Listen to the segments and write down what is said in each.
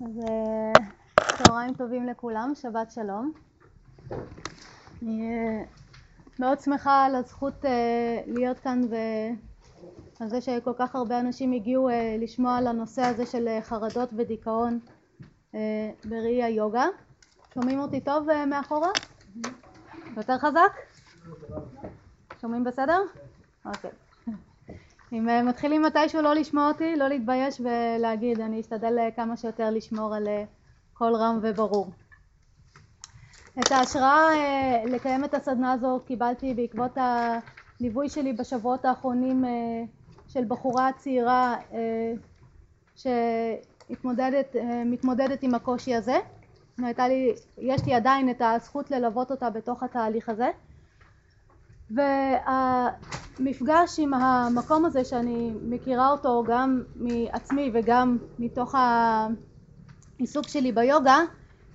אז אה, צהריים טובים לכולם, שבת שלום. אני אה, מאוד שמחה על הזכות אה, להיות כאן ועל זה שכל כך הרבה אנשים הגיעו לשמוע על הנושא הזה של חרדות ודיכאון בראי היוגה. שומעים אותי טוב מאחורה? יותר חזק? שומעים בסדר? אוקיי. אם אה, מתחילים מתישהו לא לשמוע אותי, לא להתבייש ולהגיד, אני אשתדל אה, כמה שיותר לשמור על אה, קול רם וברור. את ההשראה לקיים את הסדנה הזו קיבלתי בעקבות הליווי שלי בשבועות האחרונים של בחורה צעירה שמתמודדת עם הקושי הזה. הייתה לי, יש לי עדיין את הזכות ללוות אותה בתוך התהליך הזה. והמפגש עם המקום הזה שאני מכירה אותו גם מעצמי וגם מתוך העיסוק שלי ביוגה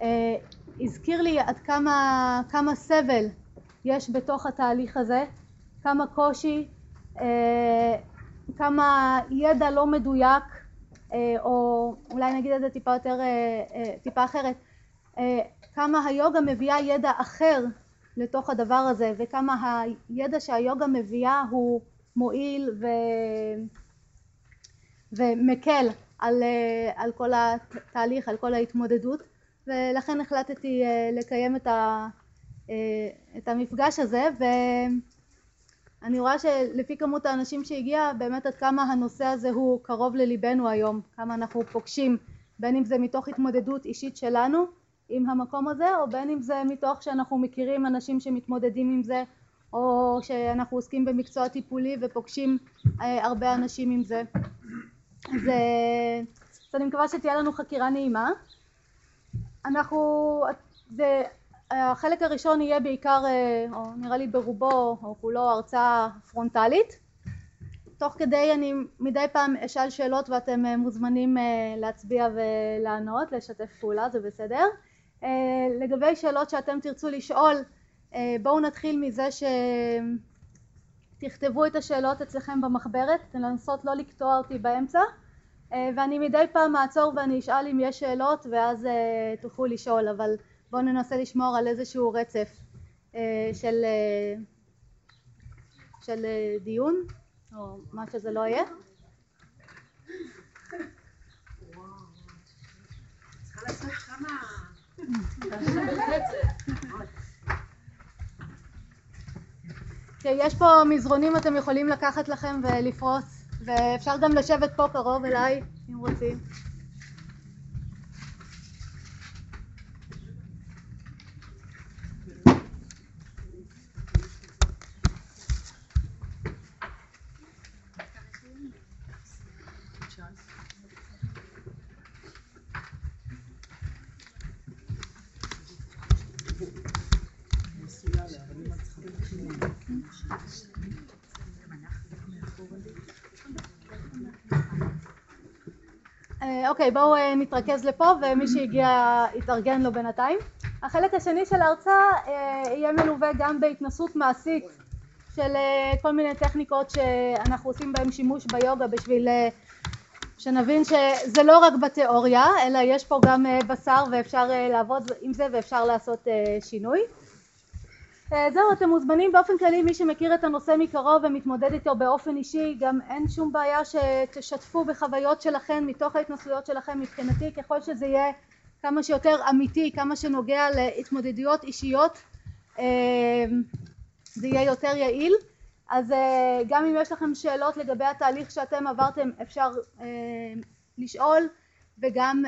אה, הזכיר לי עד כמה, כמה סבל יש בתוך התהליך הזה, כמה קושי, אה, כמה ידע לא מדויק אה, או אולי נגיד את זה טיפה יותר, טיפה אחרת, כמה היוגה מביאה ידע אחר לתוך הדבר הזה וכמה הידע שהיוגה מביאה הוא מועיל ו... ומקל על, על כל התהליך, על כל ההתמודדות. ולכן החלטתי אה, לקיים את, ה, אה, את המפגש הזה ואני רואה שלפי כמות האנשים שהגיע באמת עד כמה הנושא הזה הוא קרוב לליבנו היום, כמה אנחנו פוגשים בין אם זה מתוך התמודדות אישית שלנו עם המקום הזה או בין אם זה מתוך שאנחנו מכירים אנשים שמתמודדים עם זה או שאנחנו עוסקים במקצוע טיפולי ופוגשים אה, הרבה אנשים עם זה. אז, אה, אז אני מקווה שתהיה לנו חקירה נעימה. אנחנו זה החלק הראשון יהיה בעיקר אה, או נראה לי ברובו או כולו הרצאה פרונטלית. תוך כדי אני מדי פעם אשאל שאלות ואתם אה, מוזמנים אה, להצביע ולענות לשתף פעולה זה בסדר לגבי שאלות שאתם תרצו לשאול אה, בואו נתחיל מזה שתכתבו את השאלות אצלכם במחברת לנסות לא לקטוע אותי באמצע. אה, ואני מדי פעם אעצור ואני אשאל אם יש שאלות ואז תוכלו לשאול אבל בואו ננסה לשמור על איזשהו רצף של, של דיון או מה שזה לא יהיה. צריכה לעשות כמה יש פה מזרונים אתם יכולים לקחת לכם ולפרוס ואפשר גם לשבת פה קרוב אליי אם רוצים אוקיי בואו אה, נתרכז לפה ומי שהגיע יתארגן לו בינתיים. החלק השני של ההרצאה אה, יהיה מלווה גם בהתנסות מעשית של אה, כל מיני טכניקות שאנחנו עושים בהם שימוש ביוגה בשביל שנבין שזה לא רק בתיאוריה אלא יש פה גם בשר ואפשר לעבוד עם זה ואפשר לעשות שינוי זהו אתם מוזמנים באופן כללי מי שמכיר את הנושא מקרוב ומתמודד איתו באופן אישי גם אין שום בעיה שתשתפו בחוויות שלכם מתוך ההתנסויות שלכם מבחינתי ככל שזה יהיה כמה שיותר אמיתי כמה שנוגע להתמודדויות אישיות אה, זה יהיה יותר יעיל. אז אה, גם אם יש לכם שאלות לגבי התהליך שאתם עברתם אפשר לשאול וגם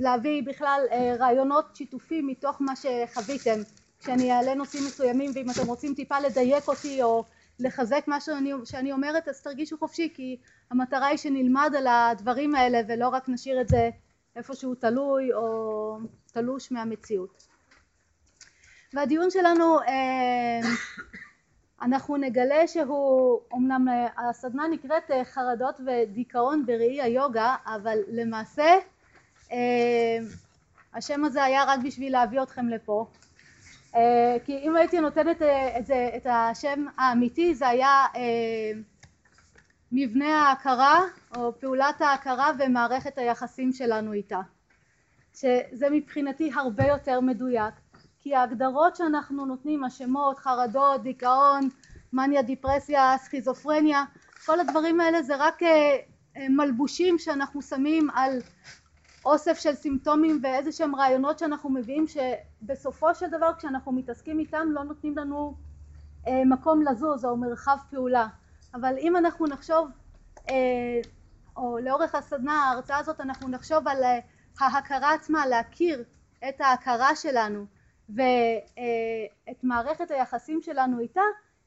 להביא בכלל אה, רעיונות שיתופים מתוך מה שחוויתם כשאני אעלה נושאים מסוימים ואם אתם רוצים טיפה לדייק אותי או לחזק מה שאני, שאני אומרת אז תרגישו חופשי כי המטרה היא שנלמד על הדברים האלה ולא רק נשאיר את זה איפשהו תלוי או תלוש מהמציאות. והדיון שלנו אה, אנחנו נגלה שהוא אמנם הסדנה נקראת אה, חרדות ודיכאון בראי היוגה אבל למעשה אה, השם הזה היה רק בשביל להביא אתכם לפה. אה, כי אם הייתי נותנת אה, את, זה, את השם האמיתי זה היה מבנה ההכרה או פעולת ההכרה ומערכת היחסים שלנו איתה. שזה מבחינתי הרבה יותר מדויק. כי ההגדרות שאנחנו נותנים השמות חרדות דיכאון מניה דיפרסיה סכיזופרניה כל הדברים האלה זה רק מלבושים שאנחנו שמים על אוסף של סימפטומים ואיזה שהם רעיונות שאנחנו מביאים שבסופו של דבר כשאנחנו מתעסקים איתם לא נותנים לנו מקום לזוז או מרחב פעולה. אבל אם אנחנו נחשוב או לאורך הסדנה ההרצאה הזאת אנחנו נחשוב על ההכרה עצמה להכיר את ההכרה שלנו ואת מערכת היחסים שלנו איתה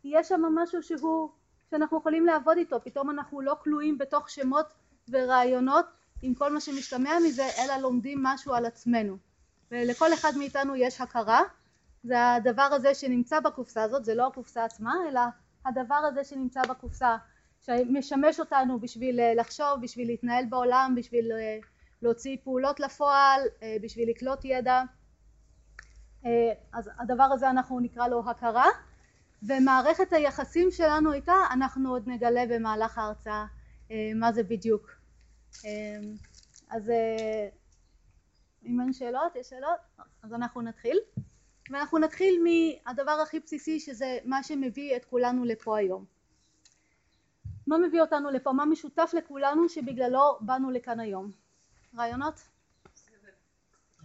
יש שם משהו שהוא שאנחנו יכולים לעבוד איתו. פתאום אנחנו לא כלואים בתוך שמות ורעיונות עם כל מה שמשתמע מזה אלא לומדים משהו על עצמנו. ולכל אחד מאיתנו יש הכרה. זה הדבר הזה שנמצא בקופסה הזאת זה לא הקופסה עצמה אלא הדבר הזה שנמצא בקופסה שמשמש אותנו בשביל לחשוב בשביל להתנהל בעולם בשביל להוציא פעולות לפועל בשביל לקלוט ידע. אז הדבר הזה אנחנו נקרא לו הכרה. ומערכת היחסים שלנו איתה אנחנו עוד נגלה במהלך ההרצאה מה זה בדיוק אז אם אין שאלות יש שאלות אז אנחנו נתחיל ואנחנו נתחיל מהדבר הכי בסיסי שזה מה שמביא את כולנו לפה היום מה מביא אותנו לפה מה משותף לכולנו שבגללו באנו לכאן היום רעיונות?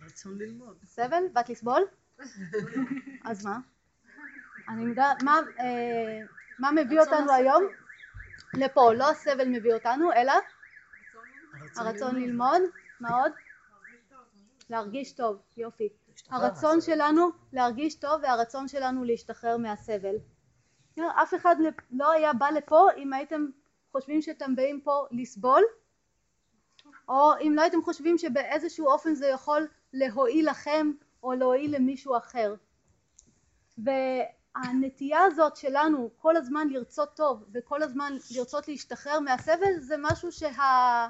רצון ללמוד סבל? באת לסבול? אז מה? אני יודעת מה, מה מביא אותנו היום לפה לא הסבל מביא אותנו אלא הרצון ללמוד. מה עוד? להרגיש טוב יופי. הרצון שלנו להרגיש טוב והרצון שלנו להשתחרר מהסבל. אף אחד לא היה בא לפה אם הייתם חושבים שאתם באים פה לסבול או אם לא הייתם חושבים שבאיזשהו אופן זה יכול להועיל לכם או להועיל למישהו אחר. והנטייה הזאת שלנו כל הזמן לרצות טוב וכל הזמן לרצות להשתחרר מהסבל זה משהו שה...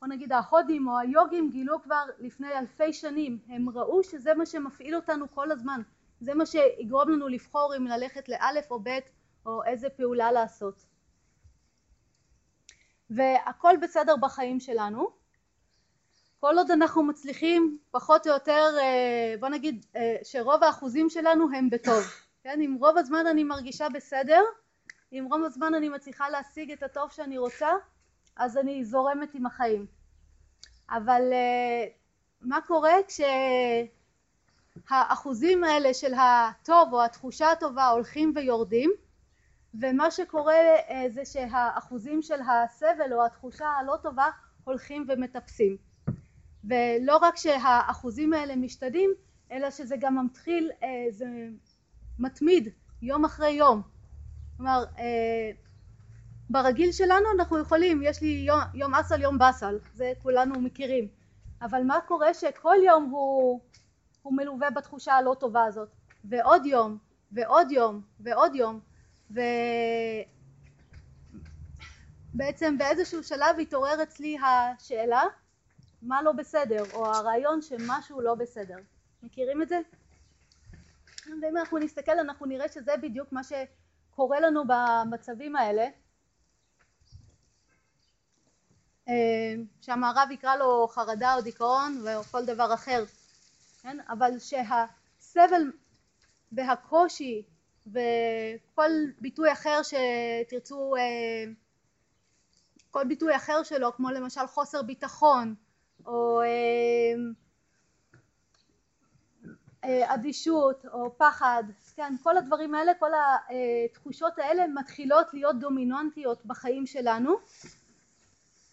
בוא נגיד ההודים או היוגים גילו כבר לפני אלפי שנים. הם ראו שזה מה שמפעיל אותנו כל הזמן. זה מה שיגרום לנו לבחור אם ללכת לאלף או בית או איזה פעולה לעשות. והכל בסדר בחיים שלנו. כל עוד אנחנו מצליחים פחות או יותר בוא נגיד שרוב האחוזים שלנו הם בטוב. כן? אם רוב הזמן אני מרגישה בסדר אם רוב הזמן אני מצליחה להשיג את הטוב שאני רוצה אז אני זורמת עם החיים. אבל מה קורה כשהאחוזים האלה של הטוב או התחושה הטובה הולכים ויורדים ומה שקורה זה שהאחוזים של הסבל או התחושה הלא טובה הולכים ומטפסים. ולא רק שהאחוזים האלה משתנים אלא שזה גם מתחיל זה מתמיד יום אחרי יום. כלומר ברגיל שלנו אנחנו יכולים יש לי יום, יום אסל יום באסל זה כולנו מכירים. אבל מה קורה שכל יום הוא, הוא מלווה בתחושה הלא טובה הזאת? ועוד יום ועוד יום ועוד יום ובעצם באיזשהו שלב התעורר אצלי השאלה מה לא בסדר? או הרעיון שמשהו לא בסדר. מכירים את זה? ואם אנחנו נסתכל אנחנו נראה שזה בדיוק מה שקורה לנו במצבים האלה שהמערב יקרא לו חרדה או דיכאון או כל דבר אחר כן? אבל שהסבל והקושי וכל ביטוי אחר שתרצו כל ביטוי אחר שלו כמו למשל חוסר ביטחון או אדישות או פחד כן? כל הדברים האלה כל התחושות האלה מתחילות להיות דומיננטיות בחיים שלנו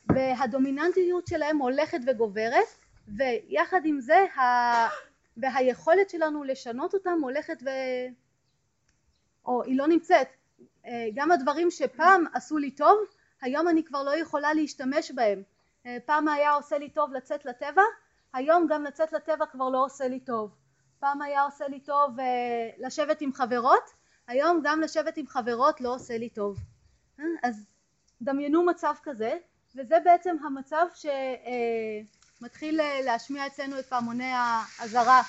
והדומיננטיות שלהם הולכת וגוברת ויחד עם זה והיכולת שלנו לשנות אותם הולכת ו... או היא לא נמצאת. גם הדברים שפעם עשו לי טוב היום אני כבר לא יכולה להשתמש בהם. פעם היה עושה לי טוב לצאת לטבע היום גם לצאת לטבע כבר לא עושה לי טוב. פעם היה עושה לי טוב לשבת עם חברות היום גם לשבת עם חברות לא עושה לי טוב. אז דמיינו מצב כזה וזה בעצם המצב שמתחיל להשמיע אצלנו את פעמוני האזהרה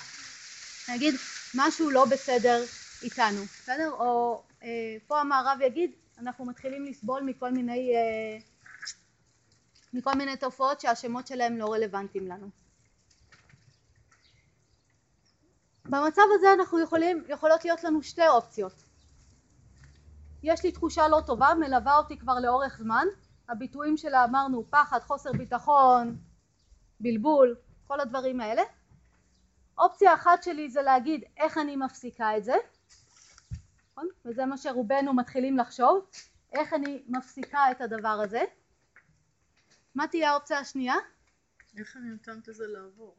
נגיד משהו לא בסדר איתנו בסדר או פה המערב יגיד אנחנו מתחילים לסבול מכל מיני, אה, מכל מיני תופעות שהשמות שלהם לא רלוונטיים לנו. במצב הזה אנחנו יכולים, יכולות להיות לנו שתי אופציות. יש לי תחושה לא טובה, מלווה אותי כבר לאורך זמן, הביטויים שלה אמרנו פחד, חוסר ביטחון, בלבול, כל הדברים האלה. אופציה אחת שלי זה להגיד איך אני מפסיקה את זה, נכון? וזה מה שרובנו מתחילים לחשוב, איך אני מפסיקה את הדבר הזה. מה תהיה האופציה השנייה? איך אני נותנת לזה לעבור?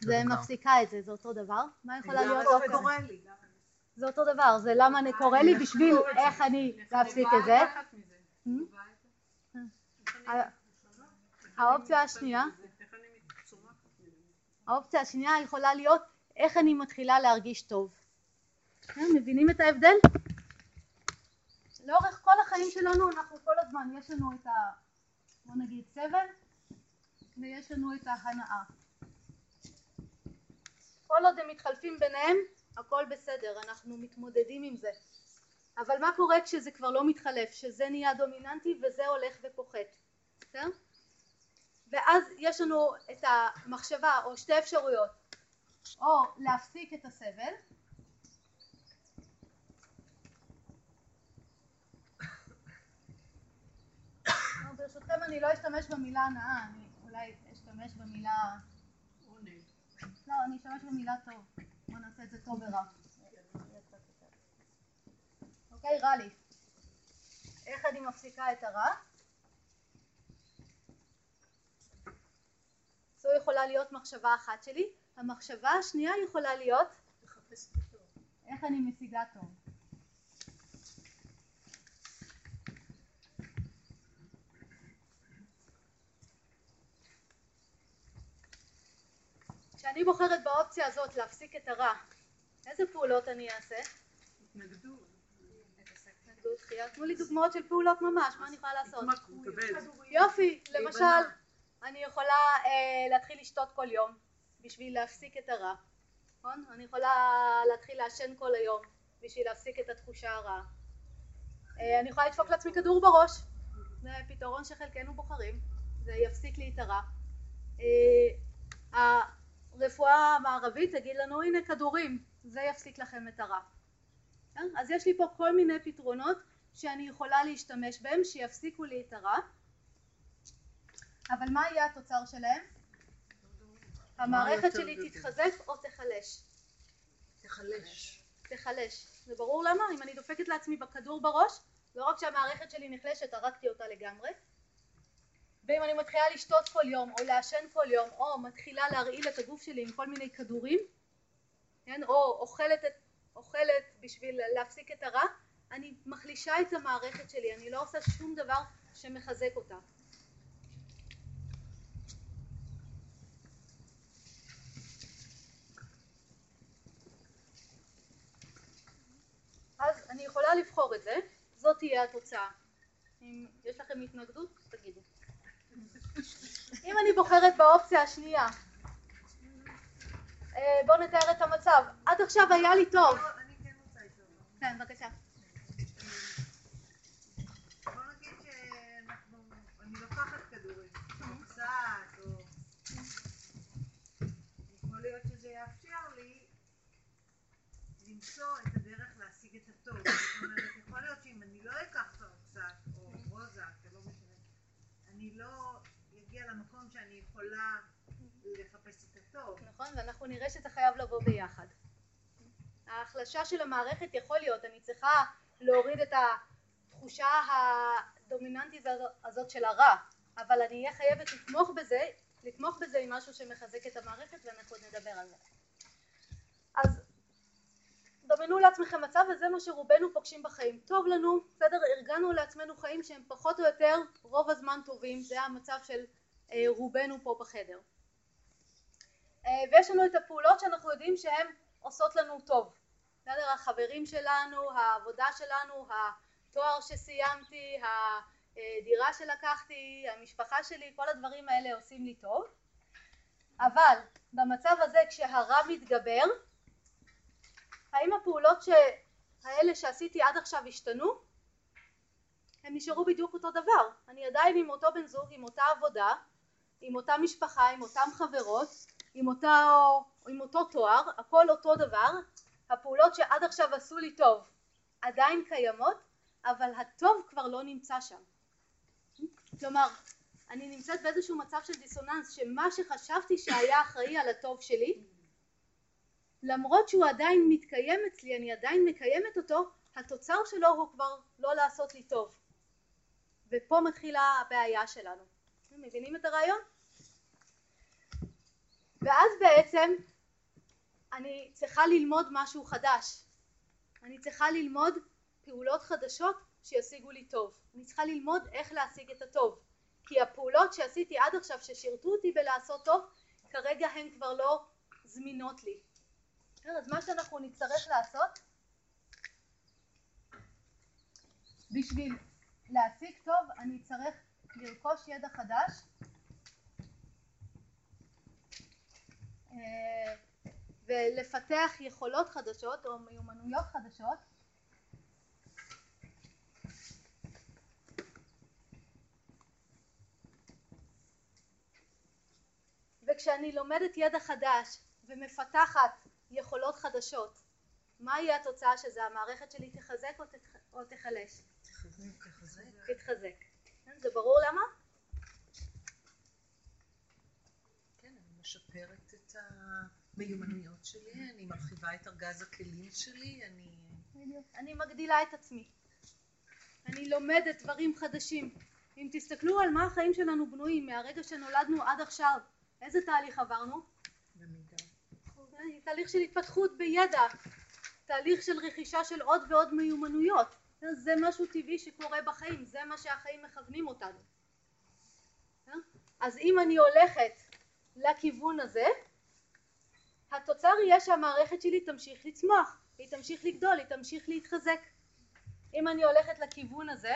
זה מפסיקה את זה, זה אותו דבר. מה יכולה להיות אופציה? זה? זה אותו דבר, זה למה אני קורא לי בשביל איך אני להפסיק את זה. האופציה השנייה? האופציה השנייה יכולה להיות איך אני מתחילה להרגיש טוב. כן, מבינים את ההבדל? לאורך כל החיים שלנו אנחנו כל הזמן, יש לנו את ה... בוא נגיד סבל ויש לנו את ההנאה. כל עוד הם מתחלפים ביניהם הכל בסדר, אנחנו מתמודדים עם זה. אבל מה קורה כשזה כבר לא מתחלף, שזה נהיה דומיננטי וזה הולך ופוחת, בסדר? ואז יש לנו את המחשבה או שתי אפשרויות, או להפסיק את הסבל, או, ברשותכם אני לא אשתמש במילה הנאה, אני אולי אשתמש במילה, עונג. לא, אני אשתמש במילה טוב, בוא נעשה את זה טוב ורע. אוקיי, רע לי. איך אני מפסיקה את הרע? זו יכולה להיות מחשבה אחת שלי. המחשבה השנייה יכולה להיות. איך אני משיגה טוב. כשאני בוחרת באופציה הזאת להפסיק את הרע, איזה פעולות אני אעשה? התנגדות. התנגדות. תנו לי דוגמאות של פעולות ממש, מה אני יכולה לעשות? יופי, למשל, אני יכולה אה, להתחיל לשתות כל יום בשביל להפסיק את הרע, נכון? אני יכולה להתחיל לעשן כל היום בשביל להפסיק את התחושה הרעה. אה, אני יכולה לדפוק לעצמי כדור בראש, זה פתרון שחלקנו בוחרים, זה יפסיק לי את הרע. אה, הרפואה המערבית תגיד לנו הנה כדורים, זה יפסיק לכם את הרע. כן? אז יש לי פה כל מיני פתרונות שאני יכולה להשתמש בהם שיפסיקו לי את הרע אבל מה יהיה התוצר שלהם? המערכת שלי? תתחזק או תיחלש? תחלש. תיחלש. זה ברור למה? אם אני דופקת לעצמי בכדור בראש, לא רק שהמערכת שלי נחלשת, הרגתי אותה לגמרי, ואם אני מתחילה לשתות כל יום, או לעשן כל יום, או מתחילה להרעיל את הגוף שלי עם כל מיני כדורים, כן, או אוכלת, את, אוכלת בשביל להפסיק את הרע, אני מחלישה את המערכת שלי, אני לא עושה שום דבר שמחזק אותה. אז אני יכולה לבחור את זה, זאת תהיה התוצאה. אם יש לכם התנגדות, תגידו. אם אני בוחרת באופציה השנייה, אה, בואו נתאר את המצב. עד עכשיו היה לי טוב. לא, אני כן רוצה לשאול. כן, בבקשה. למצוא את לא לא לא. נכון, ואנחנו נראה שזה חייב לבוא ביחד. ההחלשה של המערכת יכול להיות, אני צריכה להוריד את התחושה הדומיננטית הזאת של הרע, אבל אני אהיה חייבת לתמוך בזה, לתמוך בזה עם משהו שמחזק את המערכת ואנחנו עוד נדבר על זה. אז דמיינו לעצמכם מצב וזה מה שרובנו פוגשים בחיים. טוב לנו, בסדר, ארגנו לעצמנו חיים שהם פחות או יותר רוב הזמן טובים, זה המצב של אה, רובנו פה בחדר. אה, ויש לנו את הפעולות שאנחנו יודעים שהן עושות לנו טוב. בסדר? החברים שלנו, העבודה שלנו, התואר שסיימתי, הדירה שלקחתי, המשפחה שלי, כל הדברים האלה עושים לי טוב. אבל במצב הזה כשהרע מתגבר, האם הפעולות. האלה שעשיתי עד עכשיו השתנו? הם נשארו בדיוק אותו דבר. אני עדיין עם אותו בן זוג, עם אותה עבודה, עם אותה משפחה, עם אותן חברות, עם, אותה, עם אותו תואר, הכל אותו דבר. הפעולות שעד עכשיו עשו לי טוב עדיין קיימות, אבל הטוב כבר לא נמצא שם. כלומר, אני נמצאת באיזשהו מצב של דיסוננס שמה שחשבתי שהיה אחראי על הטוב שלי למרות שהוא עדיין מתקיים אצלי, אני עדיין מקיימת אותו, התוצר שלו הוא כבר לא לעשות לי טוב. ופה מתחילה הבעיה שלנו. מבינים את הרעיון? ואז בעצם אני צריכה ללמוד משהו חדש. אני צריכה ללמוד פעולות חדשות שישיגו לי טוב. אני צריכה ללמוד איך להשיג את הטוב. כי הפעולות שעשיתי עד עכשיו ששירתו אותי בלעשות טוב, כרגע הן כבר לא זמינות לי. אז מה שאנחנו נצטרך לעשות בשביל להשיג טוב אני צריך לרכוש ידע חדש. אה, ולפתח יכולות חדשות או מיומנויות חדשות. וכשאני לומדת ידע חדש ומפתחת יכולות חדשות מה יהיה התוצאה של זה? המערכת שלי תחזק או, תח... או תחלש? תחזק. תתחזק. כן, זה ברור למה? כן, אני משפרת את המיומנויות שלי, אני מרחיבה את ארגז הכלים שלי, אני... אני מגדילה את עצמי. אני לומדת דברים חדשים. אם תסתכלו על מה החיים שלנו בנויים מהרגע שנולדנו עד עכשיו, איזה תהליך עברנו? תהליך של התפתחות בידע, תהליך של רכישה של עוד ועוד מיומנויות. זה משהו טבעי שקורה בחיים, זה מה שהחיים מכוונים אותנו. אז אם אני הולכת לכיוון הזה, התוצר יהיה שהמערכת שלי תמשיך לצמוח, היא תמשיך לגדול, היא תמשיך להתחזק. אם אני הולכת לכיוון הזה,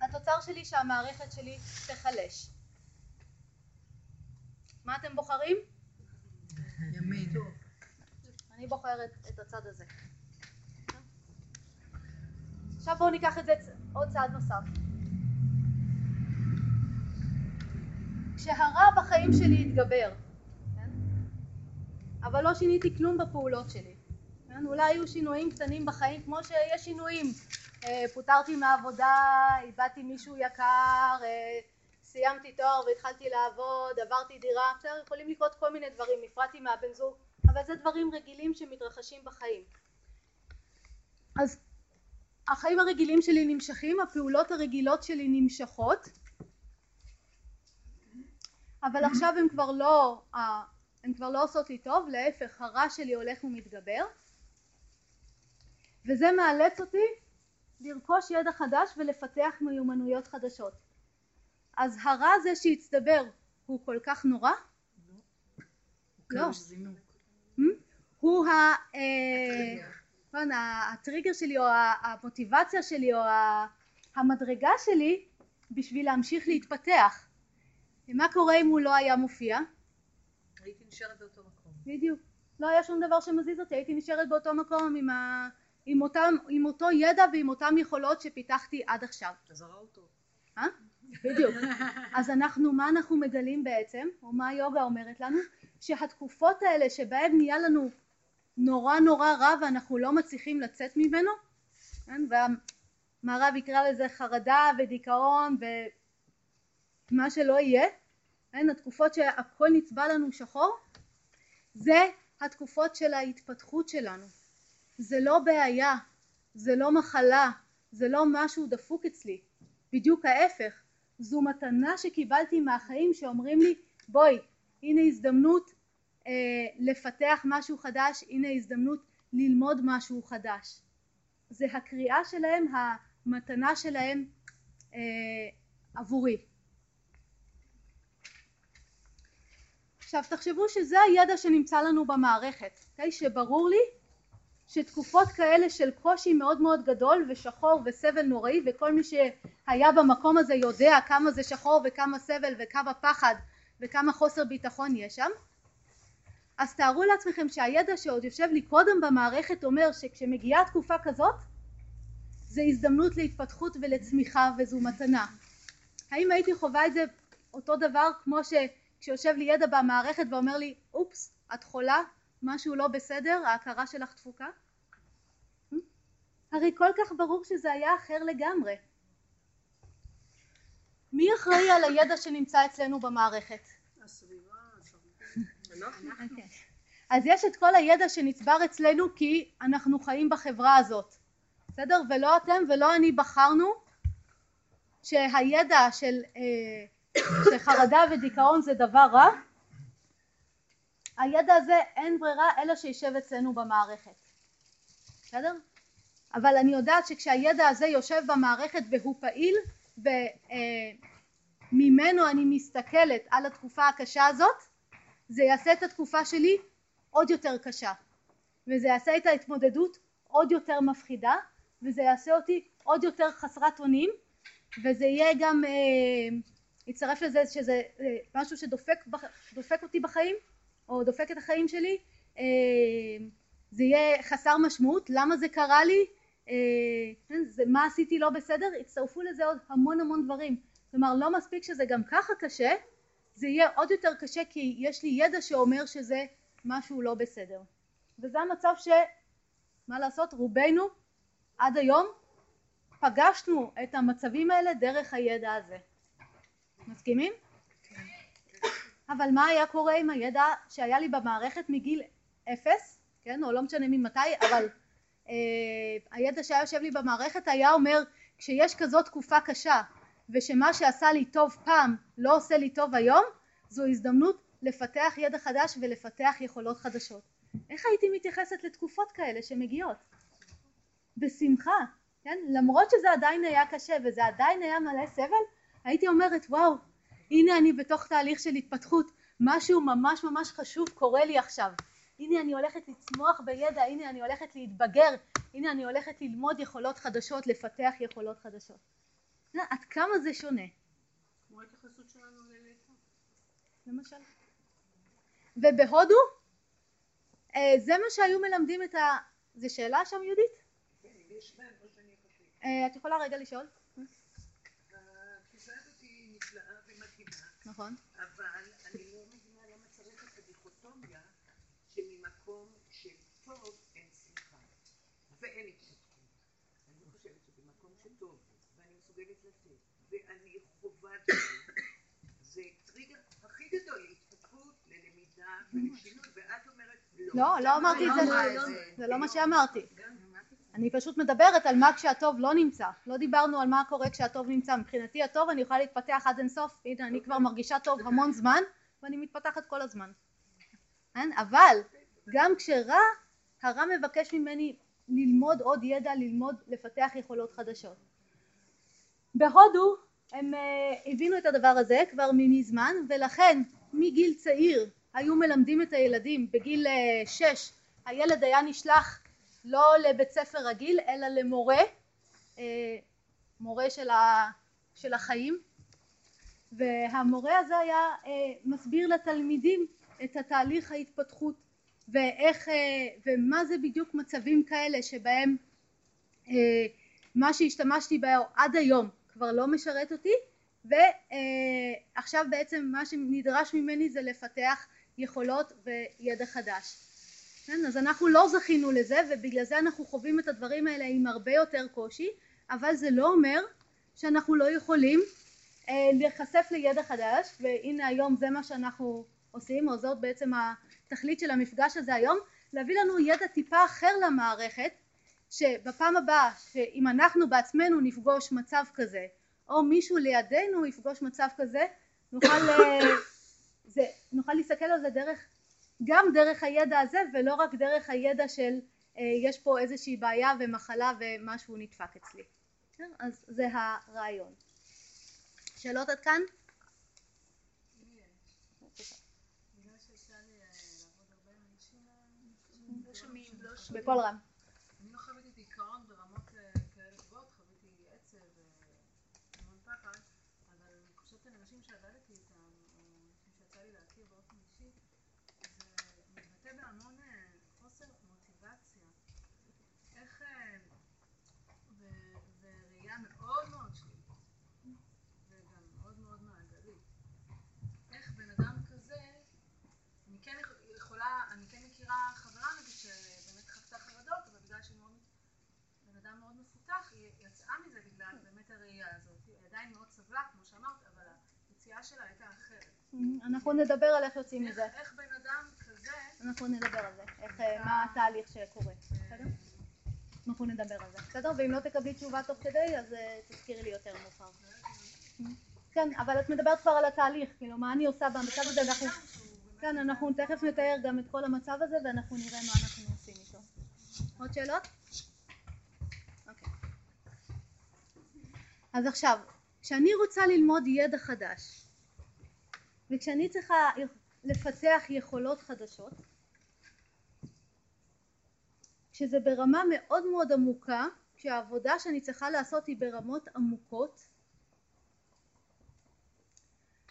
התוצר שלי שהמערכת שלי תחלש. מה אתם בוחרים? ימין. אני בוחרת את הצד הזה. עכשיו בואו ניקח את זה עוד צעד נוסף. כשהרע בחיים שלי התגבר, כן? אבל לא שיניתי כלום בפעולות שלי, כן? אולי היו שינויים קטנים בחיים כמו שיש שינויים, אה, פוטרתי מהעבודה, איבדתי מישהו יקר, אה, סיימתי תואר והתחלתי לעבוד, עברתי דירה, בסדר, יכולים לקרות כל מיני דברים, נפרדתי מהבן זוג, אבל זה דברים רגילים שמתרחשים בחיים. אז החיים הרגילים שלי נמשכים, הפעולות הרגילות שלי נמשכות, אבל עכשיו הן כבר לא, כבר לא עושות לי טוב, להפך הרע שלי הולך ומתגבר, וזה מאלץ אותי לרכוש ידע חדש ולפתח מיומנויות חדשות. אז הרע הזה שהצטבר הוא כל כך נורא? לא. הוא ה... אה, נכון, הטריגר שלי או המוטיבציה שלי או המדרגה שלי בשביל להמשיך להתפתח. מה קורה אם הוא לא היה מופיע? הייתי נשארת באותו מקום. בדיוק. לא היה שום דבר שמזיז אותי, הייתי נשארת באותו מקום עם, ה... עם, אותם, עם אותו ידע ועם אותם יכולות שפיתחתי עד עכשיו. אז הרע הוא טוב. אה? בדיוק. אז אנחנו, מה אנחנו מגלים בעצם, או מה היוגה אומרת לנו? שהתקופות האלה שבהן נהיה לנו נורא נורא רע ואנחנו לא מצליחים לצאת ממנו, כן? והמערב יקרא לזה חרדה ודיכאון ומה שלא יהיה, כן? התקופות שהכל נצבע לנו שחור, זה התקופות של ההתפתחות שלנו. זה לא בעיה, זה לא מחלה, זה לא משהו דפוק אצלי, בדיוק ההפך, זו מתנה שקיבלתי מהחיים שאומרים לי בואי הנה הזדמנות אה, לפתח משהו חדש הנה הזדמנות ללמוד משהו חדש זה הקריאה שלהם המתנה שלהם אה, עבורי עכשיו תחשבו שזה הידע שנמצא לנו במערכת okay? אוקיי? שברור לי שתקופות כאלה של קושי מאוד מאוד גדול ושחור וסבל נוראי וכל מי שהיה במקום הזה יודע כמה זה שחור וכמה סבל וכמה פחד וכמה חוסר ביטחון יש שם אז תארו לעצמכם שהידע שעוד יושב לי קודם במערכת אומר שכשמגיעה תקופה כזאת זה הזדמנות להתפתחות ולצמיחה וזו מתנה. האם הייתי חווה את זה אותו דבר כמו שכשיושב לי ידע במערכת ואומר לי אופס את חולה משהו לא בסדר ההכרה שלך דפוקה? הרי כל כך ברור שזה היה אחר לגמרי. מי אחראי על הידע שנמצא אצלנו במערכת? הסביבה, אוקיי. אז יש את כל הידע שנצבר אצלנו כי אנחנו חיים בחברה הזאת, בסדר? ולא אתם ולא אני בחרנו שהידע של אה, שחרדה ודיכאון זה דבר רע, הידע הזה אין ברירה אלא שישב אצלנו במערכת, בסדר? אבל אני יודעת שכשהידע הזה יושב במערכת והוא פעיל וממנו אה, אני מסתכלת על התקופה הקשה הזאת זה יעשה את התקופה שלי עוד יותר קשה. וזה יעשה את ההתמודדות עוד יותר מפחידה וזה יעשה אותי עוד יותר חסרת אונים וזה יהיה גם אה, יצטרף לזה שזה אה, משהו שדופק אותי בחיים או דופק את החיים שלי אה, זה יהיה חסר משמעות. למה זה קרה לי? אה, כן, זה מה עשיתי לא בסדר? הצטרפו לזה עוד המון המון דברים. כלומר לא מספיק שזה גם ככה קשה זה יהיה עוד יותר קשה כי יש לי ידע שאומר שזה משהו לא בסדר. וזה המצב שמה לעשות רובנו עד היום פגשנו את המצבים האלה דרך הידע הזה. מסכימים? אבל מה היה קורה עם הידע שהיה לי במערכת מגיל אפס כן או לא משנה ממתי אבל אה, הידע שהיה יושב לי במערכת היה אומר כשיש כזאת תקופה קשה ושמה שעשה לי טוב פעם לא עושה לי טוב היום זו הזדמנות לפתח ידע חדש ולפתח יכולות חדשות. איך הייתי מתייחסת לתקופות כאלה שמגיעות? בשמחה, כן? למרות שזה עדיין היה קשה וזה עדיין היה מלא סבל, הייתי אומרת וואו, הנה אני בתוך תהליך של התפתחות, משהו ממש ממש חשוב קורה לי עכשיו. הנה אני הולכת לצמוח בידע, הנה אני הולכת להתבגר, הנה אני הולכת ללמוד יכולות חדשות, לפתח יכולות חדשות. עד כמה זה שונה. כמו ההתייחסות שלנו ללידה. למשל. ובהודו אה, זה מה שהיו מלמדים את ה... זה שאלה שם יהודית? כן, יש אחכה. אה, את יכולה רגע לשאול? התפיסה הזאת היא נפלאה ומדהימה, נכון. אבל אני לא מבינה למה צריך את הדיכוטומיה שממקום של טוב אין שמחה ואין התפתחות. אני לא חושבת שבמקום שטוב ואני מסוגלת לתת ואני חווה את זה, זה טריגר הכי גדול להתפתחות, ללמידה ולשינוי, ואת אומרת לא. לא, לא אמרתי את זה, לא, זה לא מה שאמרתי. אני פשוט מדברת על מה כשהטוב לא נמצא, לא דיברנו על מה קורה כשהטוב נמצא, מבחינתי הטוב אני יכולה להתפתח עד אינסוף, הנה אני כבר מרגישה טוב המון זמן ואני מתפתחת כל הזמן, כן? אבל גם כשרע, הרע מבקש ממני ללמוד עוד ידע, ללמוד, לפתח יכולות חדשות. בהודו הם uh, הבינו את הדבר הזה כבר מזמן ולכן מגיל צעיר היו מלמדים את הילדים. בגיל uh, שש הילד היה נשלח לא לבית ספר רגיל אלא למורה, אה, מורה של, ה, של החיים. והמורה הזה היה אה, מסביר לתלמידים את התהליך ההתפתחות ואיך אה, ומה זה בדיוק מצבים כאלה שבהם מה שהשתמשתי בו עד היום כבר לא משרת אותי ועכשיו בעצם מה שנדרש ממני זה לפתח יכולות וידע חדש כן? אז אנחנו לא זכינו לזה ובגלל זה אנחנו חווים את הדברים האלה עם הרבה יותר קושי אבל זה לא אומר שאנחנו לא יכולים אה, להיחשף לידע חדש והנה היום זה מה שאנחנו עושים או זאת בעצם התכלית של המפגש הזה היום להביא לנו ידע טיפה אחר למערכת שבפעם הבאה שאם אנחנו בעצמנו נפגוש מצב כזה או מישהו לידינו יפגוש מצב כזה נוכל, אה, זה, נוכל להסתכל על זה דרך גם דרך הידע הזה ולא רק דרך הידע של אה, יש פה איזושהי בעיה ומחלה ומשהו נדפק אצלי. כן? אז זה הרעיון. שאלות עד כאן? בקול רם. אני לא חוויתי דיכאון ברמות אה, כאלה גבוהות, חוויתי עצב והמון פחד, אבל אני חושבת על אנשים שעבדתי איתם, או אנשים שיצא לי להכיר באופן אישי, זה מתבטא בהמון אה, חוסר מוטיבציה. איך... אה, ו- מכירה חברה נגיד שבאמת חוותה חרדות, אבל בגלל שהיא מאוד, בן אדם מאוד מפותח, היא יצאה מזה בגלל באמת הראייה הזאת. היא עדיין מאוד סבלה, כמו שאמרת, אבל היציאה שלה הייתה אחרת. אנחנו נדבר על איך יוצאים מזה. איך בן אדם כזה, אנחנו נדבר על זה, איך, אה, מה התהליך שקורה, בסדר? אנחנו נדבר על זה, בסדר? ואם לא תקבלי תשובה תוך כדי, אז אה, תזכירי לי יותר מאוחר. כן, אבל את מדברת כבר על התהליך, כאילו, מה אני עושה במצב הזה, ואנחנו... כן, אנחנו תכף נתאר גם את כל המצב הזה, ואנחנו נראה מה אנחנו עושים איתו. עוד שאלות? אז עכשיו, כשאני רוצה ללמוד ידע חדש, וכשאני צריכה לפתח יכולות חדשות, כשזה ברמה מאוד מאוד עמוקה, כשהעבודה שאני צריכה לעשות היא ברמות עמוקות,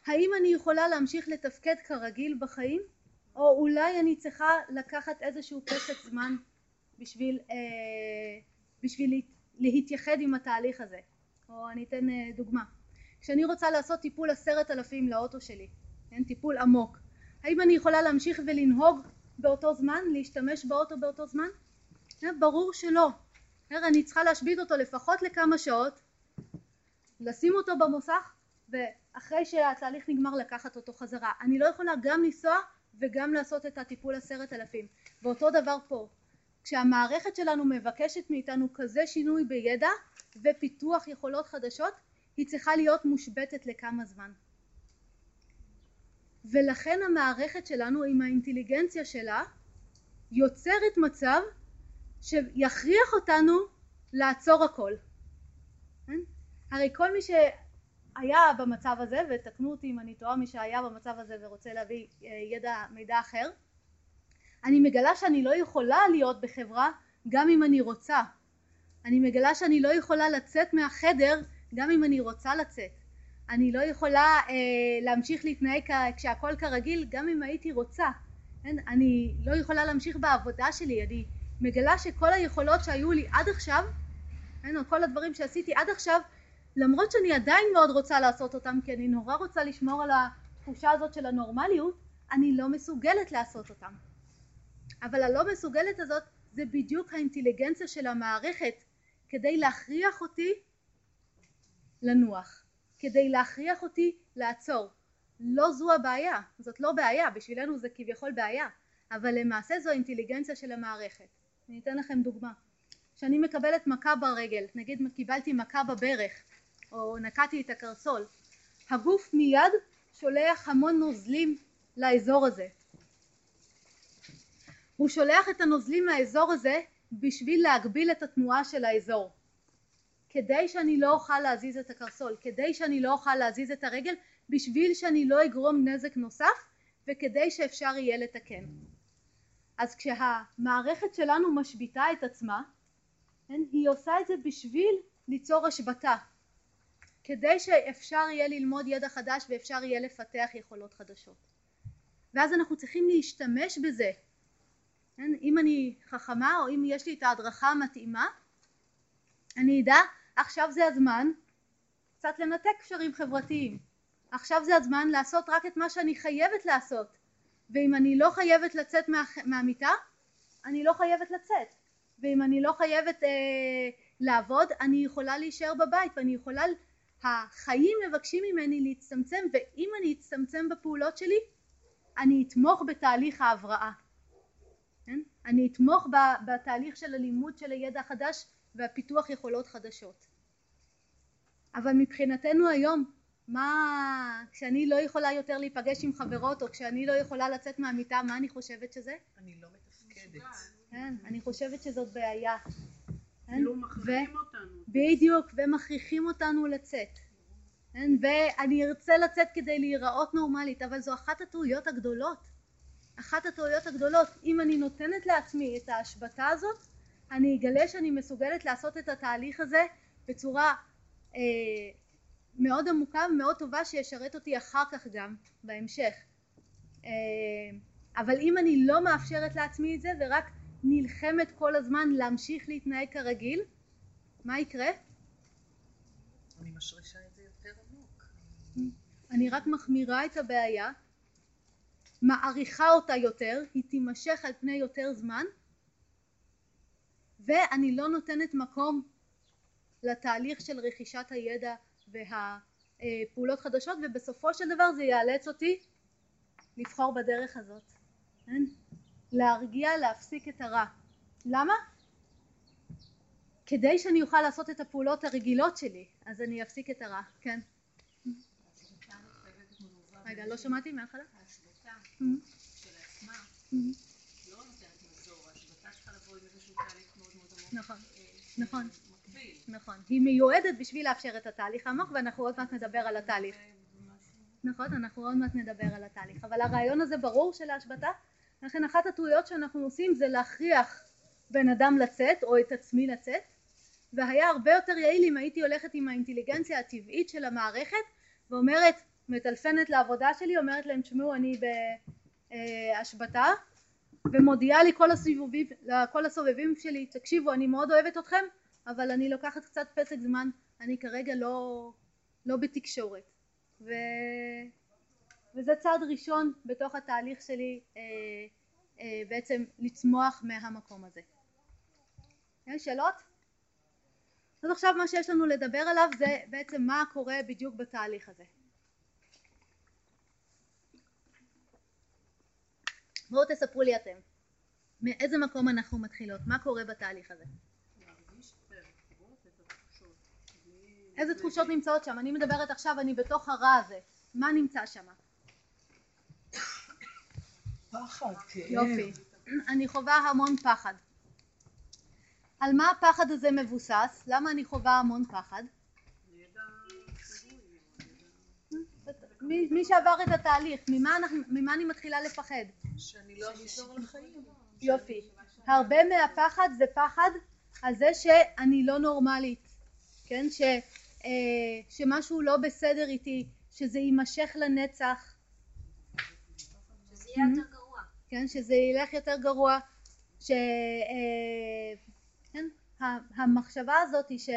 האם אני יכולה להמשיך לתפקד כרגיל בחיים, או אולי אני צריכה לקחת איזשהו פסק זמן בשביל, אה, בשביל לה- להתייחד עם התהליך הזה, או אני אתן אה, דוגמה. כשאני רוצה לעשות טיפול עשרת אלפים לאוטו שלי, כן, טיפול עמוק, האם אני יכולה להמשיך ולנהוג באותו זמן, להשתמש באוטו באותו זמן? אה, ברור שלא. אני צריכה להשבית אותו לפחות לכמה שעות, לשים אותו במוסך, ואחרי שהתהליך נגמר לקחת אותו חזרה. אני לא יכולה גם לנסוע וגם לעשות את הטיפול עשרת אלפים. ואותו דבר פה. כשהמערכת שלנו מבקשת מאיתנו כזה שינוי בידע ופיתוח יכולות חדשות, היא צריכה להיות מושבתת לכמה זמן. ולכן המערכת שלנו עם האינטליגנציה שלה יוצרת מצב שיכריח אותנו לעצור הכל. כן? הרי כל מי שהיה במצב הזה, ותקנו אותי אם אני טועה מי שהיה במצב הזה ורוצה להביא אה, ידע, מידע אחר, אני מגלה שאני לא יכולה להיות בחברה גם אם אני רוצה. אני מגלה שאני לא יכולה לצאת מהחדר גם אם אני רוצה לצאת. אני לא יכולה אה, להמשיך להתנהג כ- כשהכל כרגיל גם אם הייתי רוצה. כן? אני לא יכולה להמשיך בעבודה שלי, אני מגלה שכל היכולות שהיו לי עד עכשיו, כן? או כל הדברים שעשיתי עד עכשיו, למרות שאני עדיין מאוד רוצה לעשות אותם, כי אני נורא רוצה לשמור על התחושה הזאת של הנורמליות, אני לא מסוגלת לעשות אותם. אבל הלא מסוגלת הזאת זה בדיוק האינטליגנציה של המערכת כדי להכריח אותי לנוח, כדי להכריח אותי לעצור. לא זו הבעיה, זאת לא בעיה, בשבילנו זה כביכול בעיה, אבל למעשה זו האינטליגנציה של המערכת. אני אתן לכם דוגמה. כשאני מקבלת מכה ברגל, נגיד קיבלתי מכה בברך, או נקעתי את הקרסול, הגוף מיד שולח המון נוזלים לאזור הזה. הוא שולח את הנוזלים לאזור הזה בשביל להגביל את התנועה של האזור. כדי שאני לא אוכל להזיז את הקרסול, כדי שאני לא אוכל להזיז את הרגל, בשביל שאני לא אגרום נזק נוסף וכדי שאפשר יהיה לתקן. אז כשהמערכת שלנו משביתה את עצמה, כן, היא עושה את זה בשביל ליצור השבתה, כדי שאפשר יהיה ללמוד ידע חדש ואפשר יהיה לפתח יכולות חדשות. ואז אנחנו צריכים להשתמש בזה. כן, אם אני חכמה או אם יש לי את ההדרכה המתאימה, אני אדע עכשיו זה הזמן קצת לנתק קשרים חברתיים. עכשיו זה הזמן לעשות רק את מה שאני חייבת לעשות. ואם אני לא חייבת לצאת מה, מהמיטה, אני לא חייבת לצאת. ואם אני לא חייבת אה, לעבוד, אני יכולה להישאר בבית ואני יכולה, החיים מבקשים ממני להצטמצם ואם אני אצטמצם בפעולות שלי, אני אתמוך בתהליך ההבראה. אני אתמוך בתהליך של הלימוד של הידע החדש והפיתוח יכולות חדשות. אבל מבחינתנו היום, מה, כשאני לא יכולה יותר להיפגש עם חברות, או כשאני לא יכולה לצאת מהמיטה, מה אני חושבת שזה? אני לא מתפקדת. כן, אני חושבת שזאת בעיה. כן? כאילו מכריחים אותנו. בדיוק, ומכריחים אותנו לצאת. כן? ואני ארצה לצאת כדי להיראות נורמלית, אבל זו אחת הטעויות הגדולות. אחת הטעויות הגדולות. אם אני נותנת לעצמי את ההשבתה הזאת, אני אגלה שאני מסוגלת לעשות את התהליך הזה בצורה אה, מאוד עמוקה ומאוד טובה שישרת אותי אחר כך גם בהמשך. אה, אבל אם אני לא מאפשרת לעצמי את זה ורק נלחמת כל הזמן להמשיך להתנהג כרגיל, מה יקרה? אני משרישה את זה יותר עמוק. אני רק מחמירה את הבעיה מעריכה אותה יותר, היא תימשך על פני יותר זמן ואני לא נותנת מקום לתהליך של רכישת הידע והפעולות חדשות ובסופו של דבר זה יאלץ אותי לבחור בדרך הזאת, כן? להרגיע, להפסיק את הרע. למה? כדי שאני אוכל לעשות את הפעולות הרגילות שלי, אז אני אפסיק את הרע, כן. רגע, לא שמעתי מההתחלה? נכון. נכון, היא מיועדת בשביל לאפשר את התהליך העמוק ואנחנו עוד מעט נדבר על התהליך. נכון, אנחנו עוד מעט נדבר על התהליך, אבל הרעיון הזה ברור של ההשבתה, לכן אחת הטעויות שאנחנו עושים זה להכריח בן אדם לצאת או את עצמי לצאת, והיה הרבה יותר יעיל אם הייתי הולכת עם האינטליגנציה הטבעית של המערכת ואומרת, מטלפנת לעבודה שלי, אומרת להם תשמעו אני בהשבתה ומודיעה לי כל הסיבובים, לכל הסובבים שלי, תקשיבו אני מאוד אוהבת אתכם אבל אני לוקחת קצת פסק זמן, אני כרגע לא, לא בתקשורת ו... וזה צעד ראשון בתוך התהליך שלי אה, אה, בעצם לצמוח מהמקום הזה. יש שאלות? אז עכשיו מה שיש לנו לדבר עליו זה בעצם מה קורה בדיוק בתהליך הזה. בואו תספרו לי אתם, מאיזה מקום אנחנו מתחילות, מה קורה בתהליך הזה? איזה תחושות נמצאות שם? אני מדברת עכשיו, אני בתוך הרע הזה, מה נמצא שם? פחד, כאב. יופי. אני חווה המון פחד. על מה הפחד הזה מבוסס? למה אני חווה המון פחד? מי, מי שעבר את התהליך, ממה, אנחנו, ממה אני מתחילה לפחד? שאני לא אחזור לחיים. יופי. הרבה מהפחד זה פחד על זה שאני לא נורמלית, כן? ש, אה, שמשהו לא בסדר איתי, שזה יימשך לנצח, שזה יהיה יותר גרוע. כן? שזה ילך יותר גרוע, ש... אה, כן? ה- המחשבה הזאת היא ש...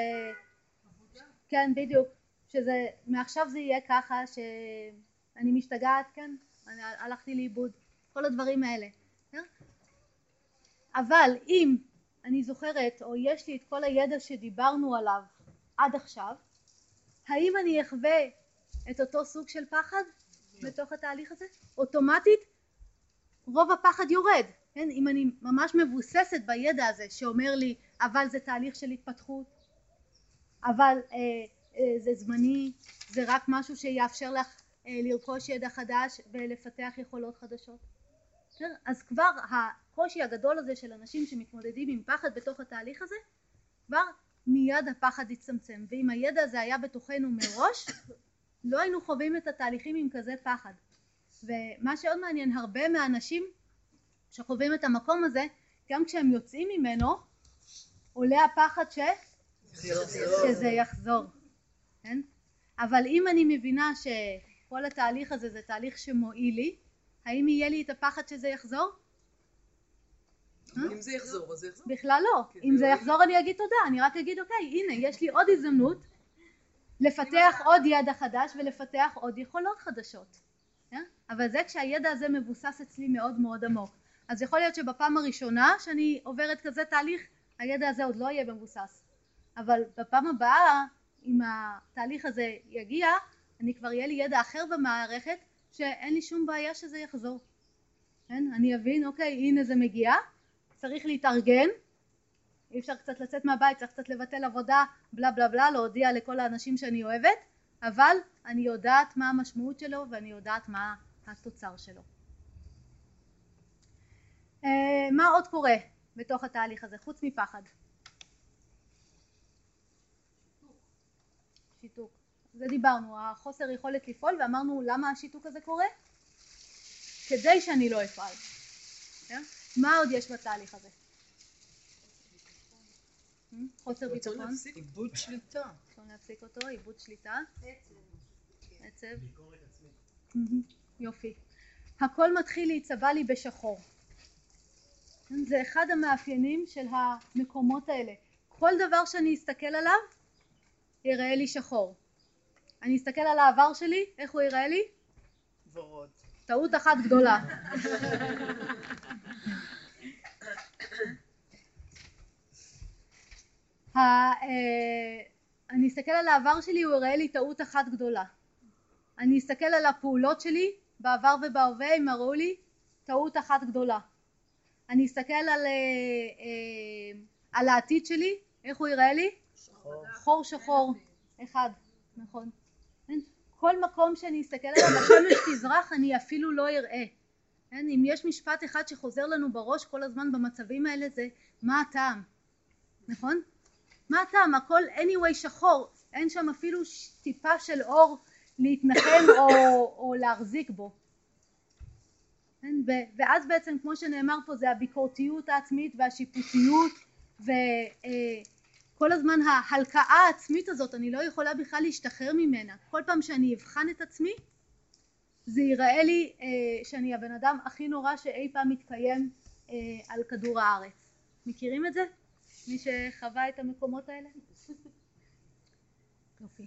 כן, בדיוק. שזה, מעכשיו זה יהיה ככה שאני משתגעת, כן? אני הלכתי לאיבוד, כל הדברים האלה. כן? אבל אם אני זוכרת, או יש לי את כל הידע שדיברנו עליו עד עכשיו, האם אני אחווה את אותו סוג של פחד בתוך התהליך הזה? אוטומטית רוב הפחד יורד, כן? אם אני ממש מבוססת בידע הזה שאומר לי אבל זה תהליך של התפתחות, אבל אה, אה, זה זמני, זה רק משהו שיאפשר לך אה, לרכוש ידע חדש ולפתח יכולות חדשות. כן? אז כבר הקושי הגדול הזה של אנשים שמתמודדים עם פחד בתוך התהליך הזה, כבר מיד הפחד יצטמצם, ואם הידע הזה היה בתוכנו מראש, לא היינו חווים את התהליכים עם כזה פחד. ומה שעוד מעניין, הרבה מהאנשים שחווים את המקום הזה, גם כשהם יוצאים ממנו, עולה הפחד ש... שזה יחזור, כן? אבל אם אני מבינה שכל התהליך הזה זה תהליך שמועיל לי, האם יהיה לי את הפחד שזה יחזור? אם זה יחזור, אז זה יחזור. בכלל לא. כי אם זה לא יחזור אני אגיד תודה, אני רק אגיד אוקיי, הנה יש לי עוד הזדמנות לפתח עוד ידע חדש ולפתח עוד יכולות חדשות. כן? אבל זה כשהידע הזה מבוסס אצלי מאוד מאוד עמוק. אז יכול להיות שבפעם הראשונה שאני עוברת כזה תהליך, הידע הזה עוד לא יהיה מבוסס. אבל בפעם הבאה, אם התהליך הזה יגיע, אני כבר יהיה לי ידע אחר במערכת שאין לי שום בעיה שזה יחזור. כן? אני אבין, אוקיי, הנה זה מגיע, צריך להתארגן, אי אפשר קצת לצאת מהבית, צריך קצת לבטל עבודה, בלה בלה בלה, להודיע לכל האנשים שאני אוהבת, אבל אני יודעת מה המשמעות שלו ואני יודעת מה התוצר שלו. אה, מה עוד קורה בתוך התהליך הזה, חוץ מפחד? שיתוק. זה דיברנו, החוסר יכולת לפעול, ואמרנו למה השיתוק הזה קורה? כדי שאני לא אפעל. כן? מה עוד יש בתהליך הזה? Hmm? חוסר רצון ביטחון, להפסיק. איבוד שליטה. רצון להפסיק אותו, איבוד שליטה, עצב. עצב, מהמם, יופי. הכל מתחיל להיצבע לי בשחור. כן, זה אחד המאפיינים של המקומות האלה. כל דבר שאני אסתכל עליו יראה לי שחור. אני אסתכל על העבר שלי, איך הוא יראה לי? ורוד. טעות אחת גדולה. ה- אה, אני אסתכל על העבר שלי, הוא יראה לי טעות אחת גדולה. אני אסתכל על הפעולות שלי בעבר ובהווה, הם יראו לי טעות אחת גדולה. אני אסתכל על, אה, אה, על העתיד שלי, איך הוא יראה לי? חור שחור, אחד, נכון. כל מקום שאני אסתכל עליו, השמש תזרח, אני אפילו לא אראה. כן? אם יש משפט אחד שחוזר לנו בראש כל הזמן במצבים האלה זה מה הטעם, נכון? מה הטעם? הכל anyway שחור, אין שם אפילו טיפה של אור להתנחם או, או להחזיק בו. כן? ו- ואז בעצם כמו שנאמר פה זה הביקורתיות העצמית והשיפוטיות וכל הזמן ההלקאה העצמית הזאת אני לא יכולה בכלל להשתחרר ממנה כל פעם שאני אבחן את עצמי זה ייראה לי אה, שאני הבן אדם הכי נורא שאי פעם מתקיים אה, על כדור הארץ מכירים את זה? מי שחווה את המקומות האלה? יופי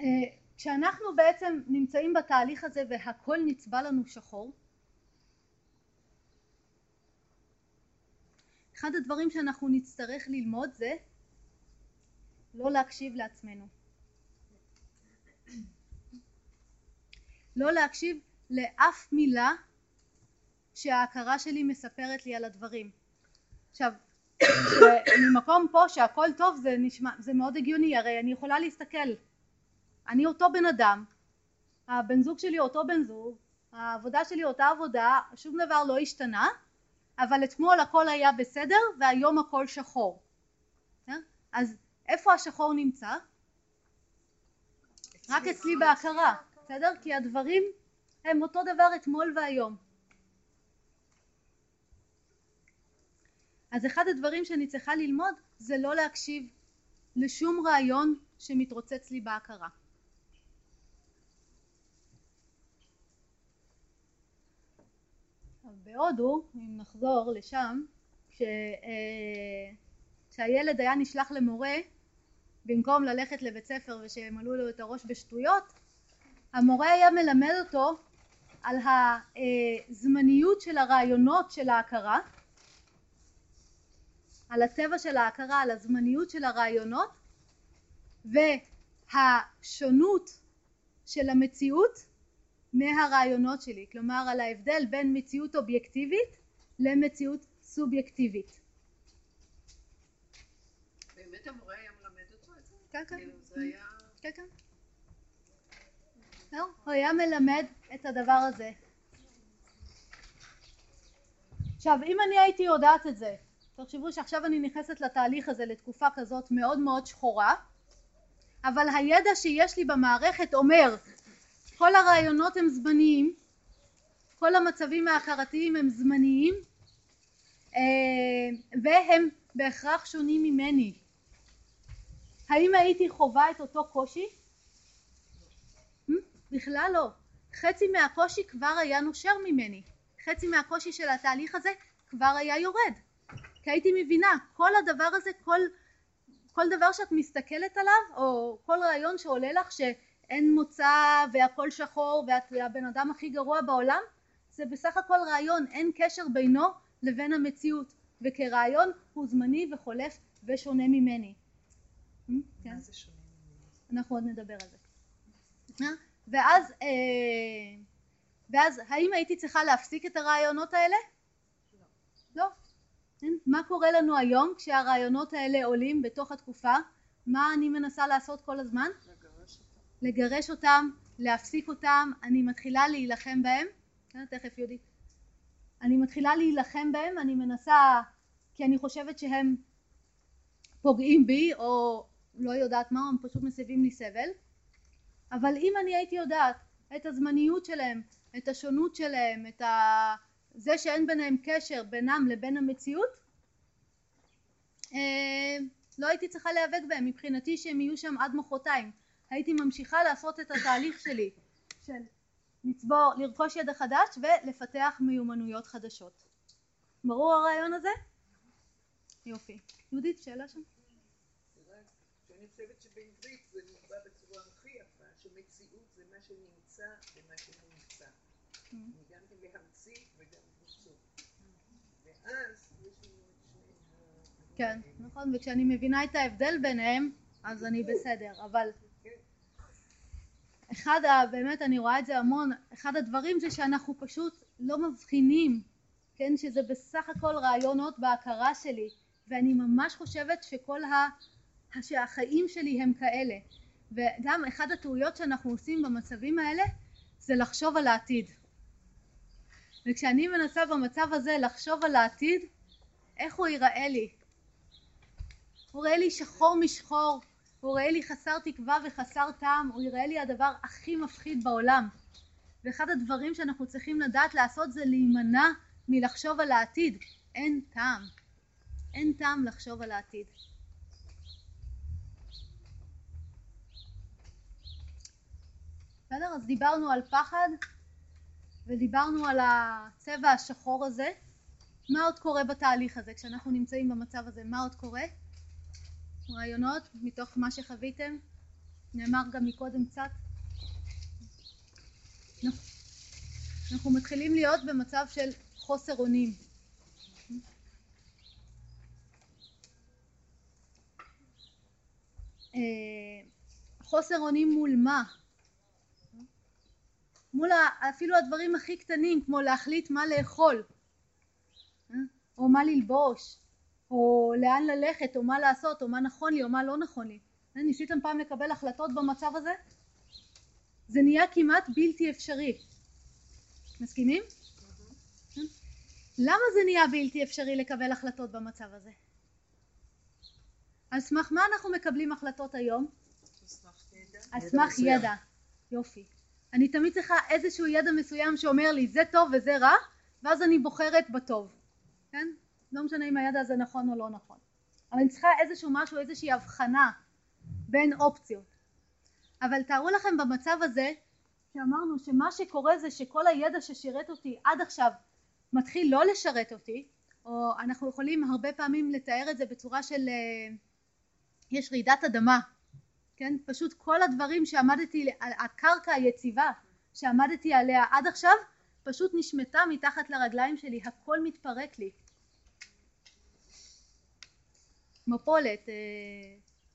אה, כשאנחנו בעצם נמצאים בתהליך הזה והכל נצבע לנו שחור אחד הדברים שאנחנו נצטרך ללמוד זה לא להקשיב לעצמנו. לא להקשיב לאף מילה שההכרה שלי מספרת לי על הדברים. עכשיו ממקום פה שהכל טוב זה נשמע זה מאוד הגיוני הרי אני יכולה להסתכל. אני אותו בן אדם, הבן זוג שלי אותו בן זוג, העבודה שלי אותה עבודה, שום דבר לא השתנה, אבל אתמול הכל היה בסדר והיום הכל שחור. אה? אז איפה השחור נמצא? רק אצלי בהכרה, בסדר? כי הדברים הם אותו דבר אתמול והיום. אז אחד הדברים שאני צריכה ללמוד זה לא להקשיב לשום רעיון שמתרוצץ לי בהכרה. בהודו, אם נחזור לשם, כש, אה, כשהילד היה נשלח למורה במקום ללכת לבית ספר ושמלאו לו את הראש בשטויות, המורה היה מלמד אותו על הזמניות של הרעיונות של ההכרה, על הטבע של ההכרה, על הזמניות של הרעיונות והשונות של המציאות מהרעיונות שלי, כלומר על ההבדל בין מציאות אובייקטיבית למציאות סובייקטיבית. באמת המורה היה מלמד אותו את זה? כן, כן. כאילו זה היה... כן, כן. זהו, הוא היה מלמד את הדבר הזה. עכשיו, אם אני הייתי יודעת את זה, תחשבו שעכשיו אני נכנסת לתהליך הזה לתקופה כזאת מאוד מאוד שחורה, אבל הידע שיש לי במערכת אומר כל הרעיונות הם זמניים, כל המצבים ההכרתיים הם זמניים אה, והם בהכרח שונים ממני. האם הייתי חווה את אותו קושי? Hmm? בכלל לא. חצי מהקושי כבר היה נושר ממני. חצי מהקושי של התהליך הזה כבר היה יורד. כי הייתי מבינה, כל הדבר הזה, כל, כל דבר שאת מסתכלת עליו, או כל רעיון שעולה לך שאין מוצא והכל שחור ואת הבן אדם הכי גרוע בעולם, זה בסך הכל רעיון, אין קשר בינו לבין המציאות, וכרעיון הוא זמני וחולף ושונה ממני. Hmm? כן? מה זה שונה? אנחנו עוד נדבר על זה. אה? ואז, אה, ואז האם הייתי צריכה להפסיק את הרעיונות האלה? לא. כן? מה קורה לנו היום כשהרעיונות האלה עולים בתוך התקופה? מה אני מנסה לעשות כל הזמן? לגרש אותם, להפסיק אותם, אני מתחילה להילחם בהם, כן, תכף יודי, אני מתחילה להילחם בהם, אני מנסה, כי אני חושבת שהם פוגעים בי, או לא יודעת מה, הם פשוט מסבים לי סבל, אבל אם אני הייתי יודעת את הזמניות שלהם, את השונות שלהם, את ה... זה שאין ביניהם קשר בינם לבין המציאות, אה, לא הייתי צריכה להיאבק בהם, מבחינתי שהם יהיו שם עד מחרתיים. הייתי ממשיכה לעשות את התהליך שלי של לצבור, לרכוש ידע חדש ולפתח מיומנויות חדשות. ברור הרעיון הזה? יופי. יהודית, שאלה שם? אני חושבת שבעברית זה נקבע בצורה הכי יפה, שמציאות זה מה שנמצא ומה שנמצא. אני גם כן להמציא וגם ליצור. ואז יש לנו את שני. כן, נכון, וכשאני מבינה את ההבדל ביניהם, אז אני בסדר, אבל אחד, ה- באמת אני רואה את זה המון, אחד הדברים זה שאנחנו פשוט לא מבחינים, כן, שזה בסך הכל רעיונות בהכרה שלי, ואני ממש חושבת שכל ה... שהחיים שלי הם כאלה, וגם אחד הטעויות שאנחנו עושים במצבים האלה זה לחשוב על העתיד. וכשאני מנסה במצב הזה לחשוב על העתיד, איך הוא ייראה לי? הוא יראה לי שחור משחור, הוא יראה לי חסר תקווה וחסר טעם, הוא יראה לי הדבר הכי מפחיד בעולם. ואחד הדברים שאנחנו צריכים לדעת לעשות זה להימנע מלחשוב על העתיד. אין טעם. אין טעם לחשוב על העתיד. בסדר? אז דיברנו על פחד ודיברנו על הצבע השחור הזה. מה עוד קורה בתהליך הזה כשאנחנו נמצאים במצב הזה? מה עוד קורה? רעיונות מתוך מה שחוויתם? נאמר גם מקודם קצת. אנחנו מתחילים להיות במצב של חוסר אונים. אה, חוסר אונים מול מה? מול אפילו הדברים הכי קטנים כמו להחליט מה לאכול אה? או מה ללבוש או לאן ללכת או מה לעשות או מה נכון לי או מה לא נכון לי אה, ניסיתם פעם לקבל החלטות במצב הזה? זה נהיה כמעט בלתי אפשרי מסכימים? אה? למה זה נהיה בלתי אפשרי לקבל החלטות במצב הזה? על סמך מה אנחנו מקבלים החלטות היום? על סמך ידע. יופי. אני תמיד צריכה איזשהו ידע מסוים שאומר לי זה טוב וזה רע, ואז אני בוחרת בטוב. כן? לא משנה אם הידע הזה נכון או לא נכון. אבל אני צריכה איזשהו משהו, איזושהי הבחנה בין אופציות. אבל תארו לכם במצב הזה, שאמרנו שמה שקורה זה שכל הידע ששירת אותי עד עכשיו מתחיל לא לשרת אותי, או אנחנו יכולים הרבה פעמים לתאר את זה בצורה של אה, יש רעידת אדמה, כן? פשוט כל הדברים שעמדתי, הקרקע היציבה שעמדתי עליה עד עכשיו, פשוט נשמטה מתחת לרגליים שלי, הכל מתפרק לי. מפולת, אה,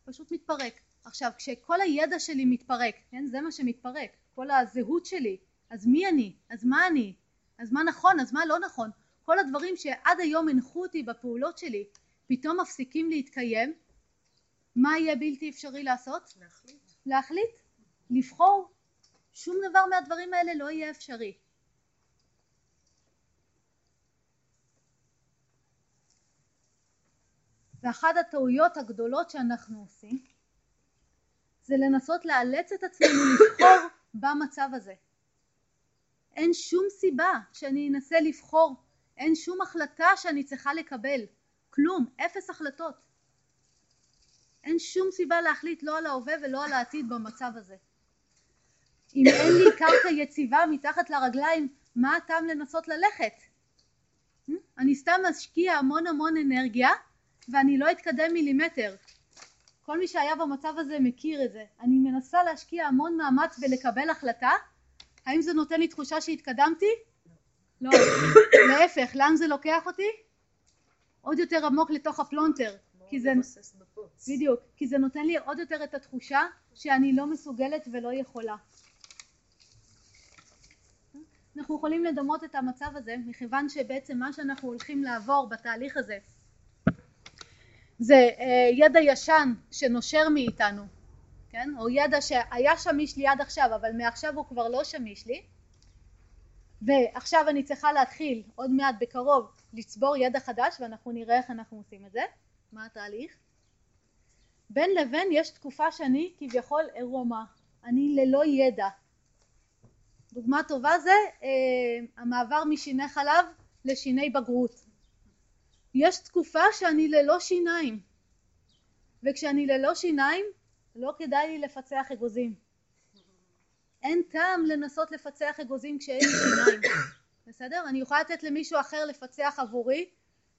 פשוט מתפרק. עכשיו, כשכל הידע שלי מתפרק, כן? זה מה שמתפרק, כל הזהות שלי, אז מי אני? אז מה אני? אז מה נכון? אז מה לא נכון? כל הדברים שעד היום הנחו אותי בפעולות שלי, פתאום מפסיקים להתקיים, מה יהיה בלתי אפשרי לעשות? להחליט. להחליט, לבחור. שום דבר מהדברים האלה לא יהיה אפשרי. ואחת הטעויות הגדולות שאנחנו עושים זה לנסות לאלץ את עצמנו לבחור במצב הזה. אין שום סיבה שאני אנסה לבחור, אין שום החלטה שאני צריכה לקבל, כלום, אפס החלטות. אין שום סיבה להחליט לא על ההווה ולא על העתיד במצב הזה. אם אין לי קרקע יציבה מתחת לרגליים, מה הטעם לנסות ללכת? אני סתם משקיע המון המון אנרגיה ואני לא אתקדם מילימטר. כל מי שהיה במצב הזה מכיר את זה. אני מנסה להשקיע המון מאמץ בלקבל החלטה, האם זה נותן לי תחושה שהתקדמתי? לא. להפך, לאן זה לוקח אותי? עוד יותר עמוק לתוך הפלונטר. כי זה. בדיוק, כי זה נותן לי עוד יותר את התחושה שאני לא מסוגלת ולא יכולה. אנחנו יכולים לדמות את המצב הזה מכיוון שבעצם מה שאנחנו הולכים לעבור בתהליך הזה זה אה, ידע ישן שנושר מאיתנו, כן? או ידע שהיה שמיש לי עד עכשיו אבל מעכשיו הוא כבר לא שמיש לי ועכשיו אני צריכה להתחיל עוד מעט בקרוב לצבור ידע חדש ואנחנו נראה איך אנחנו עושים את זה, מה התהליך. בין לבין יש תקופה שאני כביכול עירומה, אני ללא ידע. דוגמה טובה זה אה, המעבר משיני חלב לשיני בגרות. יש תקופה שאני ללא שיניים וכשאני ללא שיניים לא כדאי לי לפצח אגוזים. אין טעם לנסות לפצח אגוזים כשאין לי שיניים, בסדר? אני יכולה לתת למישהו אחר לפצח עבורי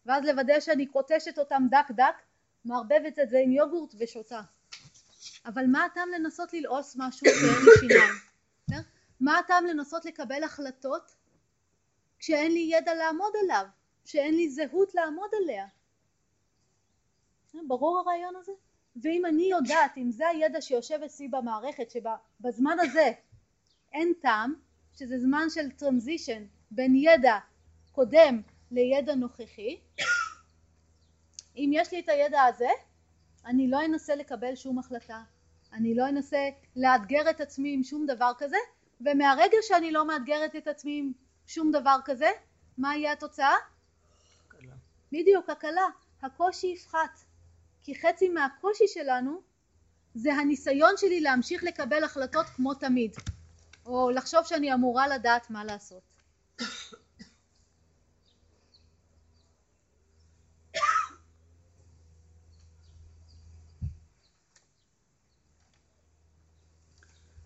ואז לוודא שאני קוטשת אותם דק דק, מערבבת את זה עם יוגורט ושותה. אבל מה הטעם לנסות ללעוס משהו שאין לי שיניים? מה הטעם לנסות לקבל החלטות כשאין לי ידע לעמוד עליו, שאין לי זהות לעמוד עליה? ברור הרעיון הזה? ואם אני יודעת, אם זה הידע שיושב אצלי במערכת, שבזמן הזה אין טעם, שזה זמן של טרנזישן בין ידע קודם לידע נוכחי, אם יש לי את הידע הזה, אני לא אנסה לקבל שום החלטה, אני לא אנסה לאתגר את עצמי עם שום דבר כזה, ומהרגע שאני לא מאתגרת את עצמי עם שום דבר כזה, מה יהיה התוצאה? בדיוק, הקלה. הקושי יפחת. כי חצי מהקושי שלנו זה הניסיון שלי להמשיך לקבל החלטות כמו תמיד, או לחשוב שאני אמורה לדעת מה לעשות.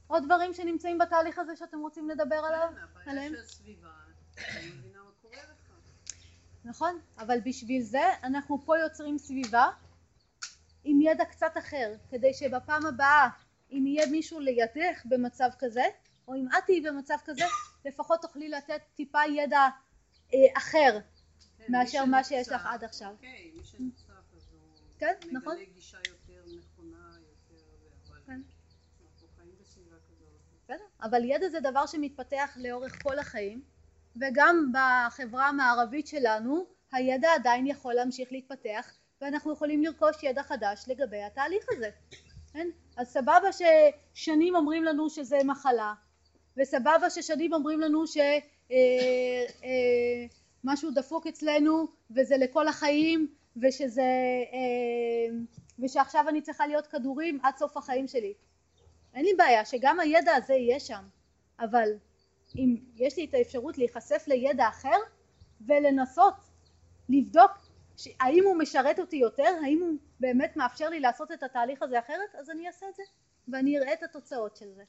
עוד דברים שנמצאים בתהליך הזה שאתם רוצים לדבר עליו? כן, הבעיה? של הסביבה, אני מבינה מה קורה לך. נכון, אבל בשביל זה אנחנו פה יוצרים סביבה עם ידע קצת אחר, כדי שבפעם הבאה אם יהיה מישהו לידך במצב כזה, או אם את תהיי במצב כזה, לפחות תוכלי לתת טיפה ידע אה, אחר כן, מאשר מה שיש לך עד עכשיו. אוקיי, מי שנחשף אז הוא כן, נכון. גישה יותר נכונה, יותר, כן. אנחנו חיים בסביבה כזאת. בסדר, אבל ידע זה דבר שמתפתח לאורך כל החיים, וגם בחברה המערבית שלנו הידע עדיין יכול להמשיך להתפתח, ואנחנו יכולים לרכוש ידע חדש לגבי התהליך הזה. כן? אז סבבה ששנים אומרים לנו שזה מחלה, וסבבה ששנים אומרים לנו שמשהו דפוק אצלנו וזה לכל החיים ושזה, אה, ושעכשיו אני צריכה להיות כדורים עד סוף החיים שלי. אין לי בעיה שגם הידע הזה יהיה שם, אבל אם יש לי את האפשרות להיחשף לידע אחר ולנסות לבדוק האם הוא משרת אותי יותר, האם הוא באמת מאפשר לי לעשות את התהליך הזה אחרת, אז אני אעשה את זה ואני אראה את התוצאות של זה.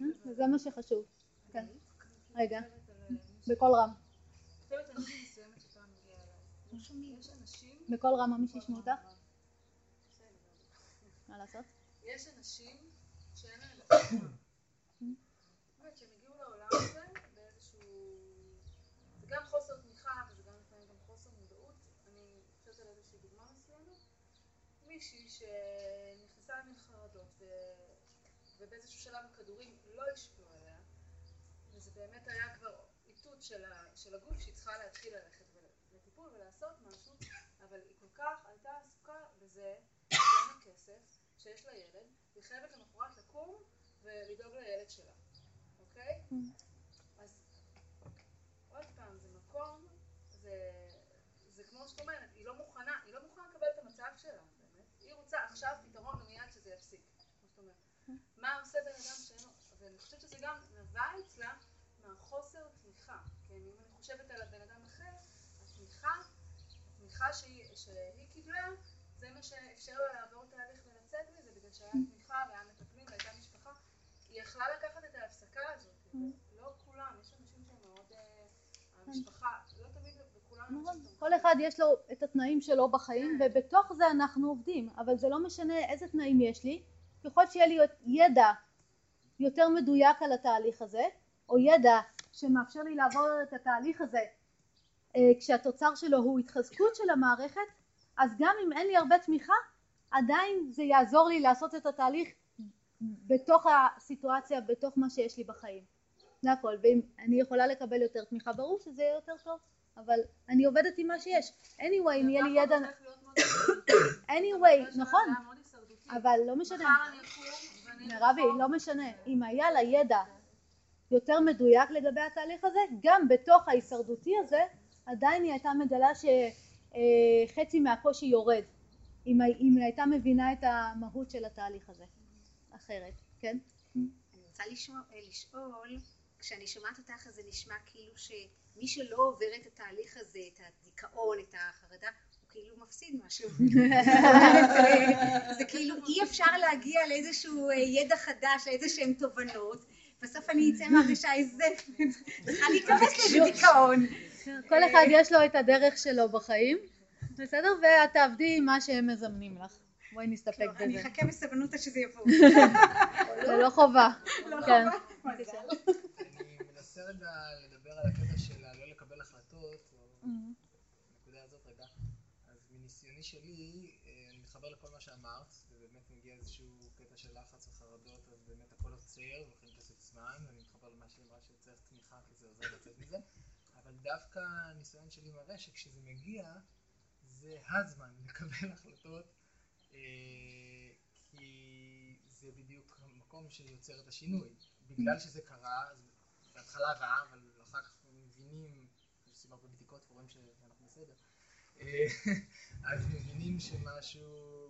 אה? וזה מה שחשוב. כן. רגע, בקול רם. אנשים... בקול רם, ממש ישמעו אותך? מה לעשות? יש אנשים שאין להם תמיכה. באמת, שהם הגיעו לעולם הזה באיזשהו... זה גם חוסר תמיכה, וזה גם לפעמים גם חוסר מודעות. אני חושבת על איזושהי דוגמה מסוימת. מישהי שנכנסה למין חרדות, ו... ובאיזשהו שלב הכדורים לא השפיעו עליה, וזה באמת היה כבר איתות של, ה... של הגוף שהיא צריכה להתחיל ללכת ול- לטיפול ולעשות משהו, אבל היא כל כך הייתה עסוקה בזה שאין לה כסף, שיש לה ילד, והיא חייבת למחרת לקום ולדאוג לילד שלה, אוקיי? אז עוד פעם, זה מקום, זה, זה כמו שאת אומרת, היא לא מוכנה, היא לא מוכנה לקבל את המצב שלה, באמת. היא רוצה עכשיו פתרון ומיד שזה יפסיק. מה עושה בן אדם שאין לו, ואני חושבת שזה גם נבע אצלה מהחוסר תמיכה, כן, אם אני חושבת על הבן אדם אחר, התמיכה, התמיכה שהיא, שהיא קיבלה, זה מה שאפשר לה לעבור תהליך ולצאת מזה, בגלל שהיה תמיכה והיה מטפלים והייתה משפחה. היא יכלה לקחת את ההפסקה הזאת, לא כולם, יש אנשים שהם מאוד, אה, המשפחה, לא תמיד בכולם נכון. אנשים כל אחד יש לו את התנאים שלו בחיים ובתוך זה אנחנו עובדים. אבל זה לא משנה איזה תנאים יש לי. ככל שיהיה לי ידע יותר מדויק על התהליך הזה או ידע שמאפשר לי לעבור את התהליך הזה אה, כשהתוצר שלו הוא התחזקות של המערכת אז גם אם אין לי הרבה תמיכה עדיין זה יעזור לי לעשות את התהליך בתוך הסיטואציה בתוך מה שיש לי בחיים. זה הכל. ואם אני יכולה לקבל יותר תמיכה ברור שזה יהיה יותר טוב אבל אני עובדת עם מה שיש. Anyway אם יהיה לי ידע anyway נכון. אבל לא משנה. אבחר. לא משנה. אם היה לה ידע יותר מדויק לגבי התהליך הזה גם בתוך ההישרדותי הזה עדיין היא הייתה מגלה שחצי מהקושי יורד. אם היא הייתה מבינה את המהות של התהליך הזה. אחרת כן? אני רוצה אה, לשאול, כשאני שומעת אותך אז זה נשמע כאילו שמי שלא עובר את התהליך הזה, את הדיכאון, את החרדה, הוא כאילו מפסיד משהו. זה, כאילו אי אפשר להגיע לאיזשהו אה, ידע חדש, לאיזה שהן תובנות, בסוף אני אצא מהרגשה איזה, צריכה להיכנס דיכאון. כל אחד יש לו את הדרך שלו בחיים בסדר ואת תעבדי עם מה שהם מזמנים לך בואי נסתפק לא, אני בזה. אחכה בסבלנות עד שזה יבוא. זה לא חובה. כן. אני מנסה רגע לדבר על הקטע של הלא לקבל החלטות, או הנקודה הזאת רגע. אז מניסיוני שלי, אה, אני מתחבר לכל מה שאמרת, ובאמת מגיע איזשהו קטע של לחץ וחרדות, אז באמת הכל עוצר, ולכן פשוט זמן, ואני מתחבר למה שהיא אמרה שצריך תמיכה, כי זה עוזר לצאת מזה. אבל דווקא הניסיון שלי מראה שכשזה מגיע, זה הזמן לקבל החלטות, אה, כי זה בדיוק המקום שיוצר את השינוי. בגלל שזה קרה, אז בהתחלה רע, אבל אחר כך מבינים, עושים הרבה בדיקות ורואים שאנחנו בסדר. אה, אז מבינים שמשהו,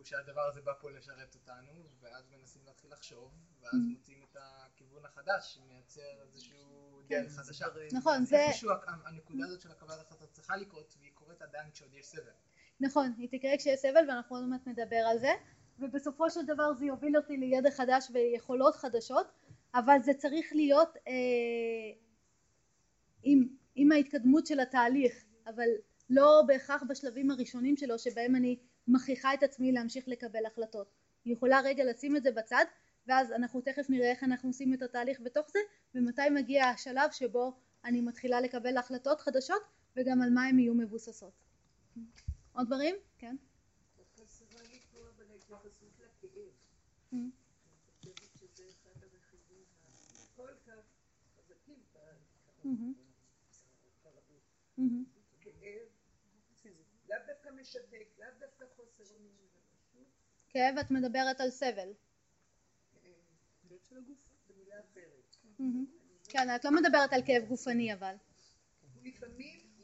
שהדבר הזה בא פה לשרת אותנו, ואז מנסים להתחיל לחשוב, ואז מוצאים את הכיוון החדש שמייצר איזשהו דרך חדשה. נכון, זה... איפשהו הכ- הנקודה הזאת של הקבלת החלטות צריכה לקרות, והיא קורית עדיין כשעוד יש סבל. נכון, היא תקרה כשיש סבל ואנחנו עוד מעט נדבר על זה ובסופו של דבר זה יוביל אותי לידע חדש ויכולות חדשות אבל זה צריך להיות אה, עם, עם ההתקדמות של התהליך אבל לא בהכרח בשלבים הראשונים שלו שבהם אני מכריחה את עצמי להמשיך לקבל החלטות. אני יכולה רגע לשים את זה בצד ואז אנחנו תכף נראה איך אנחנו עושים את התהליך בתוך זה ומתי מגיע השלב שבו אני מתחילה לקבל החלטות חדשות וגם על מה הן יהיו מבוססות. עוד דברים? כן. ההתייחסות לכאב. Mm. אני חושבת שזה אחד הרכיבים הכל כך חזקים מהמם. בתרבות. מהמם. כאב, לאו דווקא משתק, לאו דווקא חוסר אונים, זה פשוט כאב את מדברת על סבל. כן, את לא מדברת על כאב גופני אבל.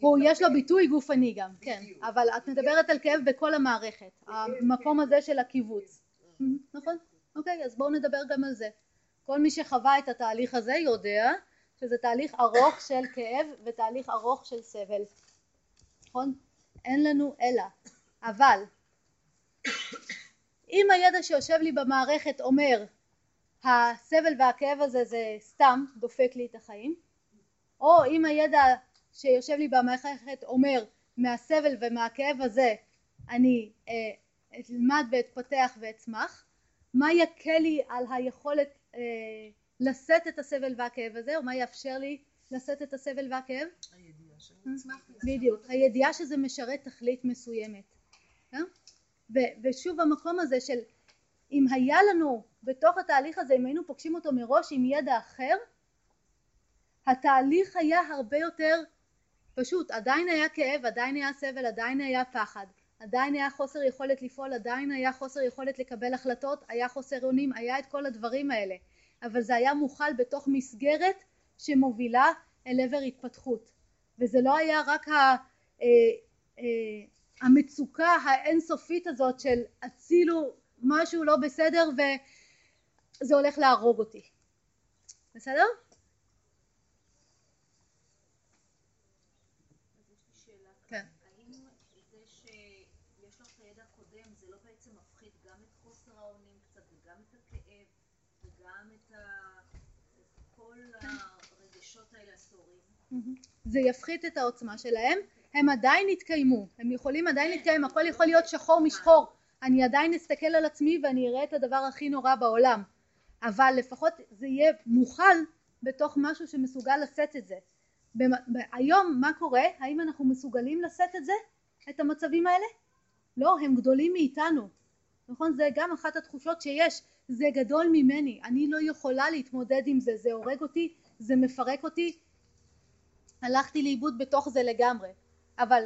הוא יש לו ביטוי גופני גם, כן. אבל את מדברת על כאב בכל המערכת, המקום הזה של הקיבוץ. נכון? אוקיי, אז בואו נדבר גם על זה. כל מי שחווה את התהליך הזה יודע שזה תהליך ארוך של כאב ותהליך ארוך של סבל. נכון? אין לנו אלא. אבל אם הידע שיושב לי במערכת אומר הסבל והכאב הזה זה סתם דופק לי את החיים, או אם הידע שיושב לי במערכת אומר מהסבל ומהכאב הזה אני אה, אלמד ואתפתח ואצמח, מה יקל לי על היכולת אה, לשאת את הסבל והכאב הזה, או מה יאפשר לי לשאת את הסבל והכאב? בדיוק, הידיעה שזה משרת תכלית מסוימת. ו- ושוב המקום הזה של אם היה לנו בתוך התהליך הזה, אם היינו פוגשים אותו מראש עם ידע אחר, התהליך היה הרבה יותר פשוט, עדיין היה כאב, עדיין היה סבל, עדיין היה פחד, עדיין היה חוסר יכולת לפעול, עדיין היה חוסר יכולת לקבל החלטות, היה חוסר אונים, היה את כל הדברים האלה, אבל זה היה מוכל בתוך מסגרת שמובילה אל עבר התפתחות, וזה לא היה רק ה, אה, אה, המצוקה האינסופית הזאת של הצילו משהו לא בסדר וזה הולך להרוג אותי, בסדר? אז יש לי שאלה כן. האם זה שיש לך את הידע הקודם זה לא בעצם מפחית גם את חוסר האונים קצת וגם את הכאב וגם את ה- את כל הרגשות האלה הסוערים? זה יפחית את העוצמה שלהם, הם עדיין יתקיימו, הם יכולים עדיין להתקיים, הכל יכול להיות שחור משחור, אני עדיין אסתכל על עצמי ואני אראה את הדבר הכי נורא בעולם, אבל לפחות זה יהיה מוכל בתוך משהו שמסוגל לשאת את זה. היום מה קורה? האם אנחנו מסוגלים לשאת את זה? את המצבים האלה? לא, הם גדולים מאיתנו, נכון? זה גם אחת התחושות שיש, זה גדול ממני, אני לא יכולה להתמודד עם זה, זה הורג אותי, זה מפרק אותי, הלכתי לאיבוד בתוך זה לגמרי, אבל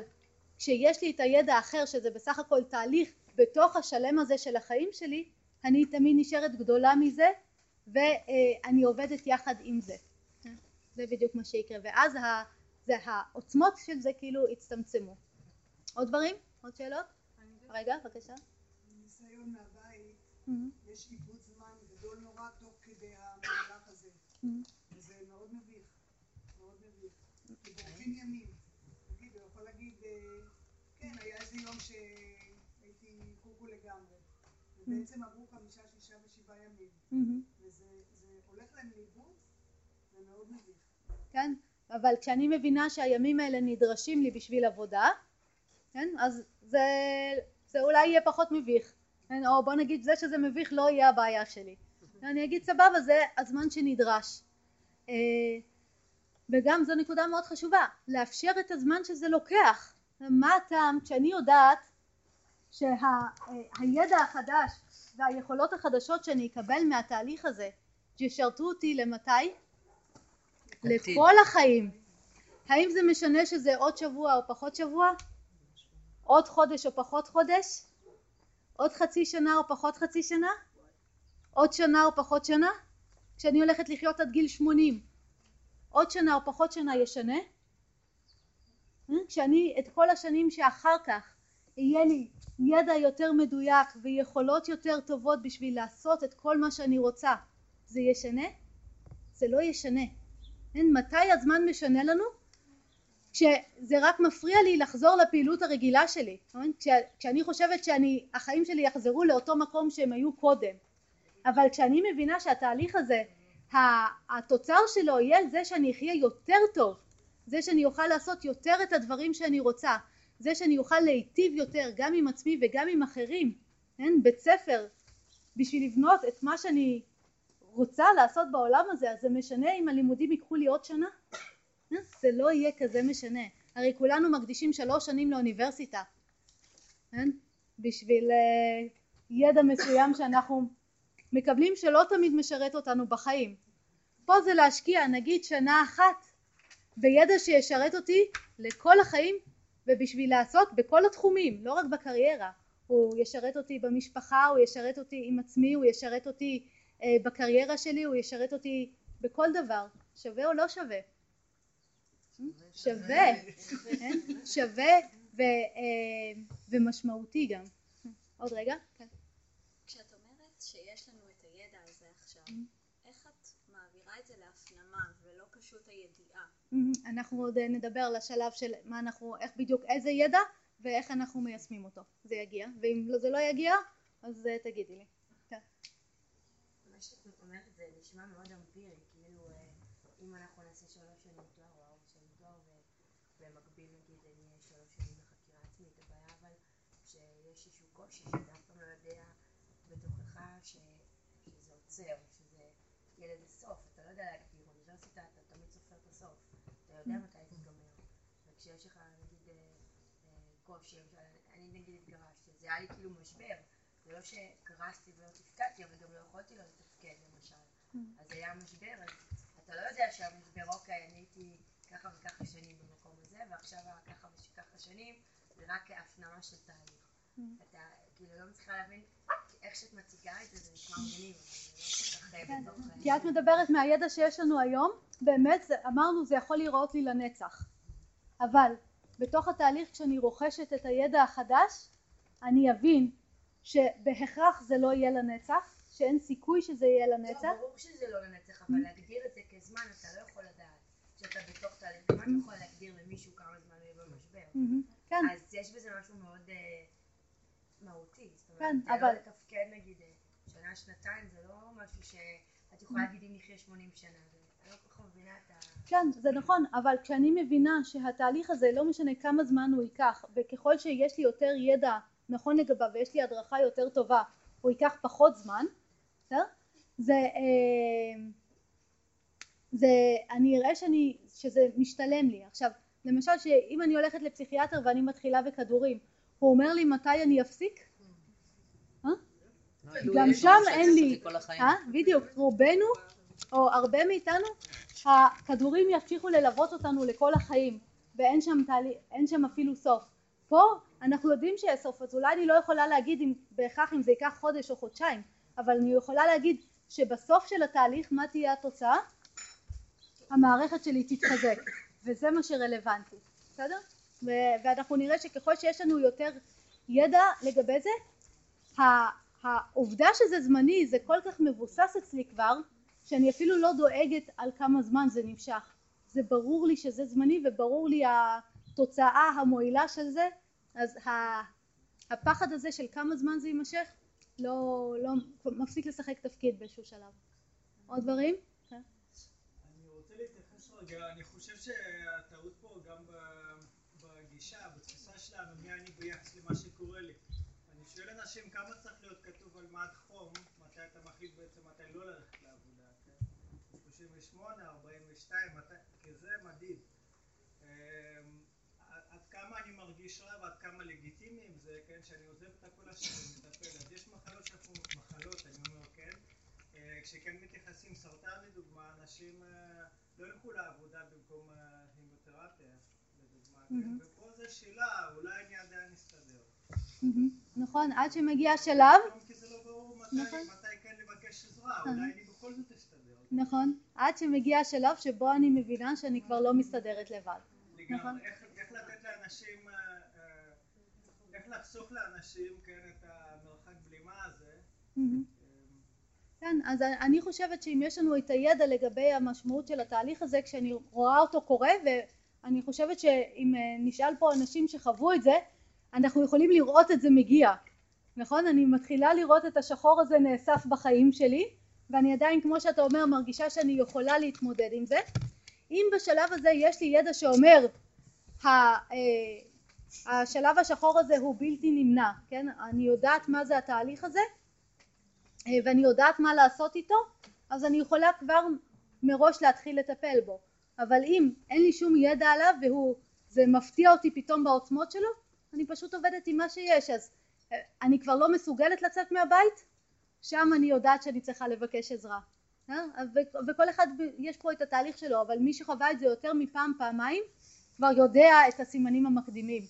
כשיש לי את הידע האחר שזה בסך הכל תהליך בתוך השלם הזה של החיים שלי, אני תמיד נשארת גדולה מזה ואני עובדת יחד עם זה. זה בדיוק מה שיקרה, ואז ה, זה העוצמות של זה כאילו הצטמצמו. עוד דברים? עוד שאלות? רגע, בבקשה. ניסיון מהבית, מהמם, יש איבוד זמן גדול נורא תוך כדי המהלך הזה, מהמם. וזה מאוד מביך, מאוד מביך. ימים. נגיד, הוא יכול להגיד, אה, כן, היה איזה יום שהייתי קוקו לגמרי, ובעצם עברו חמישה, שישה ושבעה ימים. וזה זה הולך להם לאיבוד, זה מאוד מביך. כן? אבל כשאני מבינה שהימים האלה נדרשים לי בשביל עבודה, כן? אז זה, זה אולי יהיה פחות מביך. כן, או בוא נגיד זה שזה מביך לא יהיה הבעיה שלי. אני אגיד סבבה זה הזמן שנדרש. אה, וגם זו נקודה מאוד חשובה, לאפשר את הזמן שזה לוקח. מה הטעם כשאני יודעת שהידע החדש והיכולות החדשות שאני אקבל מהתהליך הזה ישרתו אותי למתי? לכל החיים. האם זה משנה שזה עוד שבוע או פחות שבוע? עוד חודש או פחות חודש? עוד חצי שנה או פחות חצי שנה? עוד שנה או פחות שנה? כשאני הולכת לחיות עד גיל 80 עוד שנה או פחות שנה ישנה? אה? כשאני את כל השנים שאחר כך יהיה לי ידע יותר מדויק ויכולות יותר טובות בשביל לעשות את כל מה שאני רוצה זה ישנה? זה לא ישנה. אין, מתי הזמן משנה לנו? כשזה רק מפריע לי לחזור לפעילות הרגילה שלי. אין? כש, כשאני חושבת שהחיים שלי יחזרו לאותו מקום שהם היו קודם. אבל כשאני מבינה שהתהליך הזה התוצר שלו יהיה זה שאני אחיה יותר טוב, זה שאני אוכל לעשות יותר את הדברים שאני רוצה, זה שאני אוכל להיטיב יותר גם עם עצמי וגם עם אחרים, כן? בית ספר, בשביל לבנות את מה שאני רוצה לעשות בעולם הזה, אז זה משנה אם הלימודים ייקחו לי עוד שנה? כן? זה לא יהיה כזה משנה. הרי כולנו מקדישים שלוש שנים לאוניברסיטה, כן? בשביל uh, ידע מסוים שאנחנו מקבלים שלא תמיד משרת אותנו בחיים. פה זה להשקיע נגיד שנה אחת בידע שישרת אותי לכל החיים ובשביל לעשות בכל התחומים, לא רק בקריירה. הוא ישרת אותי במשפחה, הוא ישרת אותי עם עצמי, הוא ישרת אותי אה, בקריירה שלי, הוא ישרת אותי בכל דבר. שווה או לא שווה? שווה, כן? שווה ו, אה, ומשמעותי גם. עוד רגע? כן. כשאת אומרת שיש לנו את הידע הזה עכשיו, איך את מעבירה את זה להפנמה ולא פשוט הידיעה? אנחנו עוד נדבר לשלב של מה אנחנו, איך בדיוק, איזה ידע ואיך אנחנו מיישמים אותו. זה יגיע, ואם זה לא יגיע, אז אה, תגידי לי. כן. מה שאת אומרת זה נשמע מאוד אמפירי, כאילו אה, אם אנחנו נעשה שלוש שנים תואר או ארבע שנים תואר ובמקביל נגיד אני אהיה שלוש שנים בחקירה עצמית, הבעיה אבל שיש איזשהו קושי שאתה אף פעם לא יודע בתוכך שזה עוצר, שזה יהיה לזה סוף, אתה לא יודע להגדיר, אוניברסיטה אתה תמיד סופר את הסוף, אתה יודע מתי זה ייגמר, וכשיש לך נגיד אה, אה, קושי, אני נגיד התגרשתי, זה היה לי כאילו משבר, זה לא שקרסתי ולא תפקדתי, אבל גם לא יכולתי לא לתפקד למשל, אז היה משבר, אז אתה לא יודע שהמשבר, אוקיי, אני הייתי ככה וככה שנים במקום הזה, ועכשיו ככה וככה שנים, זה רק הפנמה של תהליך. אתה כאילו לא מצליחה להבין איך שאת מציגה את זה, זה נשמע מגניב, לא כל כך בתוך... כי את מדברת מהידע שיש לנו היום, באמת אמרנו זה יכול להיראות לי לנצח, אבל בתוך התהליך כשאני רוכשת את הידע החדש, אני אבין שבהכרח זה לא יהיה לנצח, שאין סיכוי שזה יהיה לנצח. לא, ברור שזה לא לנצח, אבל להגדיר את זה כזמן, אתה לא יכול לדעת שאתה בתוך תהליך, מה אתה יכול להגדיר למישהו כמה זמן הוא יהיה במשבר? כן. אז יש בזה משהו מאוד... אה, מהותי. זאת כן, אומרת, אבל... לא לתפקד נגיד אה, שנה, שנתיים, זה לא משהו שאת יכולה להגיד אם נחיה 80 שנה. כן, זה נכון, אבל כשאני מבינה שהתהליך הזה לא משנה כמה זמן הוא ייקח, וככל שיש לי יותר ידע נכון לגביו ויש לי הדרכה יותר טובה, הוא ייקח פחות זמן, בסדר? זה, אה, זה, אני אראה שאני, שזה משתלם לי. עכשיו, למשל שאם אני הולכת לפסיכיאטר ואני מתחילה בכדורים, הוא אומר לי מתי אני אפסיק? אה? גם שם אין לי, אה? בדיוק, רובנו או הרבה מאיתנו הכדורים ימשיכו ללוות אותנו לכל החיים ואין שם, תהלי, שם אפילו סוף. פה אנחנו יודעים שיש סוף אז אולי אני לא יכולה להגיד אם, בהכרח אם זה ייקח חודש או חודשיים אבל אני יכולה להגיד שבסוף של התהליך מה תהיה התוצאה? המערכת שלי תתחזק וזה מה שרלוונטי, בסדר? ואנחנו נראה שככל שיש לנו יותר ידע לגבי זה, העובדה שזה זמני זה כל כך מבוסס אצלי כבר, שאני אפילו לא דואגת על כמה זמן זה נמשך. זה ברור לי שזה זמני וברור לי התוצאה המועילה של זה, אז הפחד הזה של כמה זמן זה יימשך לא, לא מפסיק לשחק תפקיד באיזשהו שלב. עוד דברים? כן. אני רוצה להתייחס רגע, אני חושב שהטעות פה גם בגישה, בתפיסה שלנו, מי אני ביחס למה שקורה לי. אני שואל אנשים כמה צריך להיות כתוב על מד חום, מתי אתה מחליט בעצם מתי לא ללכת? 38, 42, מתי, כי זה מדיד. אמ, עד כמה אני מרגיש רע ועד כמה לגיטימי עם זה, כן, שאני עוזב את הכל השני ומטפל. אז יש מחלות שאנחנו, מחלות, אני אומר, כן, אה, כשכן מתייחסים סרטן לדוגמה, אנשים אה, לא ילכו לעבודה במקום אה, הימותרפיה, לדוגמה, כן? מהמם. ופה זה שאלה, אולי אני עדיין אסתדר. נכון, עד שמגיע שלב, כי זה לא ברור מתי, נכון. כן לבקש עזרה. אולי אני בכל זאת אסתדר. נכון, עד שמגיע השלב שבו אני מבינה שאני כבר לא מסתדרת לבד. נכון. איך, איך לתת לאנשים, אה, אה, איך לחסוך לאנשים, כן, את המרחק בלימה הזה. מהמם. כן, אז אני חושבת שאם יש לנו את הידע לגבי המשמעות של התהליך הזה, כשאני רואה אותו קורה, ואני חושבת שאם אה, נשאל פה אנשים שחוו את זה, אנחנו יכולים לראות את זה מגיע, נכון? אני מתחילה לראות את השחור הזה נאסף בחיים שלי, ואני עדיין, כמו שאתה אומר, מרגישה שאני יכולה להתמודד עם זה. אם בשלב הזה יש לי ידע שאומר, אה, השלב השחור הזה הוא בלתי נמנע, כן? אני יודעת מה זה התהליך הזה, אה, ואני יודעת מה לעשות איתו, אז אני יכולה כבר מראש להתחיל לטפל בו. אבל אם אין לי שום ידע עליו והוא, זה מפתיע אותי פתאום בעוצמות שלו, אני פשוט עובדת עם מה שיש. אז אה, אני כבר לא מסוגלת לצאת מהבית, שם אני יודעת שאני צריכה לבקש עזרה. אה? וכל אחד יש פה את התהליך שלו, אבל מי שחווה את זה יותר מפעם פעמיים כבר יודע את הסימנים המקדימים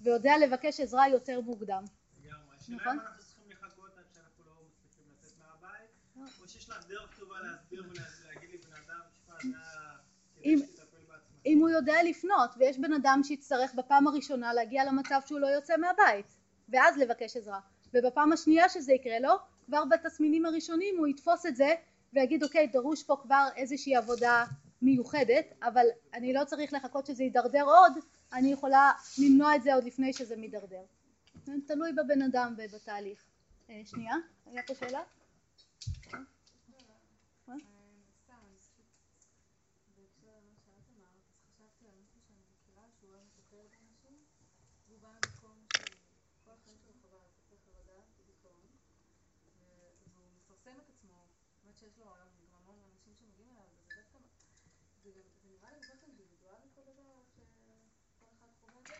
ויודע לבקש עזרה יותר מוקדם. נכון. אם לא. אם-. אם הוא יודע לפנות ויש בן אדם שיצטרך בפעם הראשונה להגיע למצב שהוא לא יוצא מהבית ואז לבקש עזרה ובפעם השנייה שזה יקרה לו כבר בתסמינים הראשונים הוא יתפוס את זה ויגיד אוקיי דרוש פה כבר איזושהי עבודה מיוחדת אבל אני לא צריך לחכות שזה יידרדר עוד אני יכולה למנוע את זה עוד לפני שזה מידרדר תלוי בבן אדם ובתהליך אה, שנייה היה פה שאלה? מה? סתם, אני פשוט, בהקשר למה שאת אמרת, אז חשבתי על מישהו שאני מכירה שהוא אוהב לטפל באנשים, והוא בא ממקום שכל החיים שלו חווה התקפי חרדה ודיכאון, ו- והוא מפרסם את עצמו, באמת שיש לו היום גם המון אנשים שמגיעים אליו, וזה דווקא, זה גם, זה נראה לי קצת אינדיבידואלי כל דבר, שכל אחד חווה את זה,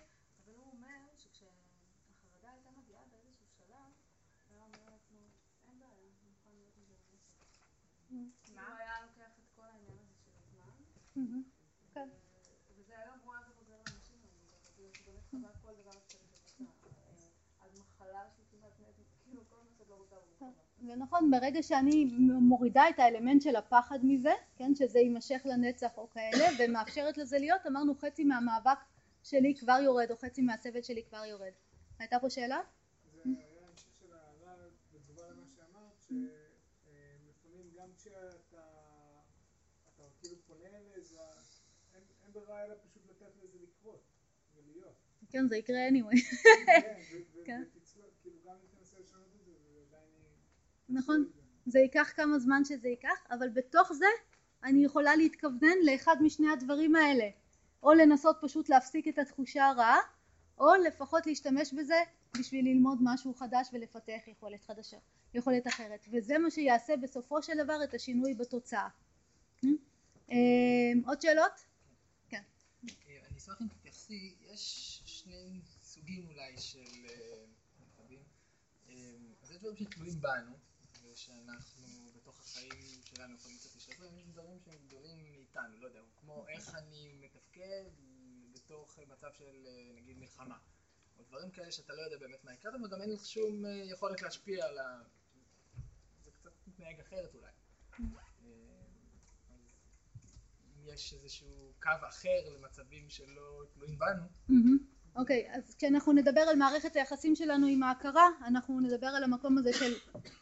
אבל הוא אומר שכשהחרדה הייתה מגיעה באיזשהו שלב, הוא היה אומר לעצמו, אין בעיה, אני מוכן להיות עם זה לנצח. הוא היה לוקח את כל העניין הזה של הזמן, מהמם. כן. ו- וזה היום הוא אז עוזר לאנשים האלה, בגלל שהוא באמת חווה כל דבר אפשרי שבוצע, אה, מחלה כאילו כל מה שאת לא רוצה חווה. ונכון, ברגע שאני מורידה את האלמנט של הפחד מזה, כן, שזה יימשך לנצח או כאלה, ומאפשרת לזה להיות, אמרנו חצי מהמאבק שלי כבר יורד, או חצי מהסבל שלי כבר יורד. הייתה פה שאלה? זה היה המשך של ההערה בתגובה למה שאמרת, שלפעמים גם כשאתה אתה כאילו פונה לעזרה, ברירה אלא פשוט לתת לזה לקרות ולהיות. כן, זה יקרה anyway. כן, ו- ו-. ותצלח, גם אם תנסה לשנות את זה, ועדיין היא... נכון, זה ייקח כמה זמן שזה ייקח, אבל בתוך זה אני יכולה להתכוונן לאחד משני הדברים האלה, או לנסות פשוט להפסיק את התחושה הרעה, או לפחות להשתמש בזה בשביל ללמוד משהו חדש ולפתח יכולת חדשה, יכולת אחרת, וזה מה שיעשה בסופו של דבר את השינוי בתוצאה. אה, עוד שאלות? אשמח אם תתייחסי, יש שני סוגים אולי של אה, מצבים. אה, אז יש דברים שתלויים בנו, ושאנחנו בתוך החיים שלנו יכולים קצת לשפר, יש דברים שהם גדולים מאיתנו, לא יודע, כמו איך אני מתפקד בתוך מצב של אה, נגיד מלחמה. או דברים כאלה שאתה לא יודע באמת מה יקרה, וגם אין לך שום יכולת להשפיע על ה... זה קצת מתנהג אחרת אולי. יש איזשהו קו אחר למצבים שלא תלויים בנו. אוקיי, אז כשאנחנו נדבר על מערכת היחסים שלנו עם ההכרה, אנחנו נדבר על המקום הזה של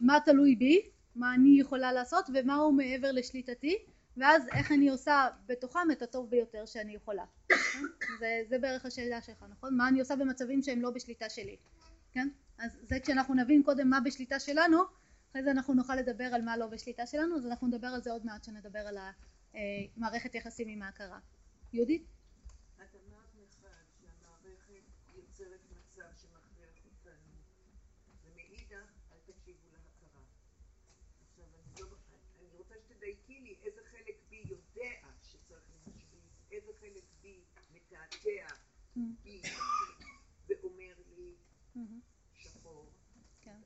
מה תלוי בי, מה אני יכולה לעשות ומה הוא מעבר לשליטתי, ואז איך אני עושה בתוכם את הטוב ביותר שאני יכולה. זה, זה בערך השאלה שלך, נכון? מה אני עושה במצבים שהם לא בשליטה שלי, כן? אז זה כשאנחנו נבין קודם מה בשליטה שלנו, אחרי זה אנחנו נוכל לדבר על מה לא בשליטה שלנו, אז אנחנו נדבר על זה עוד מעט כשנדבר על אה, מערכת יחסים עם ההכרה. יהודית? את אמרת לך שהמערכת יוצרת מצב שמכריח אותנו, ומאידך אל תקשיבו להכרה. עכשיו אני, לא, אני רוצה שתדייקי לי איזה חלק בי יודע שצריך להשביז, איזה חלק בי מתעתע mm-hmm. בי ואומר לי mm-hmm. שחור. כן,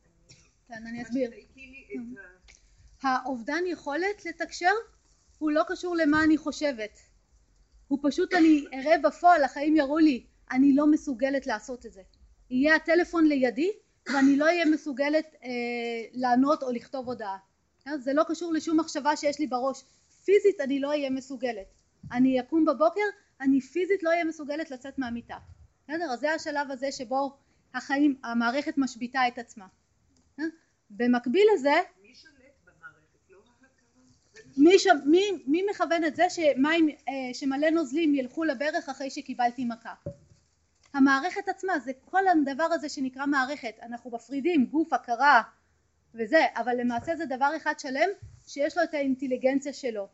אני כן, אסביר. Mm-hmm. האובדן יכולת לתקשר? הוא לא קשור למה אני חושבת. הוא פשוט אני אראה בפועל, החיים יראו לי, אני לא מסוגלת לעשות את זה. יהיה הטלפון לידי ואני לא אהיה מסוגלת אה, לענות או לכתוב הודעה. אה, זה לא קשור לשום מחשבה שיש לי בראש. פיזית אני לא אהיה מסוגלת. אני אקום בבוקר, אני פיזית לא אהיה מסוגלת לצאת מהמיטה. בסדר? אז זה השלב הזה שבו החיים, המערכת משביתה את עצמה. אה? במקביל לזה, מי שולט במערכת? לא ההכרה? מי, ש... מי, מי מכוון את זה שמים, אה, שמלא נוזלים ילכו לברך אחרי שקיבלתי מכה? המערכת עצמה, זה כל הדבר הזה שנקרא מערכת, אנחנו מפרידים גוף, הכרה וזה, אבל למעשה זה דבר אחד שלם שיש לו את האינטליגנציה שלו.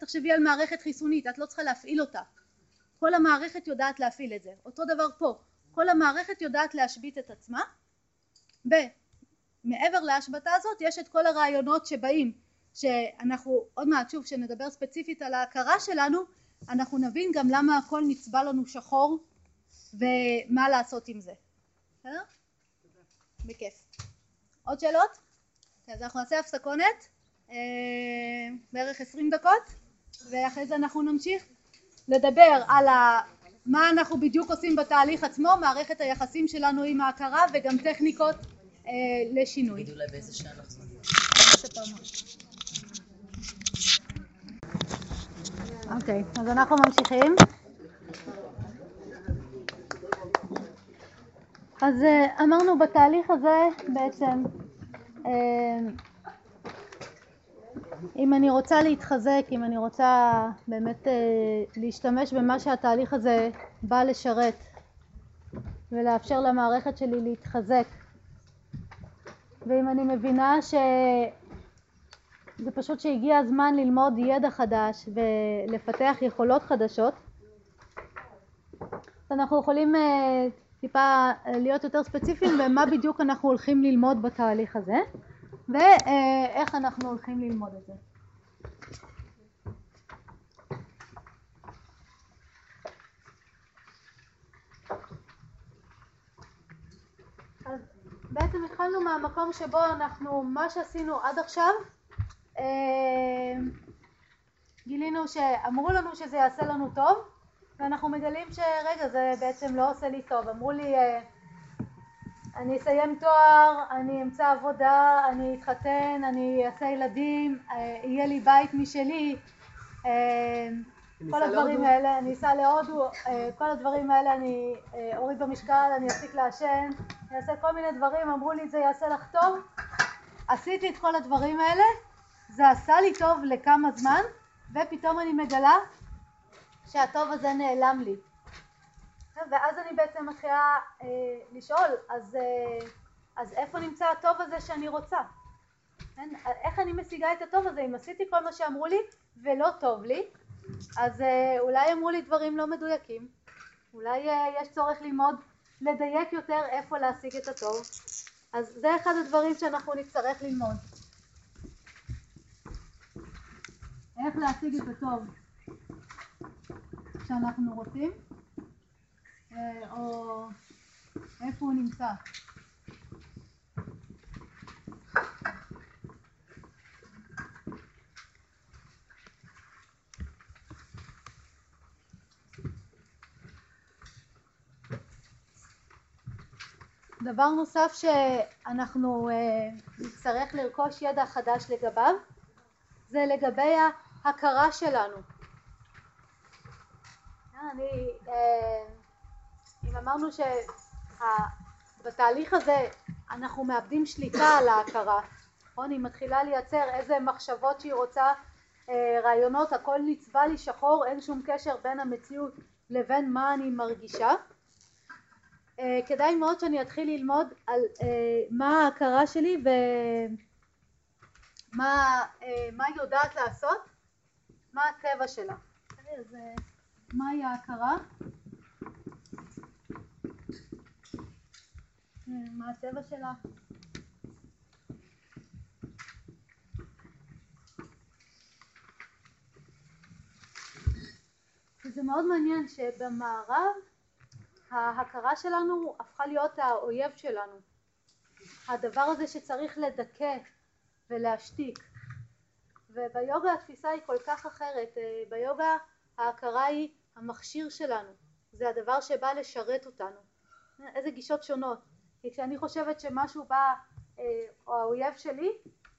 תחשבי על מערכת חיסונית, את לא צריכה להפעיל אותה. כל המערכת יודעת להפעיל את זה. אותו דבר פה, כל המערכת יודעת להשבית את עצמה, ומעבר להשבתה הזאת יש את כל הרעיונות שבאים, שאנחנו עוד מעט שוב כשנדבר ספציפית על ההכרה שלנו, אנחנו נבין גם למה הכל נצבע לנו שחור ומה לעשות עם זה. בסדר? בכיף. עוד שאלות? אז אנחנו נעשה הפסקונת, אה, בערך עשרים דקות, ואחרי זה אנחנו נמשיך לדבר על ה... מה אנחנו בדיוק עושים בתהליך עצמו, מערכת היחסים שלנו עם ההכרה וגם טכניקות אה, לשינוי. תגידו אולי באיזה שעה נחזור. אוקיי, אז אנחנו ממשיכים. אז אה, אמרנו בתהליך הזה בעצם אה, אם אני רוצה להתחזק, אם אני רוצה באמת אה, להשתמש במה שהתהליך הזה בא לשרת ולאפשר למערכת שלי להתחזק ואם אני מבינה שזה פשוט שהגיע הזמן ללמוד ידע חדש ולפתח יכולות חדשות אנחנו יכולים טיפה להיות יותר ספציפיים במה בדיוק אנחנו הולכים ללמוד בתהליך הזה ואיך אנחנו הולכים ללמוד את זה. בעצם התחלנו מהמקום שבו אנחנו, מה שעשינו עד עכשיו, אה, גילינו שאמרו לנו שזה יעשה לנו טוב ואנחנו מגלים שרגע זה בעצם לא עושה לי טוב. אמרו לי אה, אני אסיים תואר, אני אמצא עבודה, אני אתחתן, אני אעשה ילדים, אה, יהיה לי בית משלי. אה, כל הדברים האלה, אני אסע להודו, כל הדברים האלה, אני אוריד במשקל, אני אפסיק לעשן, אני אעשה כל מיני דברים, אמרו לי זה יעשה לך טוב, עשיתי את כל הדברים האלה, זה עשה לי טוב לכמה זמן ופתאום אני מגלה שהטוב הזה נעלם לי. ואז אני בעצם מתחילה אה, לשאול, אז, אה, אז איפה נמצא הטוב הזה שאני רוצה? כן? איך אני משיגה את הטוב הזה? אם עשיתי כל מה שאמרו לי ולא טוב לי, אז אה, אולי אמרו לי דברים לא מדויקים, אולי אה, יש צורך ללמוד לדייק יותר איפה להשיג את הטוב, אז זה אחד הדברים שאנחנו נצטרך ללמוד. איך להשיג את הטוב. שאנחנו רוצים אה, או איפה הוא נמצא דבר נוסף שאנחנו אה, נצטרך לרכוש ידע חדש לגביו זה לגבי ההכרה שלנו אני, אה, אם אמרנו שבתהליך הזה אנחנו מאבדים שליטה על ההכרה, נכון? היא מתחילה לייצר איזה מחשבות שהיא רוצה, אה, רעיונות, הכל נצבע לי שחור, אין שום קשר בין המציאות לבין מה אני מרגישה. אה, כדאי מאוד שאני אתחיל ללמוד על מה ההכרה שלי ומה היא יודעת לעשות, מה הצבע שלה? אז מהי ההכרה? אה, מה הצבע שלה? זה מאוד מעניין שבמערב ההכרה שלנו הפכה להיות האויב שלנו. הדבר הזה שצריך לדכא ולהשתיק. וביוגה התפיסה היא כל כך אחרת. אה, ביוגה ההכרה היא המכשיר שלנו. זה הדבר שבא לשרת אותנו. איזה גישות שונות. כי כשאני חושבת שמשהו בא, אה, או האויב שלי,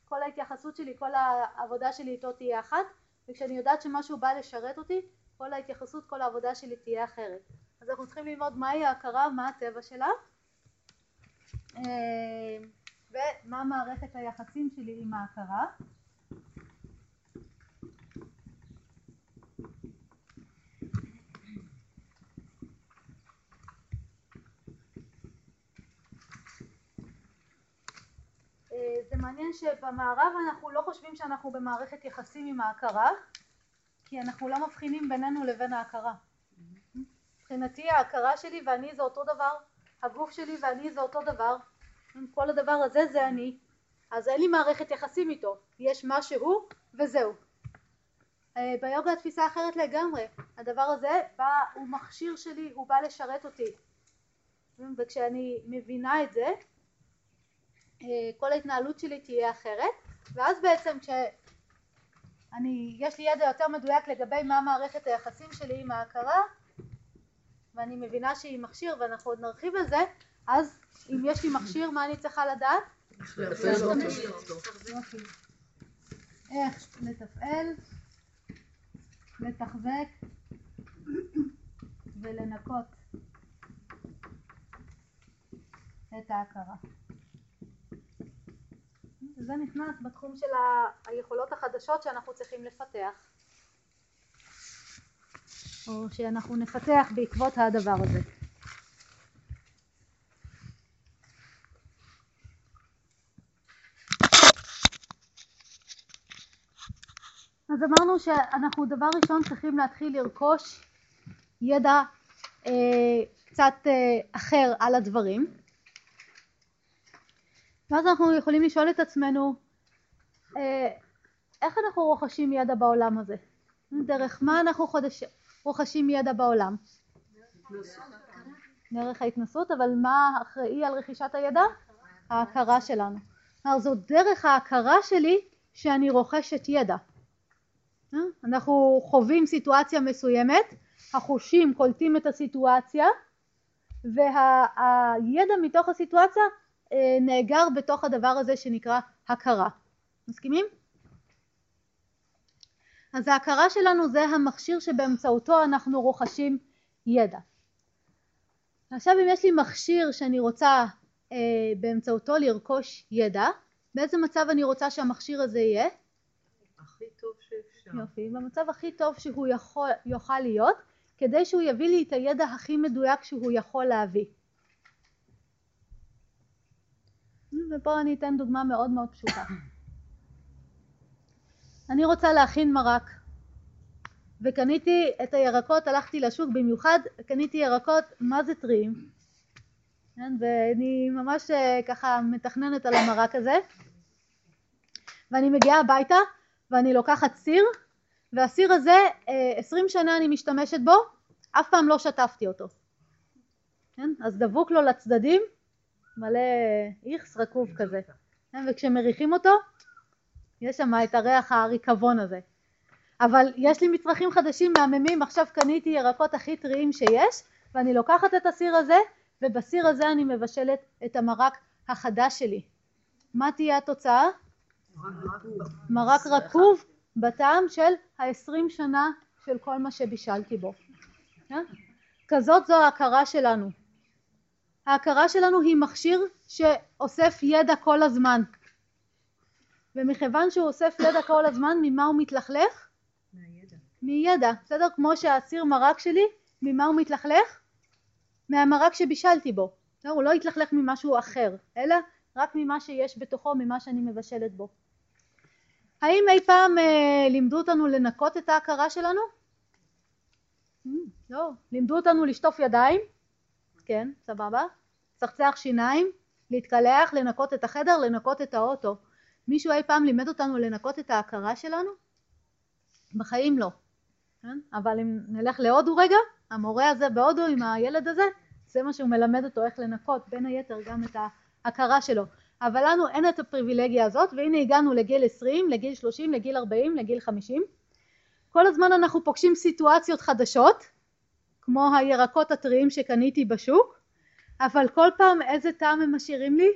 כל ההתייחסות שלי, כל העבודה שלי איתו תהיה אחת, וכשאני יודעת שמשהו בא לשרת אותי, כל ההתייחסות, כל העבודה שלי תהיה אחרת. אז אנחנו צריכים ללמוד מהי ההכרה, מה הטבע שלה, אה, ומה מערכת היחסים שלי עם ההכרה. אה, זה מעניין שבמערב אנחנו לא חושבים שאנחנו במערכת יחסים עם ההכרה כי אנחנו לא מבחינים בינינו לבין ההכרה. מבחינתי ההכרה שלי ואני זה אותו דבר, הגוף שלי ואני זה אותו דבר, כל הדבר הזה זה אני, אז אין לי מערכת יחסים איתו, יש משהו וזהו. אה, ביוגה התפיסה אחרת לגמרי, הדבר הזה בא, הוא מכשיר שלי, הוא בא לשרת אותי, וכשאני מבינה את זה כל ההתנהלות שלי תהיה אחרת ואז בעצם כשאני, יש לי ידע יותר מדויק לגבי מה מערכת היחסים שלי עם ההכרה ואני מבינה שהיא מכשיר ואנחנו עוד נרחיב על זה אז אם יש לי מכשיר מה אני צריכה לדעת? איך לתפעל, לתחזק ולנקות את ההכרה זה נכנס בתחום של היכולות החדשות שאנחנו צריכים לפתח או שאנחנו נפתח בעקבות הדבר הזה. אז אמרנו שאנחנו דבר ראשון צריכים להתחיל לרכוש ידע אה, קצת אה, אחר על הדברים ואז אנחנו יכולים לשאול את עצמנו אה, איך אנחנו רוכשים ידע בעולם הזה? דרך מה אנחנו חודש... רוכשים ידע בעולם? דרך ההתנסות, אבל מה אחראי על רכישת הידע? ההכרה שלנו. כלומר זו דרך ההכרה שלי שאני רוכשת ידע. אה? אנחנו חווים סיטואציה מסוימת, החושים קולטים את הסיטואציה והידע מתוך הסיטואציה נאגר בתוך הדבר הזה שנקרא הכרה. מסכימים? אז ההכרה שלנו זה המכשיר שבאמצעותו אנחנו רוכשים ידע. עכשיו אם יש לי מכשיר שאני רוצה אה, באמצעותו לרכוש ידע, באיזה מצב אני רוצה שהמכשיר הזה יהיה? הכי טוב שאפשר. יופי, במצב הכי טוב שהוא יכול, יוכל להיות, כדי שהוא יביא לי את הידע הכי מדויק שהוא יכול להביא. ופה אני אתן דוגמה מאוד מאוד פשוטה. אני רוצה להכין מרק וקניתי את הירקות, הלכתי לשוק במיוחד, קניתי ירקות מה זה טריים כן, ואני ממש אה, ככה מתכננת על המרק הזה ואני מגיעה הביתה ואני לוקחת סיר והסיר הזה אה, עשרים שנה אני משתמשת בו אף פעם לא שטפתי אותו כן? אז דבוק לו לצדדים מלא איכס רקוב כזה, כן? וכשמריחים אותו יש שם את הריח הריקבון הזה. אבל יש לי מצרכים חדשים מהממים, עכשיו קניתי ירקות הכי טריים שיש ואני לוקחת את הסיר הזה ובסיר הזה אני מבשלת את המרק החדש שלי. מה תהיה התוצאה? מרק רקוב בטעם של העשרים שנה של כל מה שבישלתי בו. כן? כזאת זו ההכרה שלנו. ההכרה שלנו היא מכשיר שאוסף ידע כל הזמן ומכיוון שהוא אוסף ידע כל הזמן ממה הוא מתלכלך? מידע. מידע, בסדר? כמו שהסיר מרק שלי, ממה הוא מתלכלך? מהמרק שבישלתי בו, לא, הוא לא יתלכלך ממשהו אחר, אלא רק ממה שיש בתוכו, ממה שאני מבשלת בו. האם אי פעם אה, לימדו אותנו לנקות את ההכרה שלנו? Hmm, לא. לימדו אותנו לשטוף ידיים? כן, סבבה. צחצח שיניים, להתקלח, לנקות את החדר, לנקות את האוטו. מישהו אי פעם לימד אותנו לנקות את ההכרה שלנו? בחיים לא. כן? אבל אם נלך להודו רגע, המורה הזה בהודו עם הילד הזה, זה מה שהוא מלמד אותו איך לנקות בין היתר גם את ההכרה שלו. אבל לנו אין את הפריבילגיה הזאת והנה הגענו לגיל 20, לגיל 30, לגיל 40, לגיל 50. כל הזמן אנחנו פוגשים סיטואציות חדשות כמו הירקות הטריים שקניתי בשוק אבל כל פעם איזה טעם הם משאירים לי?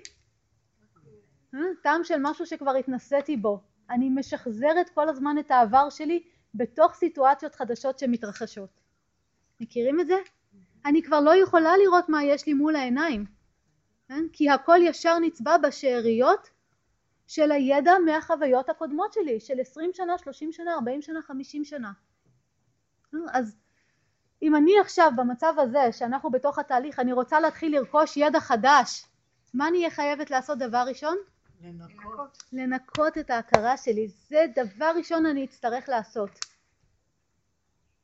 אה? טעם של משהו שכבר התנסיתי בו. אני משחזרת כל הזמן את העבר שלי בתוך סיטואציות חדשות שמתרחשות. מכירים את זה? אני כבר לא יכולה לראות מה יש לי מול העיניים, כן? כי הכל ישר נצבע בשאריות של הידע מהחוויות הקודמות שלי, של 20 שנה, 30 שנה, 40 שנה, 50 שנה. אז אם אני עכשיו במצב הזה שאנחנו בתוך התהליך, אני רוצה להתחיל לרכוש ידע חדש, מה אני אהיה חייבת לעשות דבר ראשון? לנקות. לנקות את ההכרה שלי, זה דבר ראשון אני אצטרך לעשות.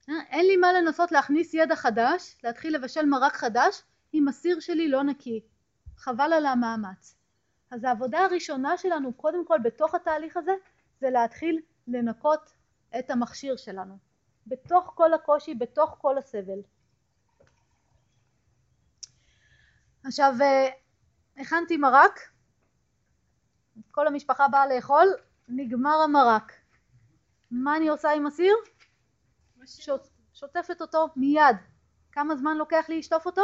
אה, אין לי מה לנסות להכניס ידע חדש, להתחיל לבשל מרק חדש, אם הסיר שלי לא נקי. חבל על המאמץ. אז העבודה הראשונה שלנו קודם כל בתוך התהליך הזה זה להתחיל לנקות את המכשיר שלנו. בתוך כל הקושי, בתוך כל הסבל. עכשיו אה, הכנתי מרק, כל המשפחה באה לאכול, נגמר המרק. מה אני עושה עם הסיר? שוט, שוטפת אותו מיד. כמה זמן לוקח לי לשטוף אותו?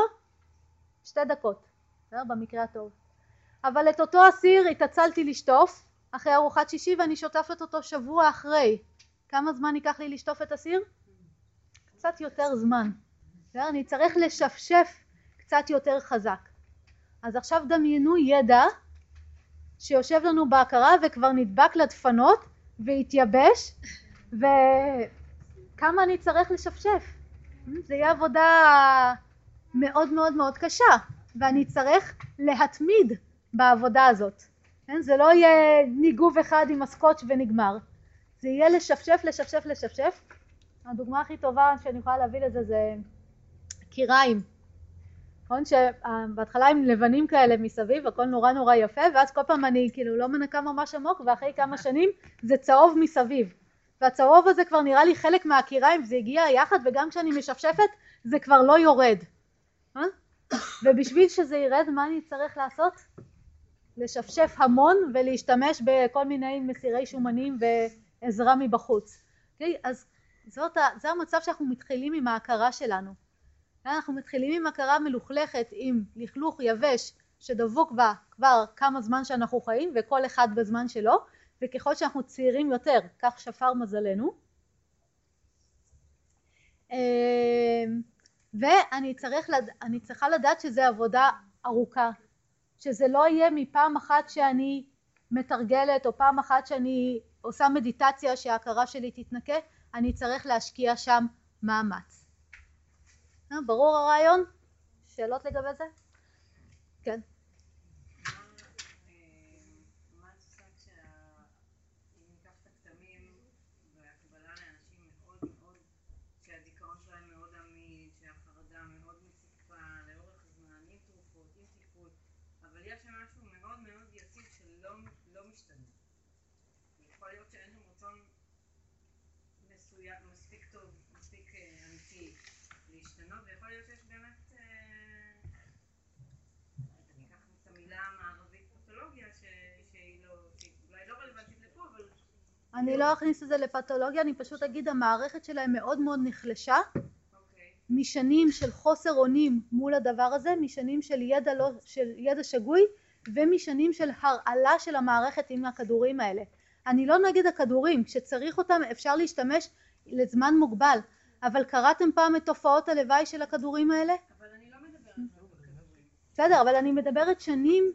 שתי דקות, במקרה הטוב. אבל את אותו הסיר התעצלתי לשטוף אחרי ארוחת שישי ואני שוטפת אותו שבוע אחרי. כמה זמן ייקח לי לשטוף את הסיר? קצת יותר זמן. אני צריך לשפשף קצת יותר חזק. אז עכשיו דמיינו ידע שיושב לנו בהכרה וכבר נדבק לדפנות והתייבש וכמה אני צריך לשפשף. זה יהיה עבודה מאוד מאוד מאוד קשה ואני צריך להתמיד בעבודה הזאת. כן? זה לא יהיה ניגוב אחד עם הסקוץ' ונגמר. זה יהיה לשפשף, לשפשף, לשפשף. הדוגמה הכי טובה שאני יכולה להביא לזה זה קיריים. נכון שבהתחלה הם לבנים כאלה מסביב, הכל נורא נורא יפה, ואז כל פעם אני כאילו לא מנקה ממש עמוק, ואחרי כמה שנים זה צהוב מסביב. והצהוב הזה כבר נראה לי חלק מהקיריים, זה הגיע יחד, וגם כשאני משפשפת זה כבר לא יורד. אה? ובשביל שזה ירד, מה אני צריך לעשות? לשפשף המון ולהשתמש בכל מיני מסירי שומנים ועזרה מבחוץ. Okay? אוקיי? אז זאת, זה המצב שאנחנו מתחילים עם ההכרה שלנו. אנחנו מתחילים עם הכרה מלוכלכת עם לכלוך יבש שדבוק בה כבר כמה זמן שאנחנו חיים וכל אחד בזמן שלו וככל שאנחנו צעירים יותר כך שפר מזלנו אמ, ואני צריך. צריכה לדעת שזה עבודה ארוכה שזה לא יהיה מפעם אחת שאני מתרגלת או פעם אחת שאני עושה מדיטציה שההכרה שלי תתנקה אני צריך להשקיע שם מאמץ. אה, ברור הרעיון? שאלות לגבי זה? כן. אני לא אכניס את זה לפתולוגיה, אני פשוט אגיד המערכת שלהם מאוד מאוד נחלשה okay. משנים של חוסר אונים מול הדבר הזה, משנים של ידע, לא, של ידע שגוי ומשנים של הרעלה של המערכת עם הכדורים האלה. אני לא נגד הכדורים, כשצריך אותם אפשר להשתמש לזמן מוגבל, אבל קראתם פעם את תופעות הלוואי של הכדורים האלה? אבל אני לא מדברת בסדר, אבל אני מדברת שנים,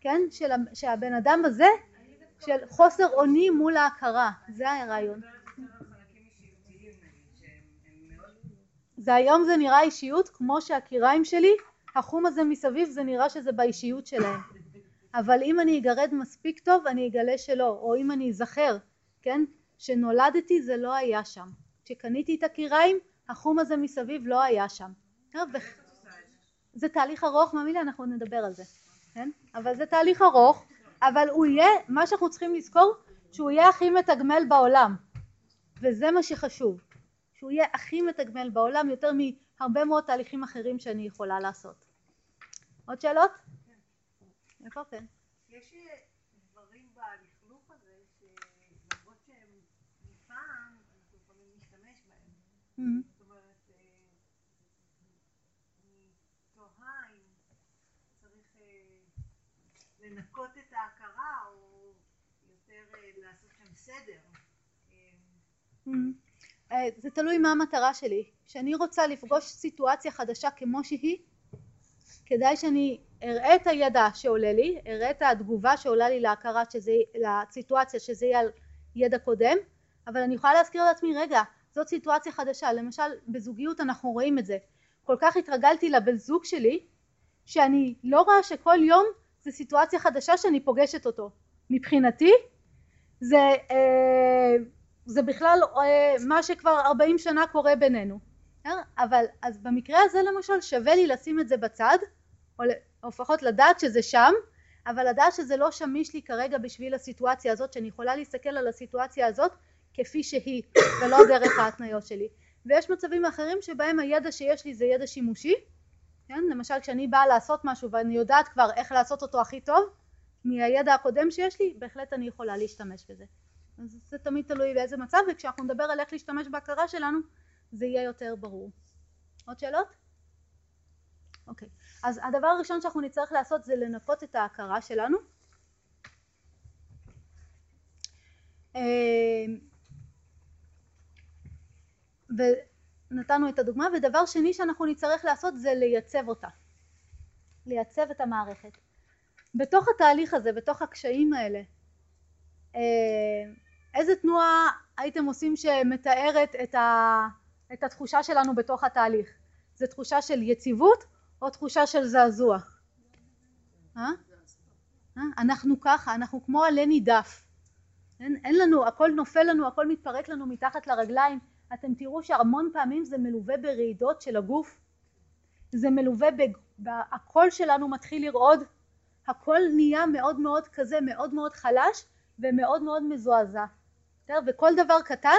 כן, של, שהבן אדם הזה של חוסר אונים מול ההכרה, זה הרעיון. זה היום זה נראה אישיות כמו שהקיריים שלי, החום הזה מסביב זה נראה שזה באישיות שלהם. אבל אם אני אגרד מספיק טוב אני אגלה שלא, או אם אני אזכר, כן, שנולדתי זה לא היה שם. כשקניתי את הקיריים החום הזה מסביב לא היה שם. זה תהליך ארוך, מאמין לי אנחנו נדבר על זה, כן? אבל זה תהליך ארוך אבל הוא יהיה, מה שאנחנו צריכים לזכור, שהוא יהיה הכי מתגמל בעולם, וזה מה שחשוב, שהוא יהיה הכי מתגמל בעולם יותר מהרבה מאוד תהליכים אחרים שאני יכולה לעשות. עוד שאלות? איפה כן? יש אה, דברים בלכלוך הזה, שלמרות שהם מפעם, אנחנו יכולים להשתמש בהם. Mhm. זאת אומרת, אה, אני תוהה אם צריך אה, לנקות את ההכרה, או יותר אה, לעשות שם סדר. אה, זה תלוי מה המטרה שלי. כשאני רוצה לפגוש סיטואציה חדשה כמו שהיא, כדאי שאני אראה את הידע שעולה לי, אראה את התגובה שעולה לי להכרה שזה, לסיטואציה שזה יהיה על ידע קודם, אבל אני יכולה להזכיר לעצמי, רגע, זאת סיטואציה חדשה, למשל בזוגיות אנחנו רואים את זה, כל כך התרגלתי לבן זוג שלי, שאני לא רואה שכל יום זה סיטואציה חדשה שאני פוגשת אותו. מבחינתי זה, אה, זה בכלל אה, מה שכבר 40 שנה קורה בינינו. אה? אבל אז במקרה הזה למשל שווה לי לשים את זה בצד, או, לפחות לדעת שזה שם, אבל לדעת שזה לא שמיש לי כרגע בשביל הסיטואציה הזאת, שאני יכולה להסתכל על הסיטואציה הזאת כפי שהיא, ולא דרך ההתניות שלי. ויש מצבים אחרים שבהם הידע שיש לי זה ידע שימושי, כן? למשל כשאני באה לעשות משהו ואני יודעת כבר איך לעשות אותו הכי טוב, מהידע הקודם שיש לי, בהחלט אני יכולה להשתמש בזה. אז זה תמיד תלוי באיזה מצב, וכשאנחנו נדבר על איך להשתמש בהכרה שלנו, זה יהיה יותר ברור. עוד שאלות? אוקיי. אז הדבר הראשון שאנחנו נצטרך לעשות זה לנקות את ההכרה שלנו. אה, ונתנו את הדוגמה, ודבר שני שאנחנו נצטרך לעשות זה לייצב אותה. לייצב את המערכת. בתוך התהליך הזה, בתוך הקשיים האלה, אה, איזה תנועה הייתם עושים שמתארת את, ה, את התחושה שלנו בתוך התהליך? זה תחושה של יציבות או תחושה של זעזוע? אה? אה? אנחנו ככה, אנחנו כמו עלה נידף. אין, אין לנו, הכל נופל לנו, הכל מתפרק לנו מתחת לרגליים. אתם תראו שהמון פעמים זה מלווה ברעידות של הגוף. זה מלווה, ב, הקול שלנו מתחיל לרעוד. הכל נהיה מאוד מאוד כזה, מאוד מאוד חלש ומאוד מאוד מזועזע. וכל דבר קטן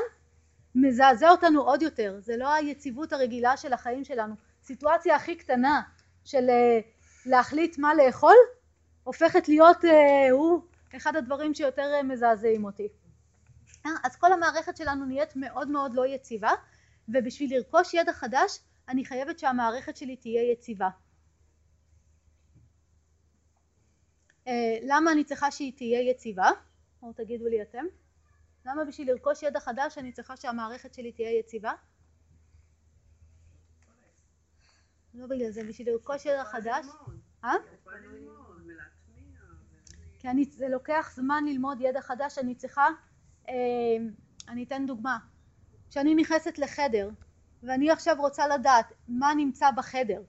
מזעזע אותנו עוד יותר. זה לא היציבות הרגילה של החיים שלנו. סיטואציה הכי קטנה של להחליט מה לאכול הופכת להיות הוא אחד הדברים שיותר מזעזעים אותי. אז כל המערכת שלנו נהיית מאוד מאוד לא יציבה ובשביל לרכוש ידע חדש אני חייבת שהמערכת שלי תהיה יציבה. למה אני צריכה שהיא תהיה יציבה? או תגידו לי אתם. למה בשביל לרכוש ידע חדש אני צריכה שהמערכת שלי תהיה יציבה? לא בגלל זה, בשביל לרכוש ידע חדש. אה? כי אני, זה לוקח זמן ללמוד ידע חדש, אני צריכה, אה, אני אתן דוגמה. כשאני נכנסת לחדר ואני עכשיו רוצה לדעת מה נמצא בחדר,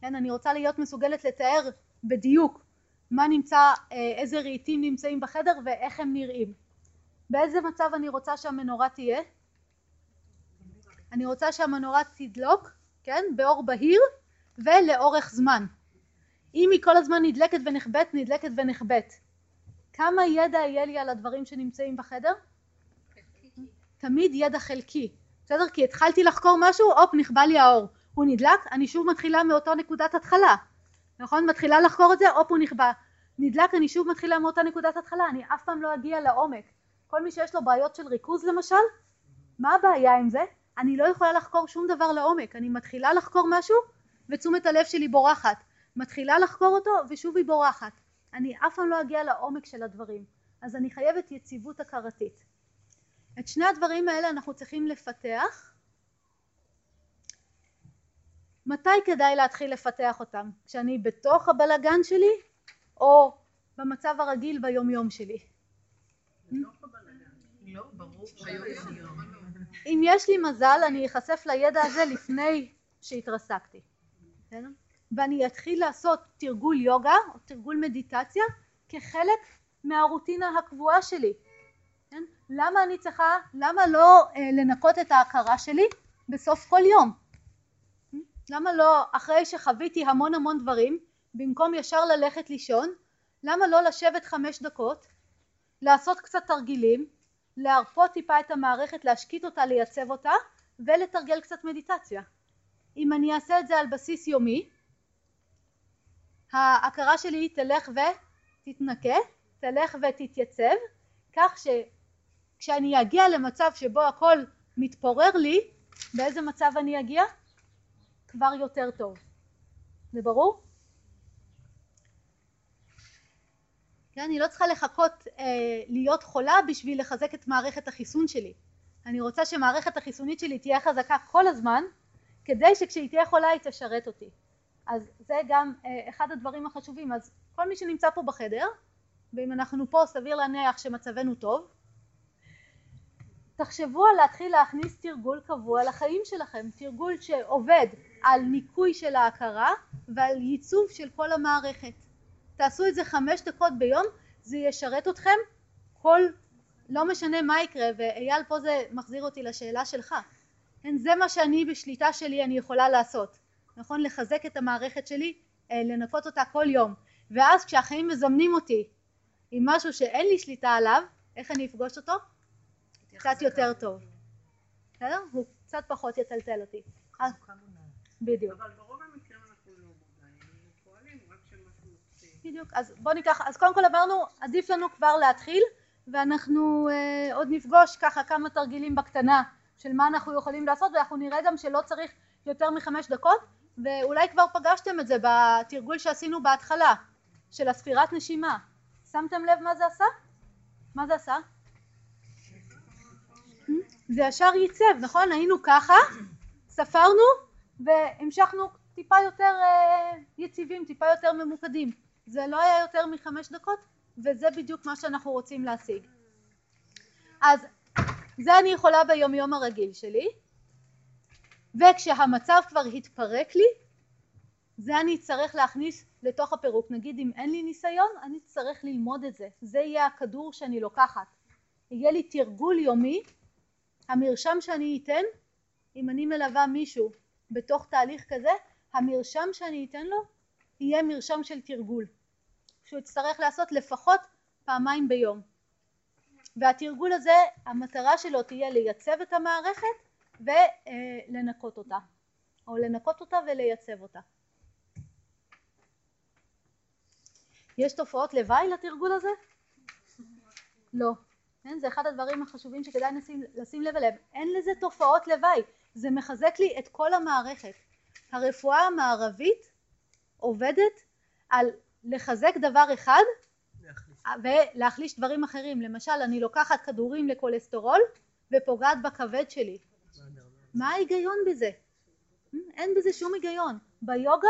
כן, אני רוצה להיות מסוגלת לתאר בדיוק מה נמצא, איזה רהיטים נמצאים בחדר ואיך הם נראים. באיזה מצב אני רוצה שהמנורה תהיה? אני רוצה שהמנורה תדלוק, כן, באור בהיר ולאורך זמן. אם היא כל הזמן נדלקת ונחבאת, נדלקת ונחבאת. כמה ידע יהיה לי על הדברים שנמצאים בחדר? תמיד ידע חלקי. בסדר? כי התחלתי לחקור משהו, הופ, נכבה לי האור. הוא נדלק, אני שוב מתחילה מאותו נקודת התחלה. נכון? מתחילה לחקור את זה, הופ הוא נכבה. נדלק, אני שוב מתחילה מאותה נקודת התחלה, אני אף פעם לא אגיע לעומק. כל מי שיש לו בעיות של ריכוז למשל, מה הבעיה עם זה? אני לא יכולה לחקור שום דבר לעומק. אני מתחילה לחקור משהו ותשומת הלב שלי בורחת. מתחילה לחקור אותו ושוב היא בורחת. אני אף פעם לא אגיע לעומק של הדברים. אז אני חייבת יציבות הכרתית. את שני הדברים האלה אנחנו צריכים לפתח. מתי כדאי להתחיל לפתח אותם? כשאני בתוך הבלגן שלי או במצב הרגיל ביומיום שלי? אם יש לי מזל אני אחשף לידע הזה לפני שהתרסקתי. ואני אתחיל לעשות תרגול יוגה או תרגול מדיטציה כחלק מהרוטינה הקבועה שלי. כן? למה אני צריכה, למה לא אה, לנקות את ההכרה שלי בסוף כל יום? למה לא אחרי שחוויתי המון המון דברים, במקום ישר ללכת לישון, למה לא לשבת חמש דקות, לעשות קצת תרגילים, להרפות טיפה את המערכת, להשקיט אותה, לייצב אותה, ולתרגל קצת מדיטציה. אם אני אעשה את זה על בסיס יומי, ההכרה שלי תלך ותתנקה, תלך ותתייצב, כך שכשאני אגיע למצב שבו הכל מתפורר לי, באיזה מצב אני אגיע? כבר יותר טוב. זה ברור? כן, אני לא צריכה לחכות אה, להיות חולה בשביל לחזק את מערכת החיסון שלי. אני רוצה שמערכת החיסונית שלי תהיה חזקה כל הזמן, כדי שכשהיא תהיה חולה היא תשרת אותי. אז זה גם אה, אחד הדברים החשובים. אז כל מי שנמצא פה בחדר, ואם אנחנו פה סביר להניח שמצבנו טוב, תחשבו על להתחיל להכניס תרגול קבוע לחיים שלכם, תרגול שעובד על ניקוי של ההכרה ועל ייצוב של כל המערכת. תעשו את זה חמש דקות ביום, זה ישרת אתכם כל, לא משנה מה יקרה, ואייל פה זה מחזיר אותי לשאלה שלך, כן, זה מה שאני בשליטה שלי אני יכולה לעשות, נכון? לחזק את המערכת שלי, אה, לנקות אותה כל יום, ואז כשהחיים מזמנים אותי עם משהו שאין לי שליטה עליו, איך אני אפגוש אותו? קצת יותר טוב. בסדר? הוא קצת פחות יטלטל אותי. אז- בדיוק. אבל ברוב המקרים אנחנו לא מודעים, פועלים רק כשמשהו מפסיק. בדיוק. אז בוא ניקח, אז קודם כל אמרנו, עדיף לנו כבר להתחיל, ואנחנו אה, עוד נפגוש ככה כמה תרגילים בקטנה של מה אנחנו יכולים לעשות, ואנחנו נראה גם שלא צריך יותר מחמש דקות, ואולי כבר פגשתם את זה בתרגול שעשינו בהתחלה, של הספירת נשימה. שמתם לב מה זה עשה? מה זה עשה? זה ישר ייצב, נכון? היינו ככה, ספרנו והמשכנו טיפה יותר אה, יציבים, טיפה יותר ממוקדים. זה לא היה יותר מחמש דקות, וזה בדיוק מה שאנחנו רוצים להשיג. אז זה אני יכולה ביומיום הרגיל שלי, וכשהמצב כבר התפרק לי, זה אני אצטרך להכניס לתוך הפירוק. נגיד אם אין לי ניסיון, אני אצטרך ללמוד את זה. זה יהיה הכדור שאני לוקחת. יהיה לי תרגול יומי, המרשם שאני אתן, אם אני מלווה מישהו בתוך תהליך כזה, המרשם שאני אתן לו יהיה מרשם של תרגול, שהוא יצטרך לעשות לפחות פעמיים ביום. והתרגול הזה, המטרה שלו תהיה לייצב את המערכת ולנקות אותה, או לנקות אותה ולייצב אותה. יש תופעות לוואי לתרגול הזה? לא. כן? זה אחד הדברים החשובים שכדאי לשים, לשים לב אליהם. אין לזה תופעות לוואי, זה מחזק לי את כל המערכת. הרפואה המערבית עובדת על לחזק דבר אחד ולהחליש דברים אחרים. למשל, אני לוקחת כדורים לכולסטרול ופוגעת בכבד שלי. מה ההיגיון בזה? אין בזה שום היגיון. ביוגה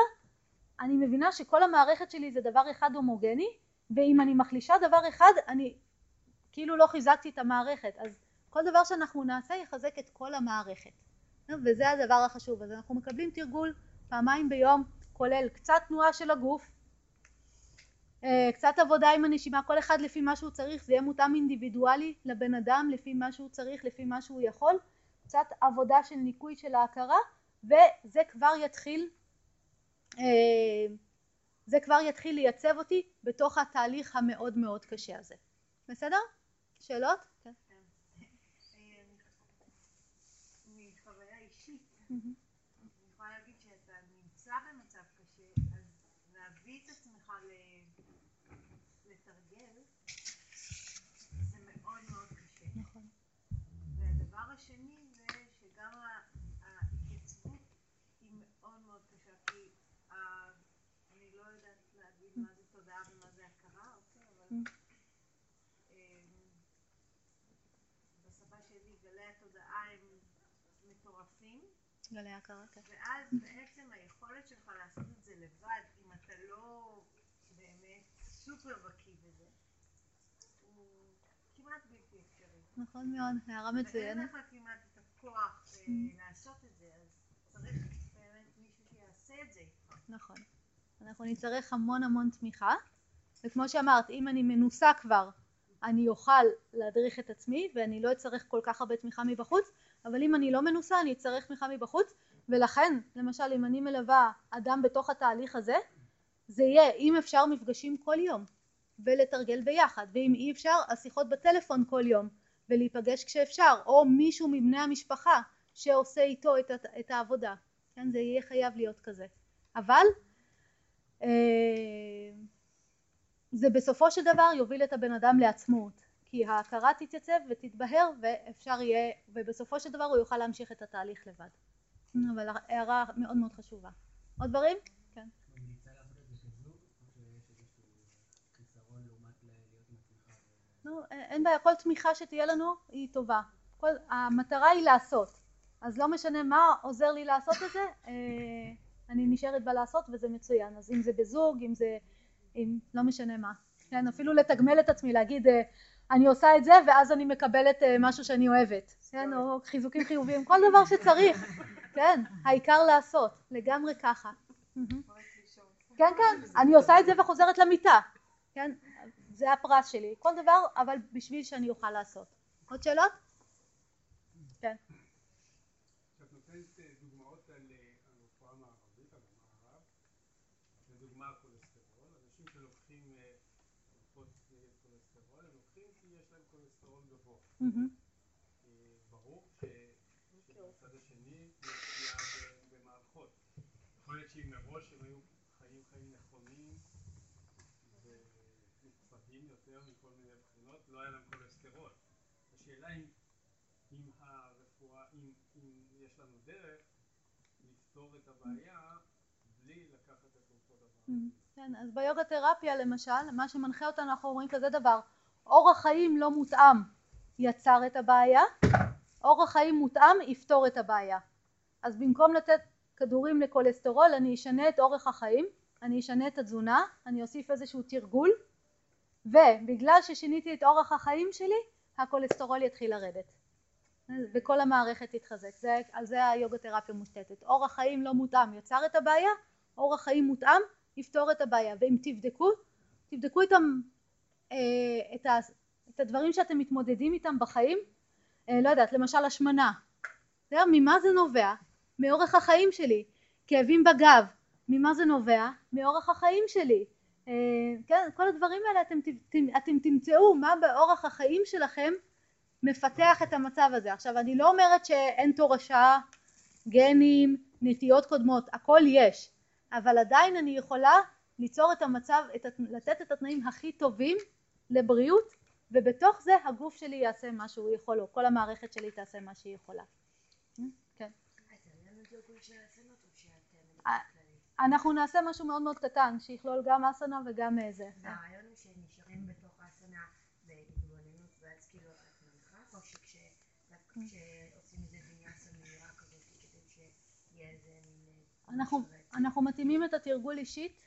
אני מבינה שכל המערכת שלי זה דבר אחד הומוגני, ואם אני מחלישה דבר אחד, אני כאילו לא חיזקתי את המערכת. אז כל דבר שאנחנו נעשה יחזק את כל המערכת. וזה הדבר החשוב. אז אנחנו מקבלים תרגול פעמיים ביום, כולל קצת תנועה של הגוף, אה, קצת עבודה עם הנשימה, כל אחד לפי מה שהוא צריך, זה יהיה מותאם אינדיבידואלי לבן אדם, לפי מה שהוא צריך, לפי מה שהוא יכול, קצת עבודה של ניקוי של ההכרה, וזה כבר יתחיל, אה, זה כבר יתחיל לייצב אותי בתוך התהליך המאוד מאוד קשה הזה. בסדר? שאלות? כן. מחוויה אישית, אני יכולה להגיד שאתה נמצא במצב קשה, אז להביא את עצמך ל- לתרגל, זה מאוד מאוד קשה. נכון. והדבר השני זה שגם ה- ההתייצבות היא מאוד מאוד קשה, כי ה- אני לא יודעת להגיד מה זה תודעה ומה זה הכרה, אוקיי, אבל אמ, בשפה שלי גלי התודעה הם מטורפים, גלי הכרה, כן. ואז בעצם היכולת שלך לעשות את זה לבד, אם אתה לא באמת סופר בקיא בזה, הוא כמעט בלתי אפשרי. נכון מאוד, הערה ואין מצוינת. לך כמעט את הכוח אה, לעשות את זה, אז צריך באמת מישהו שיעשה את זה. נכון. אנחנו נצטרך המון המון תמיכה, וכמו שאמרת, אם אני מנוסה כבר, אני אוכל להדריך את עצמי, ואני לא אצטרך כל כך הרבה תמיכה מבחוץ, אבל אם אני לא מנוסה, אני אצטרך תמיכה מבחוץ, ולכן, למשל, אם אני מלווה אדם בתוך התהליך הזה, זה יהיה, אם אפשר, מפגשים כל יום, ולתרגל ביחד, ואם אי אפשר, אז שיחות בטלפון כל יום, ולהיפגש כשאפשר, או מישהו מבני המשפחה שעושה איתו את, את העבודה, כן? זה יהיה חייב להיות כזה. אבל אה, זה בסופו של דבר יוביל את הבן אדם לעצמאות, כי ההכרה תתייצב ותתבהר ואפשר יהיה, ובסופו של דבר הוא יוכל להמשיך את התהליך לבד. אבל הערה מאוד מאוד חשובה. עוד דברים? כן. נו, אין בעיה, כל תמיכה שתהיה לנו היא טובה. כל, המטרה היא לעשות. אז לא משנה מה עוזר לי לעשות את זה, אה, אני נשארת בלעשות וזה מצוין. אז אם זה בזוג, אם זה... אם, לא משנה מה. כן, אפילו לתגמל את עצמי, להגיד אה, אני עושה את זה ואז אני מקבלת אה, משהו שאני אוהבת. כן, או חיזוקים חיוביים, כל דבר שצריך. כן, העיקר לעשות, לגמרי ככה. כן, כן, אני עושה את זה וחוזרת למיטה. כן, זה הפרס שלי. כל דבר, אבל בשביל שאני אוכל לעשות. עוד שאלות? כן. כשאת נותנת אה, דוגמאות על אה, על רפואה מערבית, על המערב, לדוגמה כולסטרול, אנשים שלוקחים אה, תרופות נגד כולסטרול, הם לוקחים כי יש להם כולסטרול גבוה. מהמם. אה, ברור שבצד השני יש פגיעה במערכות. יכול להיות שאם מראש הם היו חיים חיים נכונים ומוקפדים יותר מכל מיני בחינות, לא היה להם כולסטרול. השאלה אם אם הרפואה, אם, אם יש לנו דרך לפתור את הבעיה בלי לקחת את התרופות הבאות. כן, אז ביוגה תרפיה למשל, מה שמנחה אותנו, אנחנו אומרים כזה דבר, אורח חיים לא מותאם יצר את הבעיה, אורח חיים מותאם יפתור את הבעיה. אז במקום לתת כדורים לכולסטרול, אני אשנה את אורח החיים, אני אשנה את התזונה, אני אוסיף איזשהו תרגול, ובגלל ששיניתי את אורח החיים שלי, הכולסטרול יתחיל לרדת. וכל המערכת תתחזק. זה, על זה היוגה תרפיה מושתתת. אורח חיים לא מותאם יצר את הבעיה, אורח חיים מותאם יפתור את הבעיה. ואם תבדקו, תבדקו אה, את, ה, את הדברים שאתם מתמודדים איתם בחיים, אה, לא יודעת, למשל השמנה. ממה זה נובע? מאורך החיים שלי. כאבים בגב, ממה זה נובע? מאורח החיים שלי. אה, כן, כל הדברים האלה אתם, אתם, תמצאו מה באורח החיים שלכם מפתח את המצב הזה. עכשיו אני לא אומרת שאין תורשה, גנים, נטיות קודמות, הכל יש, אבל עדיין אני יכולה ליצור את המצב, את, לתת את התנאים הכי טובים לבריאות ובתוך זה הגוף שלי יעשה מה שהוא יכול או כל המערכת שלי תעשה מה שהיא יכולה. כן. אה, אנחנו נעשה משהו מאוד מאוד קטן שיכלול גם אסנה וגם אה, זה. והרעיון הוא שנשארים בתוך האסנה בהתבוננות ואז כאילו את מנחה או שדווקא כשעושים איזה ויניאסה מהירה כזאת כדי שיהיה איזה מין אה, אנחנו מתאימים את התרגול אישית,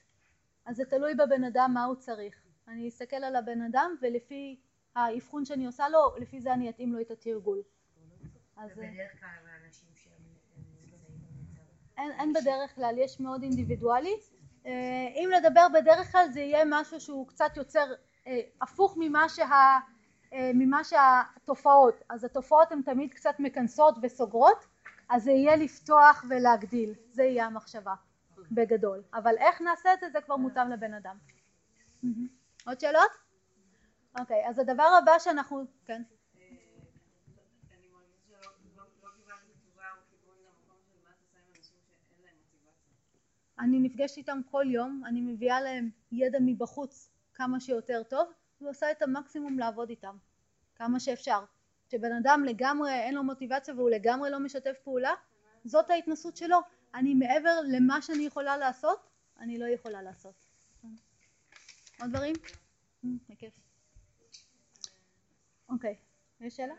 אז זה תלוי בבן אדם מה הוא צריך. אני אסתכל על הבן אדם ולפי האבחון שאני עושה לו, לפי זה אני אתאים לו את התרגול. אז אה, כלל שהם במצב אין, בדרך כלל, יש מאוד אינדיבידואלי. אה, אם לדבר בדרך כלל זה יהיה משהו שהוא קצת יוצר אה, הפוך ממה, שה, אה, ממה שהתופעות. אז התופעות הן תמיד קצת מכנסות וסוגרות, אז זה יהיה לפתוח ולהגדיל, זה יהיה המחשבה בגדול. אבל איך נעשה את זה זה כבר מותאם לבן אדם. עוד שאלות? אוקיי, אז הדבר הבא שאנחנו, כן. אני נפגשת איתם כל יום, אני מביאה להם ידע מבחוץ כמה שיותר טוב, ועושה את המקסימום לעבוד איתם, כמה שאפשר. כשבן אדם לגמרי אין לו מוטיבציה והוא לגמרי לא משתף פעולה, זאת ההתנסות שלו. אני מעבר למה שאני יכולה לעשות, אני לא יכולה לעשות. עוד דברים? אמ, בכיף. אוקיי, יש שאלה?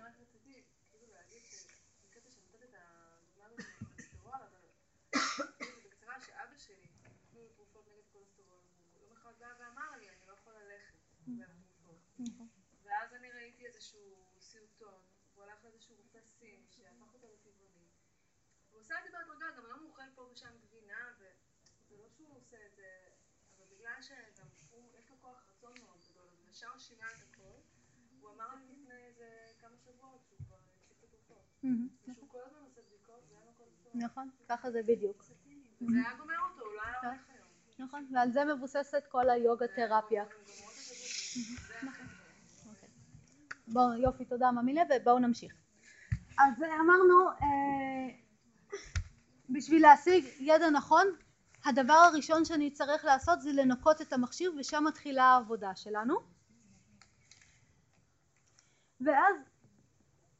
הוא. ואז אני ראיתי איזשהו סרטון, והוא הלך לאיזשהו רופא סין שהפך אותו לטבעוני. הוא עושה את זה בהדרגה, גם היום הוא אוכל פה ושם גבינה, וזה לא שהוא עושה את זה, אבל בגלל שגם הוא, יש לו כוח רצון מאוד גדול, אז הוא ישר שינה את הכל. הוא אמר לי לפני איזה כמה שבועות שהוא כבר הפסיק את התרופות. מהמם. ושהוא כל הזמן עושה בדיקות ואין לו כולסטרול. נכון, ככה זה בדיוק. וזה היה גומר אותו, הוא לא היה הולך היום. נכון, ועל זה מבוססת כל היוגה תרפיה. נכון. אוקיי. בואו, יופי, תודה ממילא, ובואו נמשיך. אז אמרנו, אה, בשביל להשיג ידע נכון, הדבר הראשון שאני צריך לעשות זה לנקות את המכשיר ושם מתחילה העבודה שלנו. ואז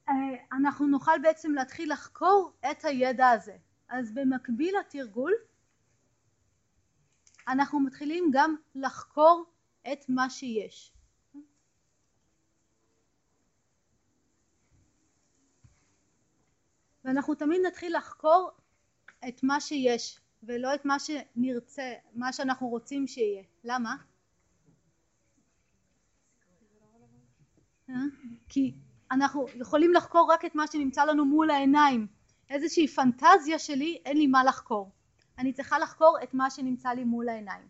אה, אנחנו נוכל בעצם להתחיל לחקור את הידע הזה. אז במקביל לתרגול אנחנו מתחילים גם לחקור את מה שיש. ואנחנו תמיד נתחיל לחקור את מה שיש ולא את מה שנרצה, מה שאנחנו רוצים שיהיה. למה? כי אנחנו יכולים לחקור רק את מה שנמצא לנו מול העיניים. איזושהי פנטזיה שלי, אין לי מה לחקור. אני צריכה לחקור את מה שנמצא לי מול העיניים.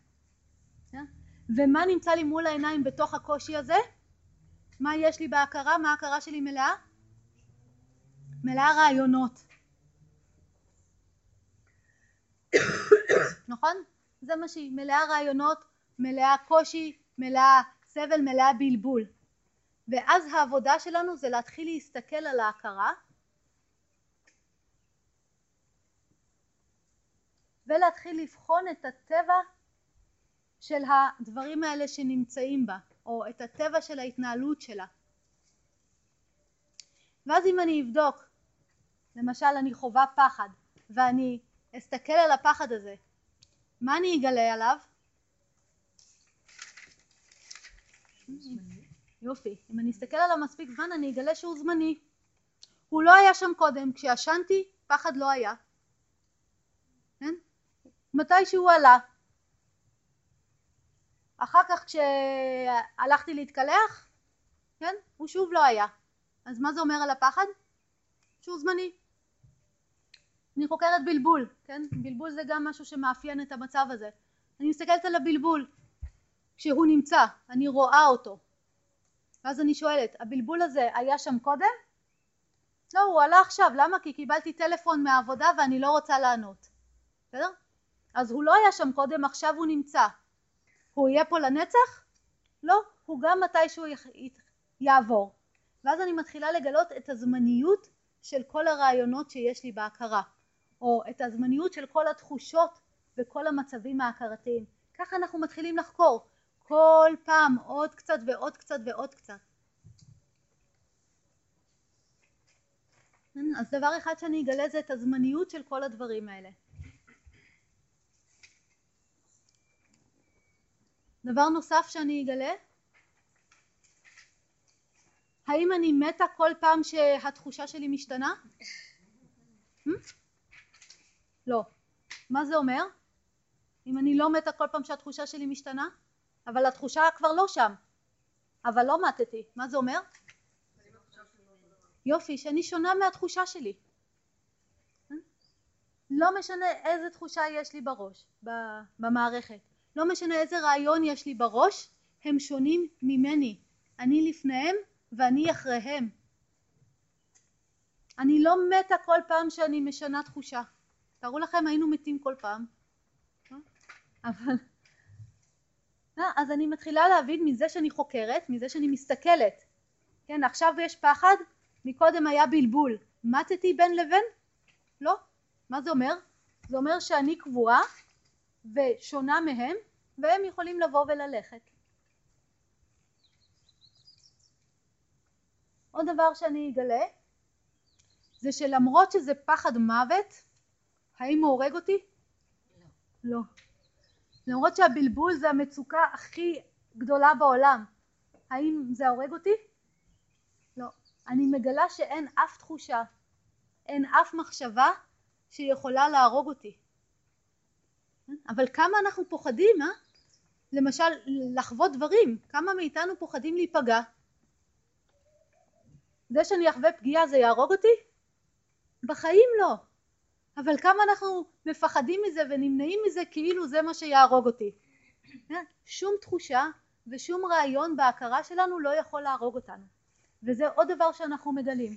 ומה נמצא לי מול העיניים בתוך הקושי הזה? מה יש לי בהכרה? מה ההכרה שלי מלאה? מלאה רעיונות. נכון? זה מה שהיא, מלאה רעיונות, מלאה קושי, מלאה סבל, מלאה בלבול. ואז העבודה שלנו זה להתחיל להסתכל על ההכרה ולהתחיל לבחון את הטבע של הדברים האלה שנמצאים בה, או את הטבע של ההתנהלות שלה. ואז אם אני אבדוק, למשל אני חווה פחד, ואני אסתכל על הפחד הזה, מה אני אגלה עליו? יופי, אם אני אסתכל עליו מספיק זמן אני אגלה שהוא זמני. הוא לא היה שם קודם, כשישנתי פחד לא היה. כן? מתי שהוא עלה. אחר כך כשהלכתי להתקלח, כן? הוא שוב לא היה. אז מה זה אומר על הפחד? שהוא זמני. אני חוקרת בלבול, כן? בלבול זה גם משהו שמאפיין את המצב הזה. אני מסתכלת על הבלבול. כשהוא נמצא, אני רואה אותו. ואז אני שואלת, הבלבול הזה היה שם קודם? לא, הוא עלה עכשיו, למה? כי קיבלתי טלפון מהעבודה ואני לא רוצה לענות. בסדר? אז הוא לא היה שם קודם, עכשיו הוא נמצא. הוא יהיה פה לנצח? לא, הוא גם מתישהו יעבור. ואז אני מתחילה לגלות את הזמניות של כל הרעיונות שיש לי בהכרה, או את הזמניות של כל התחושות וכל המצבים ההכרתיים. ככה אנחנו מתחילים לחקור, כל פעם עוד קצת ועוד קצת ועוד קצת. כן, אז דבר אחד שאני אגלה זה את הזמניות של כל הדברים האלה. דבר נוסף שאני אגלה, האם אני מתה כל פעם שהתחושה שלי משתנה? Hmm? לא. מה זה אומר? אם אני לא מתה כל פעם שהתחושה שלי משתנה? אבל התחושה כבר לא שם. אבל לא מתתי. מה זה אומר? יופי, שאני שונה מהתחושה שלי. Hmm? לא משנה איזה תחושה יש לי בראש, במערכת. לא משנה איזה רעיון יש לי בראש, הם שונים ממני. אני לפניהם ואני אחריהם. אני לא מתה כל פעם שאני משנה תחושה. תארו לכם היינו מתים כל פעם. אה? אבל... אה, אז אני מתחילה להבין מזה שאני חוקרת, מזה שאני מסתכלת. כן, עכשיו יש פחד, מקודם היה בלבול. מתתי בין לבין? לא. מה זה אומר? זה אומר שאני קבועה ושונה מהם והם יכולים לבוא וללכת. עוד דבר שאני אגלה זה שלמרות שזה פחד מוות, האם הוא הורג אותי? לא. לא. למרות שהבלבול זה המצוקה הכי גדולה בעולם, האם זה הורג אותי? לא. אני מגלה שאין אף תחושה, אין אף מחשבה שיכולה להרוג אותי. אבל כמה אנחנו פוחדים, אה? למשל לחוות דברים, כמה מאיתנו פוחדים להיפגע? זה שאני אחווה פגיעה זה יהרוג אותי? בחיים לא. אבל כמה אנחנו מפחדים מזה ונמנעים מזה כאילו זה מה שיהרוג אותי. שום תחושה ושום רעיון בהכרה שלנו לא יכול להרוג אותנו. וזה עוד דבר שאנחנו מגלים.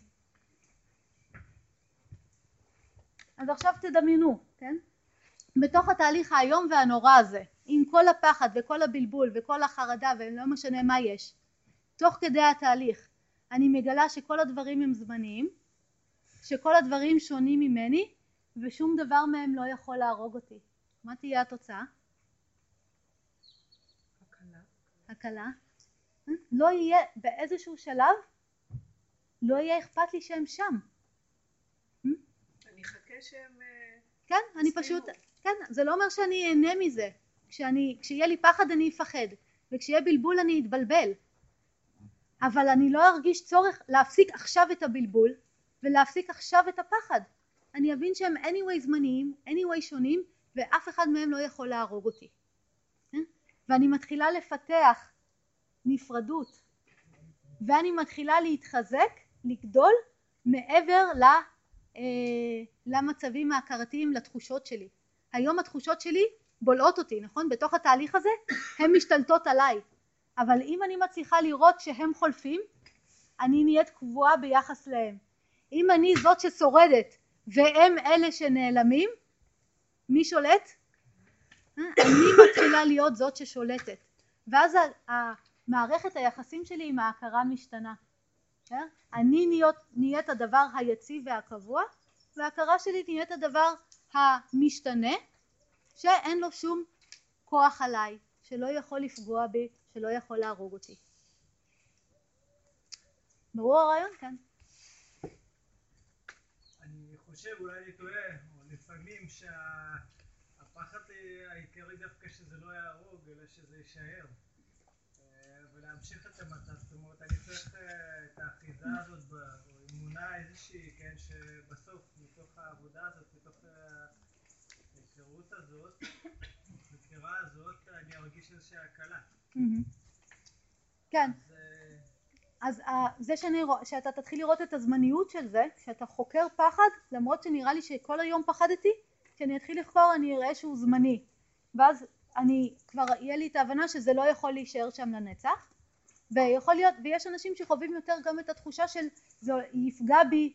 אז עכשיו תדמיינו, כן? בתוך התהליך האיום והנורא הזה, עם כל הפחד וכל הבלבול וכל החרדה ולא משנה מה יש, תוך כדי התהליך אני מגלה שכל הדברים הם זמניים שכל הדברים שונים ממני ושום דבר מהם לא יכול להרוג אותי. מה תהיה התוצאה? הקלה. לא יהיה באיזשהו שלב, לא יהיה אכפת לי שהם שם. אני אחכה שהם... אה, כן, אני פשוט, כן, זה לא אומר שאני אהנה מזה. כשאני, כשיהיה לי פחד אני אפחד, וכשיהיה בלבול אני אתבלבל. אבל אני לא ארגיש צורך להפסיק עכשיו את הבלבול ולהפסיק עכשיו את הפחד. אני אבין שהם anyway זמניים, anyway שונים, ואף אחד מהם לא יכול להרוג אותי. אה? ואני מתחילה לפתח נפרדות, ואני מתחילה להתחזק, לגדול, מעבר ל, אה, למצבים ההכרתיים, לתחושות שלי. היום התחושות שלי בולעות אותי, נכון? בתוך התהליך הזה הן משתלטות עליי. אבל אם אני מצליחה לראות שהם חולפים, אני נהיית קבועה ביחס להם. אם אני זאת ששורדת והם אלה שנעלמים, מי שולט? אה, אני מתחילה להיות זאת ששולטת. ואז מערכת היחסים שלי עם ההכרה משתנה. אה? אני נהיות, נהיית הדבר היציב והקבוע, וההכרה שלי נהיית הדבר המשתנה, שאין לו שום כוח עליי, שלא יכול לפגוע בי, שלא יכול להרוג אותי. ברור הרעיון? כן. חושב, אולי אני טועה, או לפעמים שהפחד העיקרי דווקא שזה לא יהרוג, אלא שזה יישאר. אה, ולהמשיך את המצב, זאת אומרת, אני צריך אה, את האחיזה הזאת, או אמונה איזושהי, כן, שבסוף, מתוך העבודה הזאת, מתוך ההיכרות הזאת, הבחירה הזאת, אני ארגיש איזושהי הקלה. כן. אז אה, זה שאני, שאתה תתחיל לראות את הזמניות של זה, שאתה חוקר פחד, למרות שנראה לי שכל היום פחדתי, כשאני אתחיל לחקור אני אראה שהוא זמני. ואז אני כבר יהיה לי את ההבנה שזה לא יכול להישאר שם לנצח. ויכול להיות, ויש אנשים שחווים יותר גם את התחושה של זה יפגע בי,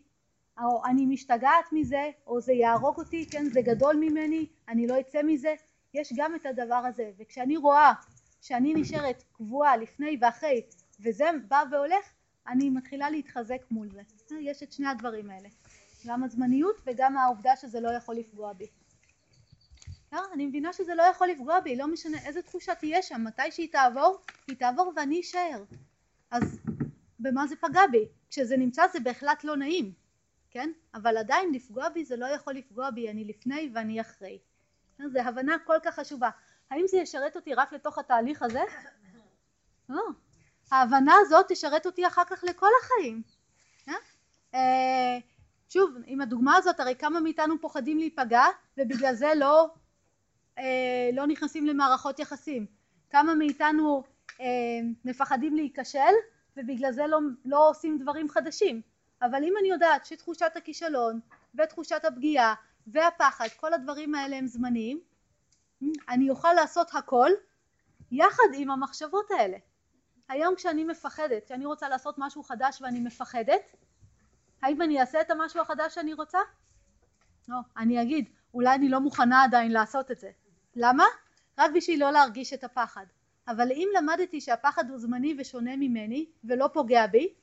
או אני משתגעת מזה, או זה יהרוג אותי, כן, זה גדול ממני, אני לא אצא מזה. יש גם את הדבר הזה. וכשאני רואה שאני נשארת קבועה לפני ואחרי וזה בא והולך אני מתחילה להתחזק מול זה. יש את שני הדברים האלה. גם הזמניות וגם העובדה שזה לא יכול לפגוע בי. לא, אני מבינה שזה לא יכול לפגוע בי לא משנה איזה תחושה תהיה שם מתי שהיא תעבור היא תעבור ואני אשאר. אז במה זה פגע בי? כשזה נמצא זה בהחלט לא נעים כן? אבל עדיין לפגוע בי זה לא יכול לפגוע בי אני לפני ואני אחרי. זו הבנה כל כך חשובה. האם זה ישרת אותי רק לתוך התהליך הזה? לא. ההבנה הזאת תשרת אותי אחר כך לכל החיים. אה? אה, שוב, עם הדוגמה הזאת, הרי כמה מאיתנו פוחדים להיפגע ובגלל זה לא, אה, לא נכנסים למערכות יחסים. כמה מאיתנו מפחדים להיכשל ובגלל זה לא, לא עושים דברים חדשים. אבל אם אני יודעת שתחושת הכישלון ותחושת הפגיעה והפחד, כל הדברים האלה הם זמניים, אני אוכל לעשות הכל יחד עם המחשבות האלה. היום כשאני מפחדת, כשאני רוצה לעשות משהו חדש ואני מפחדת, האם אני אעשה את המשהו החדש שאני רוצה? לא, אני אגיד, אולי אני לא מוכנה עדיין לעשות את זה. למה? רק בשביל לא להרגיש את הפחד. אבל אם למדתי שהפחד הוא זמני ושונה ממני ולא פוגע בי,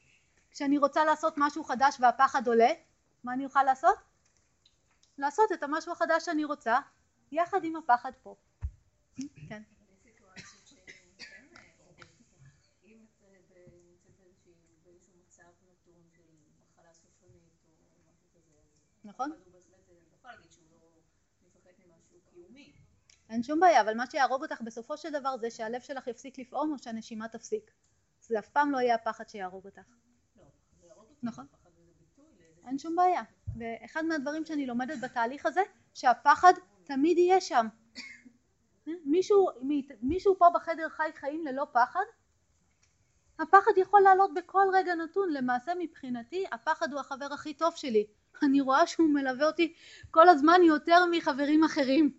כשאני רוצה לעשות משהו חדש והפחד עולה, מה אני אוכל לעשות? לעשות את המשהו החדש שאני רוצה יחד עם הפחד פה. כן. נכון. אין שום בעיה, אבל מה שיהרוג אותך בסופו של דבר זה שהלב שלך יפסיק לפעום או שהנשימה תפסיק. זה אף פעם לא יהיה הפחד שיהרוג אותך. לא, נכון. אין שום בעיה. ואחד מהדברים שאני לומדת בתהליך הזה, שהפחד תמיד יהיה שם. מישהו, מישהו פה בחדר חי חיים ללא פחד? הפחד יכול לעלות בכל רגע נתון, למעשה מבחינתי הפחד הוא החבר הכי טוב שלי. אני רואה שהוא מלווה אותי כל הזמן יותר מחברים אחרים.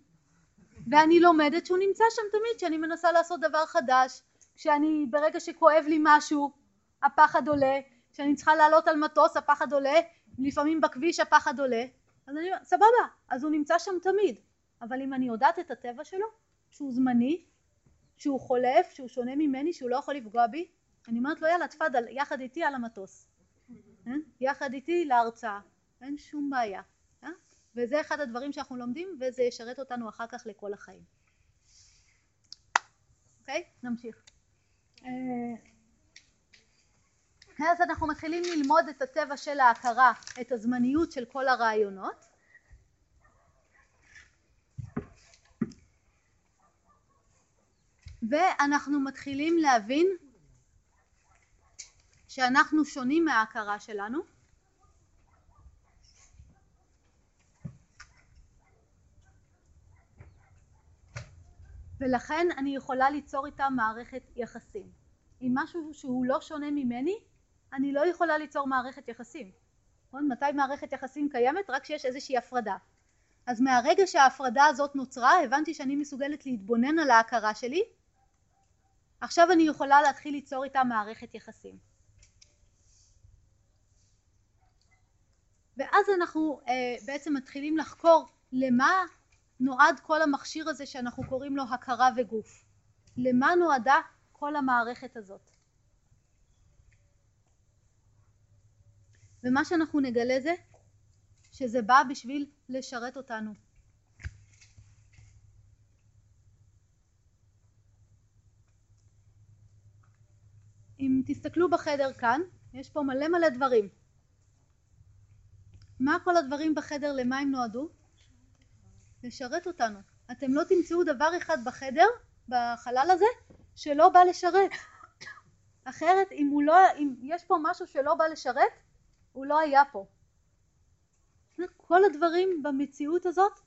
ואני לומדת שהוא נמצא שם תמיד, כשאני מנסה לעשות דבר חדש, כשאני, ברגע שכואב לי משהו, הפחד עולה, כשאני צריכה לעלות על מטוס הפחד עולה, לפעמים בכביש הפחד עולה, אז אני אומרת, סבבה, אז הוא נמצא שם תמיד. אבל אם אני יודעת את הטבע שלו, שהוא זמני, שהוא חולף, שהוא שונה ממני, שהוא לא יכול לפגוע בי, אני אומרת לו יאללה תפאדל יחד איתי על המטוס, אה? יחד איתי להרצאה, אין שום בעיה. אה? וזה אחד הדברים שאנחנו לומדים וזה ישרת אותנו אחר כך לכל החיים. אוקיי? נמשיך. אה, אז אנחנו מתחילים ללמוד את הטבע של ההכרה, את הזמניות של כל הרעיונות. ואנחנו מתחילים להבין שאנחנו שונים מההכרה שלנו. ולכן אני יכולה ליצור איתה מערכת יחסים. אם משהו שהוא לא שונה ממני, אני לא יכולה ליצור מערכת יחסים. נכון? מתי מערכת יחסים קיימת? רק כשיש איזושהי הפרדה. אז מהרגע שההפרדה הזאת נוצרה, הבנתי שאני מסוגלת להתבונן על ההכרה שלי. עכשיו אני יכולה להתחיל ליצור איתה מערכת יחסים. ואז אנחנו אה, בעצם מתחילים לחקור למה נועד כל המכשיר הזה שאנחנו קוראים לו הכרה וגוף. למה נועדה כל המערכת הזאת. ומה שאנחנו נגלה זה שזה בא בשביל לשרת אותנו. אם תסתכלו בחדר כאן, יש פה מלא מלא דברים. מה כל הדברים בחדר, למה הם נועדו? לשרת אותנו. אתם לא תמצאו דבר אחד בחדר, בחלל הזה, שלא בא לשרת. אחרת, אם, לא, אם יש פה משהו שלא בא לשרת, הוא לא היה פה. כל הדברים במציאות הזאת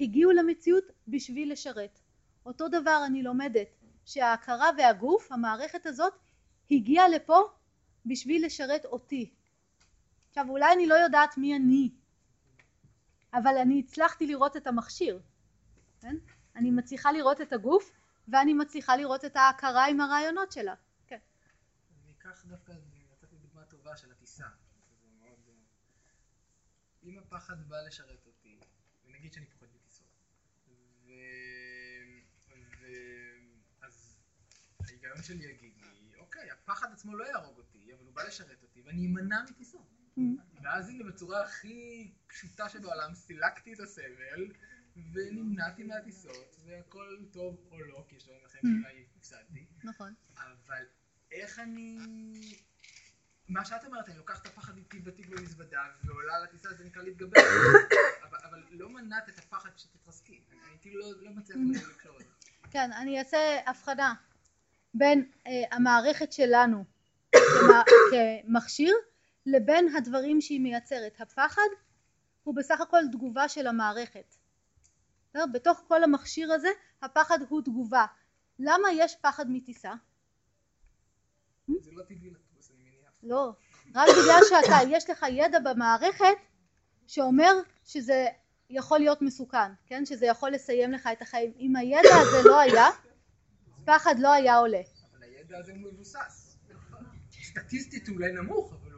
הגיעו למציאות בשביל לשרת. אותו דבר אני לומדת שההכרה והגוף, המערכת הזאת, הגיעה לפה בשביל לשרת אותי. עכשיו אולי אני לא יודעת מי אני, אבל אני הצלחתי לראות את המכשיר, כן? אני מצליחה לראות את הגוף ואני מצליחה לראות את ההכרה עם הרעיונות שלה. כן. אני אקח דווקא, נתתי דוגמה טובה של הטיסה. מאוד... אה, אם הפחד בא לשרת אותי, ונגיד שאני פוחד בטיסות, ו... ו... אז ההיגיון שלי יגיד לי, אוקיי, הפחד עצמו לא יהרוג אותי, אבל הוא בא לשרת אותי, ואני אמנע מטיסות. ואז הנה בצורה הכי פשוטה שבעולם סילקתי את הסבל ונמנעתי מהטיסות והכל טוב או לא כי יש דברים אחרים mm. שאולי הפסדתי. נכון. אבל איך אני... מה שאת אומרת, אני לוקחת את הפחד איתי בתיק במזוודה ועולה לטיסה זה נקרא להתגבר אבל, אבל לא מנעת את הפחד שתתרסקי. אני כאילו לא, לא מצליח mm. לקשור את זה. כן, אני אעשה הבחנה בין אה, המערכת שלנו כמכשיר לבין הדברים שהיא מייצרת. הפחד הוא בסך הכל תגובה של המערכת. בתוך כל המכשיר הזה הפחד הוא תגובה. למה יש פחד מטיסה? זה לא טבעי לטוס, אני מניח. לא, רק בגלל שאתה, יש לך ידע במערכת שאומר שזה יכול להיות מסוכן, כן? שזה יכול לסיים לך את החיים. אם הידע הזה לא היה, פחד לא היה עולה. אבל הידע הזה הוא מבוסס. סטטיסטית אולי נמוך, אבל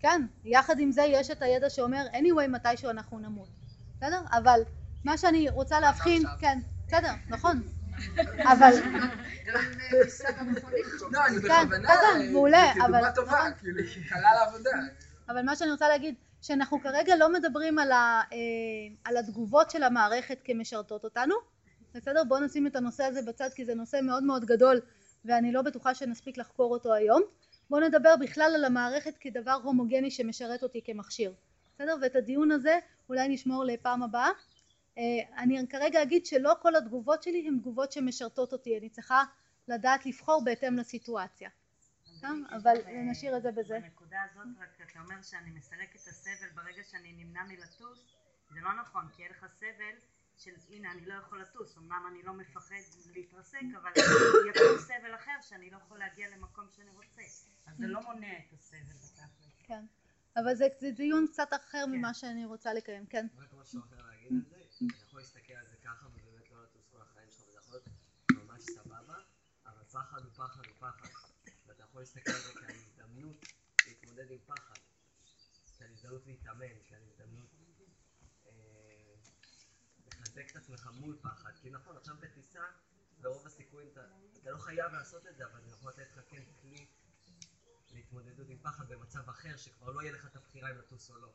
כן, יחד עם זה יש את הידע שאומר anyway מתישהו אנחנו נמות, בסדר? אבל מה שאני רוצה להבחין, כן, בסדר, נכון, אבל... לא, אני כן, בכוונה, מעולה, אבל... כדוגמה טובה, נכון. כאילו, קלה לעבודה. אבל מה שאני רוצה להגיד, שאנחנו כרגע לא מדברים על, ה, אה, על התגובות של המערכת כמשרתות אותנו, בסדר? בואו נשים את הנושא הזה בצד כי זה נושא מאוד מאוד גדול ואני לא בטוחה שנספיק לחקור אותו היום. בואו נדבר בכלל על המערכת כדבר הומוגני שמשרת אותי כמכשיר, בסדר? ואת הדיון הזה אולי נשמור לפעם הבאה. אה, אני כרגע אגיד שלא כל התגובות שלי הן תגובות שמשרתות אותי, אני צריכה לדעת לבחור בהתאם לסיטואציה. אבל נשאיר את זה בזה. בנקודה הזאת רק אתה אומר שאני מסלק את הסבל ברגע שאני נמנע מלטוס, זה לא נכון, כי אין לך סבל של הנה אני לא יכול לטוס, אמנם אני לא מפחד להתרסק, אבל יקום סבל אחר שאני לא יכול להגיע למקום שאני רוצה. אז זה לא מונע את הסבל בתכל'ס. כן, אבל זה דיון קצת אחר כן. ממה שאני רוצה לקיים, כן. רק משהו אחר להגיד על זה, אתה יכול להסתכל על זה ככה ובאמת לא לטוס כל החיים שלך, וזה יכול להיות ממש סבבה, אבל פחד הוא פחד הוא פחד. ואתה יכול להסתכל על זה כעל הזדמנות להתמודד עם פחד, כעל הזדמנות להתאמן, כעל הזדמנות לחזק את עצמך מול פחד. כי נכון, עכשיו בטיסה, ברוב הסיכויים אתה לא חייב לעשות את זה, אבל זה יכול לתת לך כן כלי להתמודדות עם פחד במצב אחר, שכבר לא יהיה לך את הבחירה אם לטוס או לא.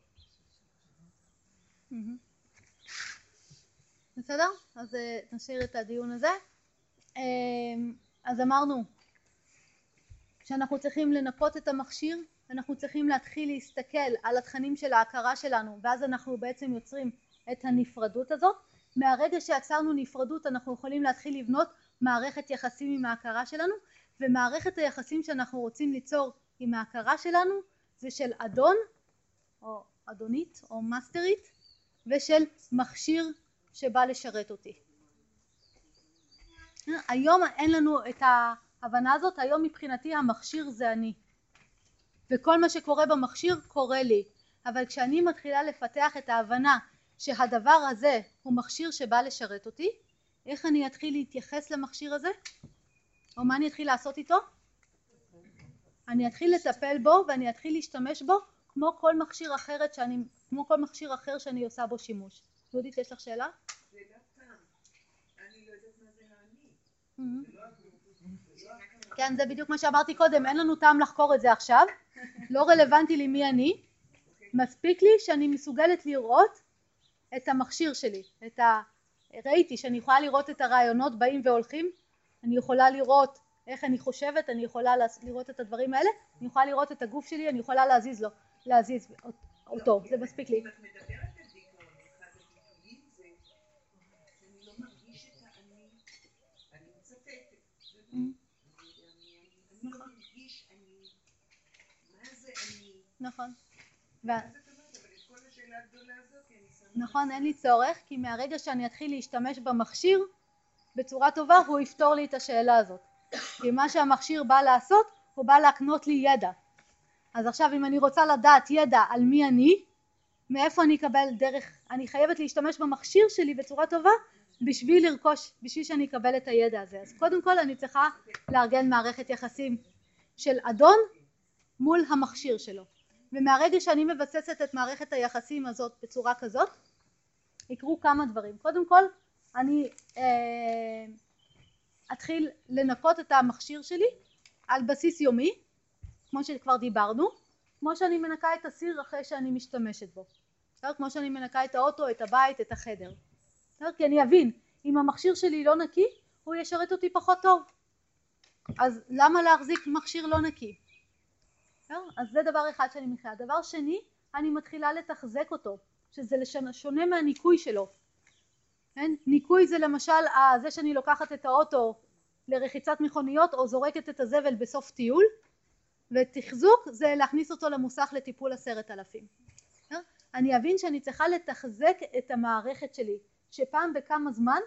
בסדר? אז אה, נשאיר את הדיון הזה. אה, אז אמרנו שאנחנו צריכים לנקות את המכשיר, אנחנו צריכים להתחיל להסתכל על התכנים של ההכרה שלנו ואז אנחנו בעצם יוצרים את הנפרדות הזאת. מהרגע שיצרנו נפרדות אנחנו יכולים להתחיל לבנות מערכת יחסים עם ההכרה שלנו ומערכת היחסים שאנחנו רוצים ליצור עם ההכרה שלנו זה של אדון או אדונית או מאסטרית ושל מכשיר שבא לשרת אותי. היום אין לנו את ההבנה הזאת, היום מבחינתי המכשיר זה אני וכל מה שקורה במכשיר קורה לי אבל כשאני מתחילה לפתח את ההבנה שהדבר הזה הוא מכשיר שבא לשרת אותי איך אני אתחיל להתייחס למכשיר הזה או מה אני אתחיל לעשות איתו אני אתחיל לטפל בו ואני אתחיל להשתמש בו כמו כל מכשיר אחרת שאני, כמו כל מכשיר אחר שאני עושה בו שימוש. יהודית יש לך שאלה? אני לא יודעת מה זה האני. זה לא. כן זה בדיוק מה שאמרתי קודם אין לנו טעם לחקור את זה עכשיו לא רלוונטי לי מי אני מספיק לי שאני מסוגלת לראות את המכשיר שלי את ה... ראיתי שאני יכולה לראות את הרעיונות באים והולכים אני יכולה לראות איך אני חושבת אני יכולה לראות את הדברים האלה אני יכולה לראות את הגוף שלי אני יכולה להזיז לו להזיז אותו זה מספיק לי לא? נכון ו- אז את אומרת, אבל את כל השאלה הגדולה הזאת, אני שמה... נכון אין לי צורך כי מהרגע שאני אתחיל להשתמש במכשיר בצורה טובה הוא יפתור לי את השאלה הזאת. כי מה שהמכשיר בא לעשות הוא בא להקנות לי ידע. אז עכשיו אם אני רוצה לדעת ידע על מי אני מאיפה אני אקבל דרך אני חייבת להשתמש במכשיר שלי בצורה טובה בשביל לרכוש בשביל שאני אקבל את הידע הזה. אז קודם כל אני צריכה לארגן מערכת יחסים של אדון מול המכשיר שלו ומהרגע שאני מבססת את מערכת היחסים הזאת בצורה כזאת יקרו כמה דברים קודם כל אני אה, אתחיל לנקות את המכשיר שלי על בסיס יומי כמו שכבר דיברנו כמו שאני מנקה את הסיר אחרי שאני משתמשת בו בסדר? כמו שאני מנקה את האוטו, את הבית, את החדר בסדר? כי אני אבין אם המכשיר שלי לא נקי הוא ישרת אותי פחות טוב אז למה להחזיק מכשיר לא נקי? אז זה דבר אחד שאני מתחילה דבר שני אני מתחילה לתחזק אותו שזה שונה מהניקוי שלו כן? ניקוי זה למשל אה, זה שאני לוקחת את האוטו לרחיצת מכוניות או זורקת את הזבל בסוף טיול ותחזוק זה להכניס אותו למוסך לטיפול עשרת אלפים. בסדר? אני אבין שאני צריכה לתחזק את המערכת שלי שפעם בכמה זמן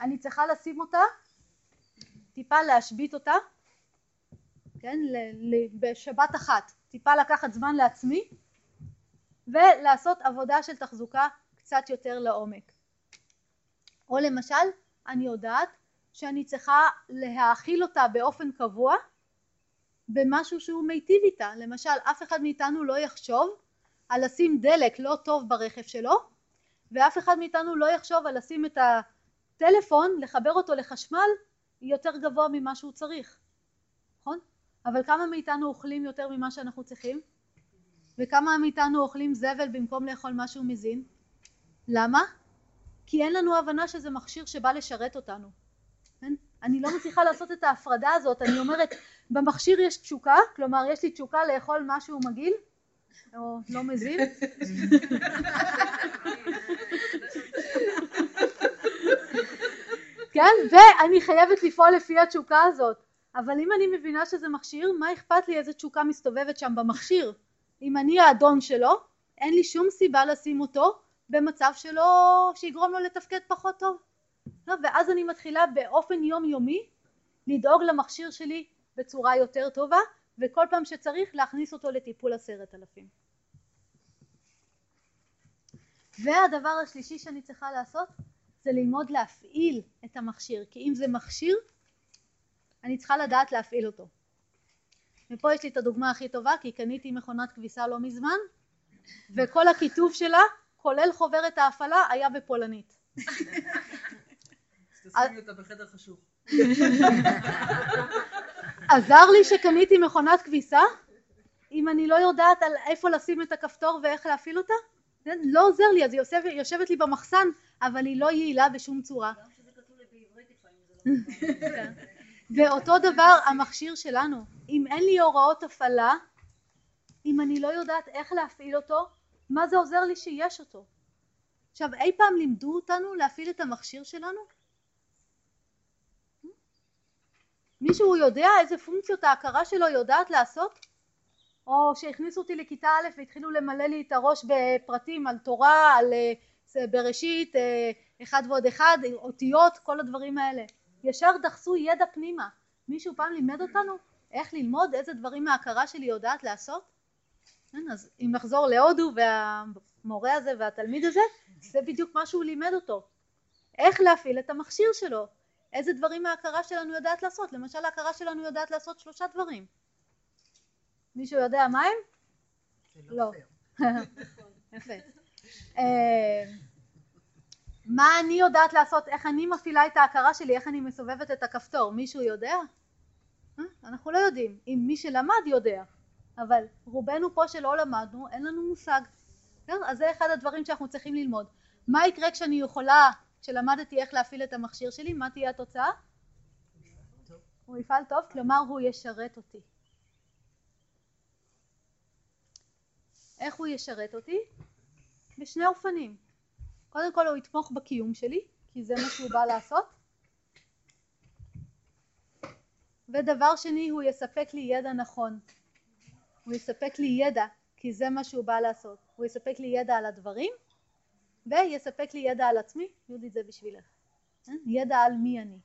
אני צריכה לשים אותה טיפה להשבית אותה כן? בשבת אחת. טיפה לקחת זמן לעצמי ולעשות עבודה של תחזוקה קצת יותר לעומק. או למשל אני יודעת שאני צריכה להאכיל אותה באופן קבוע במשהו שהוא מיטיב איתה. למשל אף אחד מאיתנו לא יחשוב על לשים דלק לא טוב ברכב שלו ואף אחד מאיתנו לא יחשוב על לשים את הטלפון לחבר אותו לחשמל יותר גבוה ממה שהוא צריך. נכון? אבל כמה מאיתנו אוכלים יותר ממה שאנחנו צריכים? וכמה מאיתנו אוכלים זבל במקום לאכול משהו מזין? למה? כי אין לנו הבנה שזה מכשיר שבא לשרת אותנו. כן? אני לא מצליחה לעשות את ההפרדה הזאת, אני אומרת במכשיר יש תשוקה, כלומר יש לי תשוקה לאכול משהו מגעיל או לא מזין כן ואני חייבת לפעול לפי התשוקה הזאת אבל אם אני מבינה שזה מכשיר מה אכפת לי איזה תשוקה מסתובבת שם במכשיר? אם אני האדון שלו אין לי שום סיבה לשים אותו במצב שלו שיגרום לו לתפקד פחות טוב. לא, ואז אני מתחילה באופן יומיומי לדאוג למכשיר שלי בצורה יותר טובה וכל פעם שצריך להכניס אותו לטיפול עשרת אלפים. והדבר השלישי שאני צריכה לעשות זה ללמוד להפעיל את המכשיר כי אם זה מכשיר אני צריכה לדעת להפעיל אותו ופה יש לי את הדוגמה הכי טובה כי קניתי מכונת כביסה לא מזמן וכל הכיתוב שלה כולל חוברת ההפעלה היה בפולנית תשימי אותה בחדר חשוב. עזר לי שקניתי מכונת כביסה אם אני לא יודעת על איפה לשים את הכפתור ואיך להפעיל אותה? כן? לא עוזר לי, אז היא יושבת, יושבת לי במחסן, אבל היא לא יעילה בשום צורה. גם כשזה כתוב לי בעברית לפעמים זה לא... ואותו דבר המכשיר שלנו, אם אין לי הוראות הפעלה, אם אני לא יודעת איך להפעיל אותו, מה זה עוזר לי שיש אותו? עכשיו, אי פעם לימדו אותנו להפעיל את המכשיר שלנו? מישהו יודע איזה פונקציות ההכרה שלו יודעת לעשות? או שהכניסו אותי לכיתה א' והתחילו למלא לי את הראש בפרטים על תורה, על אה, בראשית, אה, אחד ועוד אחד, אותיות, כל הדברים האלה. ישר דחסו ידע פנימה. מישהו פעם לימד אותנו איך ללמוד איזה דברים ההכרה שלי יודעת לעשות? כן, אז אם נחזור להודו והמורה הזה והתלמיד הזה, זה בדיוק מה שהוא לימד אותו. איך להפעיל את המכשיר שלו. איזה דברים ההכרה שלנו יודעת לעשות. למשל ההכרה שלנו יודעת לעשות שלושה דברים. מישהו יודע מה הם? לא. יפה. מה אני יודעת לעשות, איך אני מפעילה את ההכרה שלי, איך אני מסובבת את הכפתור, מישהו יודע? אה? אנחנו לא יודעים, אם מי שלמד יודע, אבל רובנו פה שלא למדנו, אין לנו מושג. אז זה אחד הדברים שאנחנו צריכים ללמוד. מה יקרה כשאני יכולה, כשלמדתי איך להפעיל את המכשיר שלי, מה תהיה התוצאה? הוא יפעל טוב, כלומר הוא ישרת אותי. איך הוא ישרת אותי? בשני אופנים. קודם כל הוא יתמוך בקיום שלי, כי זה מה שהוא בא לעשות. ודבר שני, הוא יספק לי ידע נכון. הוא יספק לי ידע, כי זה מה שהוא בא לעשות. הוא יספק לי ידע על הדברים, ויספק לי ידע על עצמי, יהודית זה בשבילך. כן? ידע על מי אני.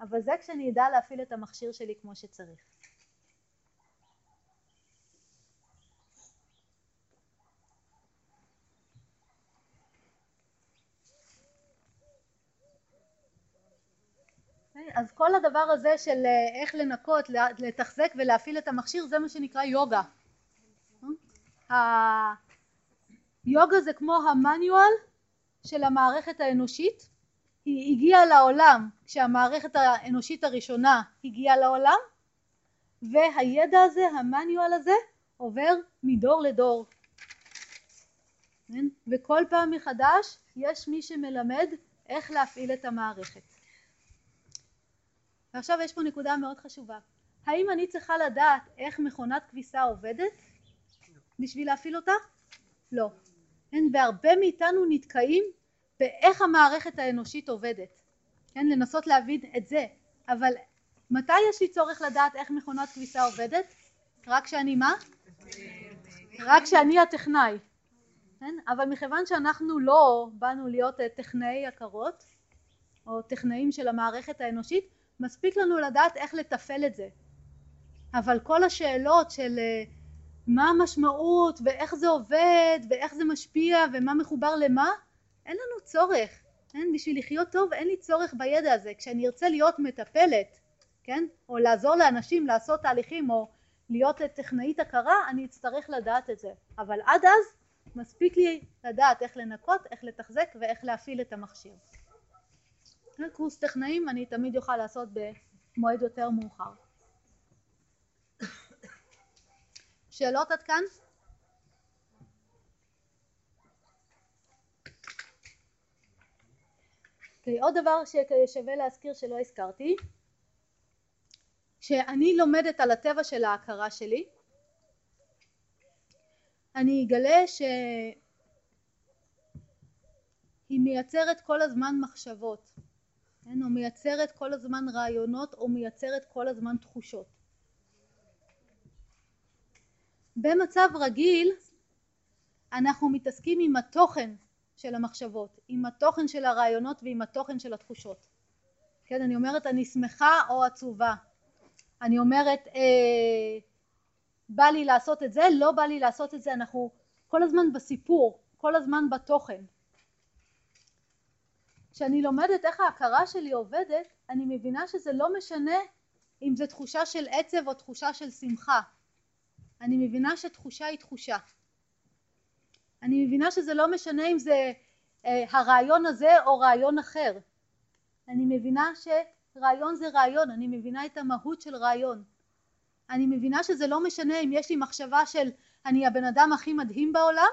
אבל זה כשאני אדע להפעיל את המכשיר שלי כמו שצריך. אז כל הדבר הזה של אה, איך לנקות, לתחזק ולהפעיל את המכשיר זה מה שנקרא יוגה. היוגה זה כמו המניואל של המערכת האנושית, היא הגיעה לעולם כשהמערכת האנושית הראשונה הגיעה לעולם והידע הזה, המניואל הזה, עובר מדור לדור. כן? וכל פעם מחדש יש מי שמלמד איך להפעיל את המערכת. ועכשיו יש פה נקודה מאוד חשובה. האם אני צריכה לדעת איך מכונת כביסה עובדת בשביל להפעיל אותה? לא. כן, והרבה מאיתנו נתקעים באיך המערכת האנושית עובדת. כן, לנסות להבין את זה. אבל מתי יש לי צורך לדעת איך מכונת כביסה עובדת? רק כשאני מה? רק כשאני הטכנאי. כן? אבל מכיוון שאנחנו לא באנו להיות טכנאי הכרות או טכנאים של המערכת האנושית, מספיק לנו לדעת איך לתפעל את זה. אבל כל השאלות של אה, מה המשמעות ואיך זה עובד ואיך זה משפיע ומה מחובר למה, אין לנו צורך. כן? בשביל לחיות טוב אין לי צורך בידע הזה. כשאני ארצה להיות מטפלת, כן? או לעזור לאנשים לעשות תהליכים או להיות טכנאית הכרה, אני אצטרך לדעת את זה. אבל עד אז מספיק לי לדעת איך לנקות, איך לתחזק ואיך להפעיל את המכשיר. קורס טכנאים אני תמיד אוכל לעשות במועד יותר מאוחר. שאלות עד כאן? Okay, אוקיי, עוד דבר ששווה להזכיר שלא הזכרתי, כשאני לומדת על הטבע של ההכרה שלי, אני אגלה שהיא מייצרת כל הזמן מחשבות. כן, או מייצרת כל הזמן רעיונות או מייצרת כל הזמן תחושות. במצב רגיל אנחנו מתעסקים עם התוכן של המחשבות, עם התוכן של הרעיונות ועם התוכן של התחושות. כן, אני אומרת אני שמחה או עצובה. אני אומרת אה, בא לי לעשות את זה, לא בא לי לעשות את זה, אנחנו כל הזמן בסיפור, כל הזמן בתוכן. כשאני לומדת איך ההכרה שלי עובדת, אני מבינה שזה לא משנה אם זו תחושה של עצב או תחושה של שמחה. אני מבינה שתחושה היא תחושה. אני מבינה שזה לא משנה אם זה אה, הרעיון הזה או רעיון אחר. אני מבינה שרעיון זה רעיון, אני מבינה את המהות של רעיון. אני מבינה שזה לא משנה אם יש לי מחשבה של אני הבן אדם הכי מדהים בעולם,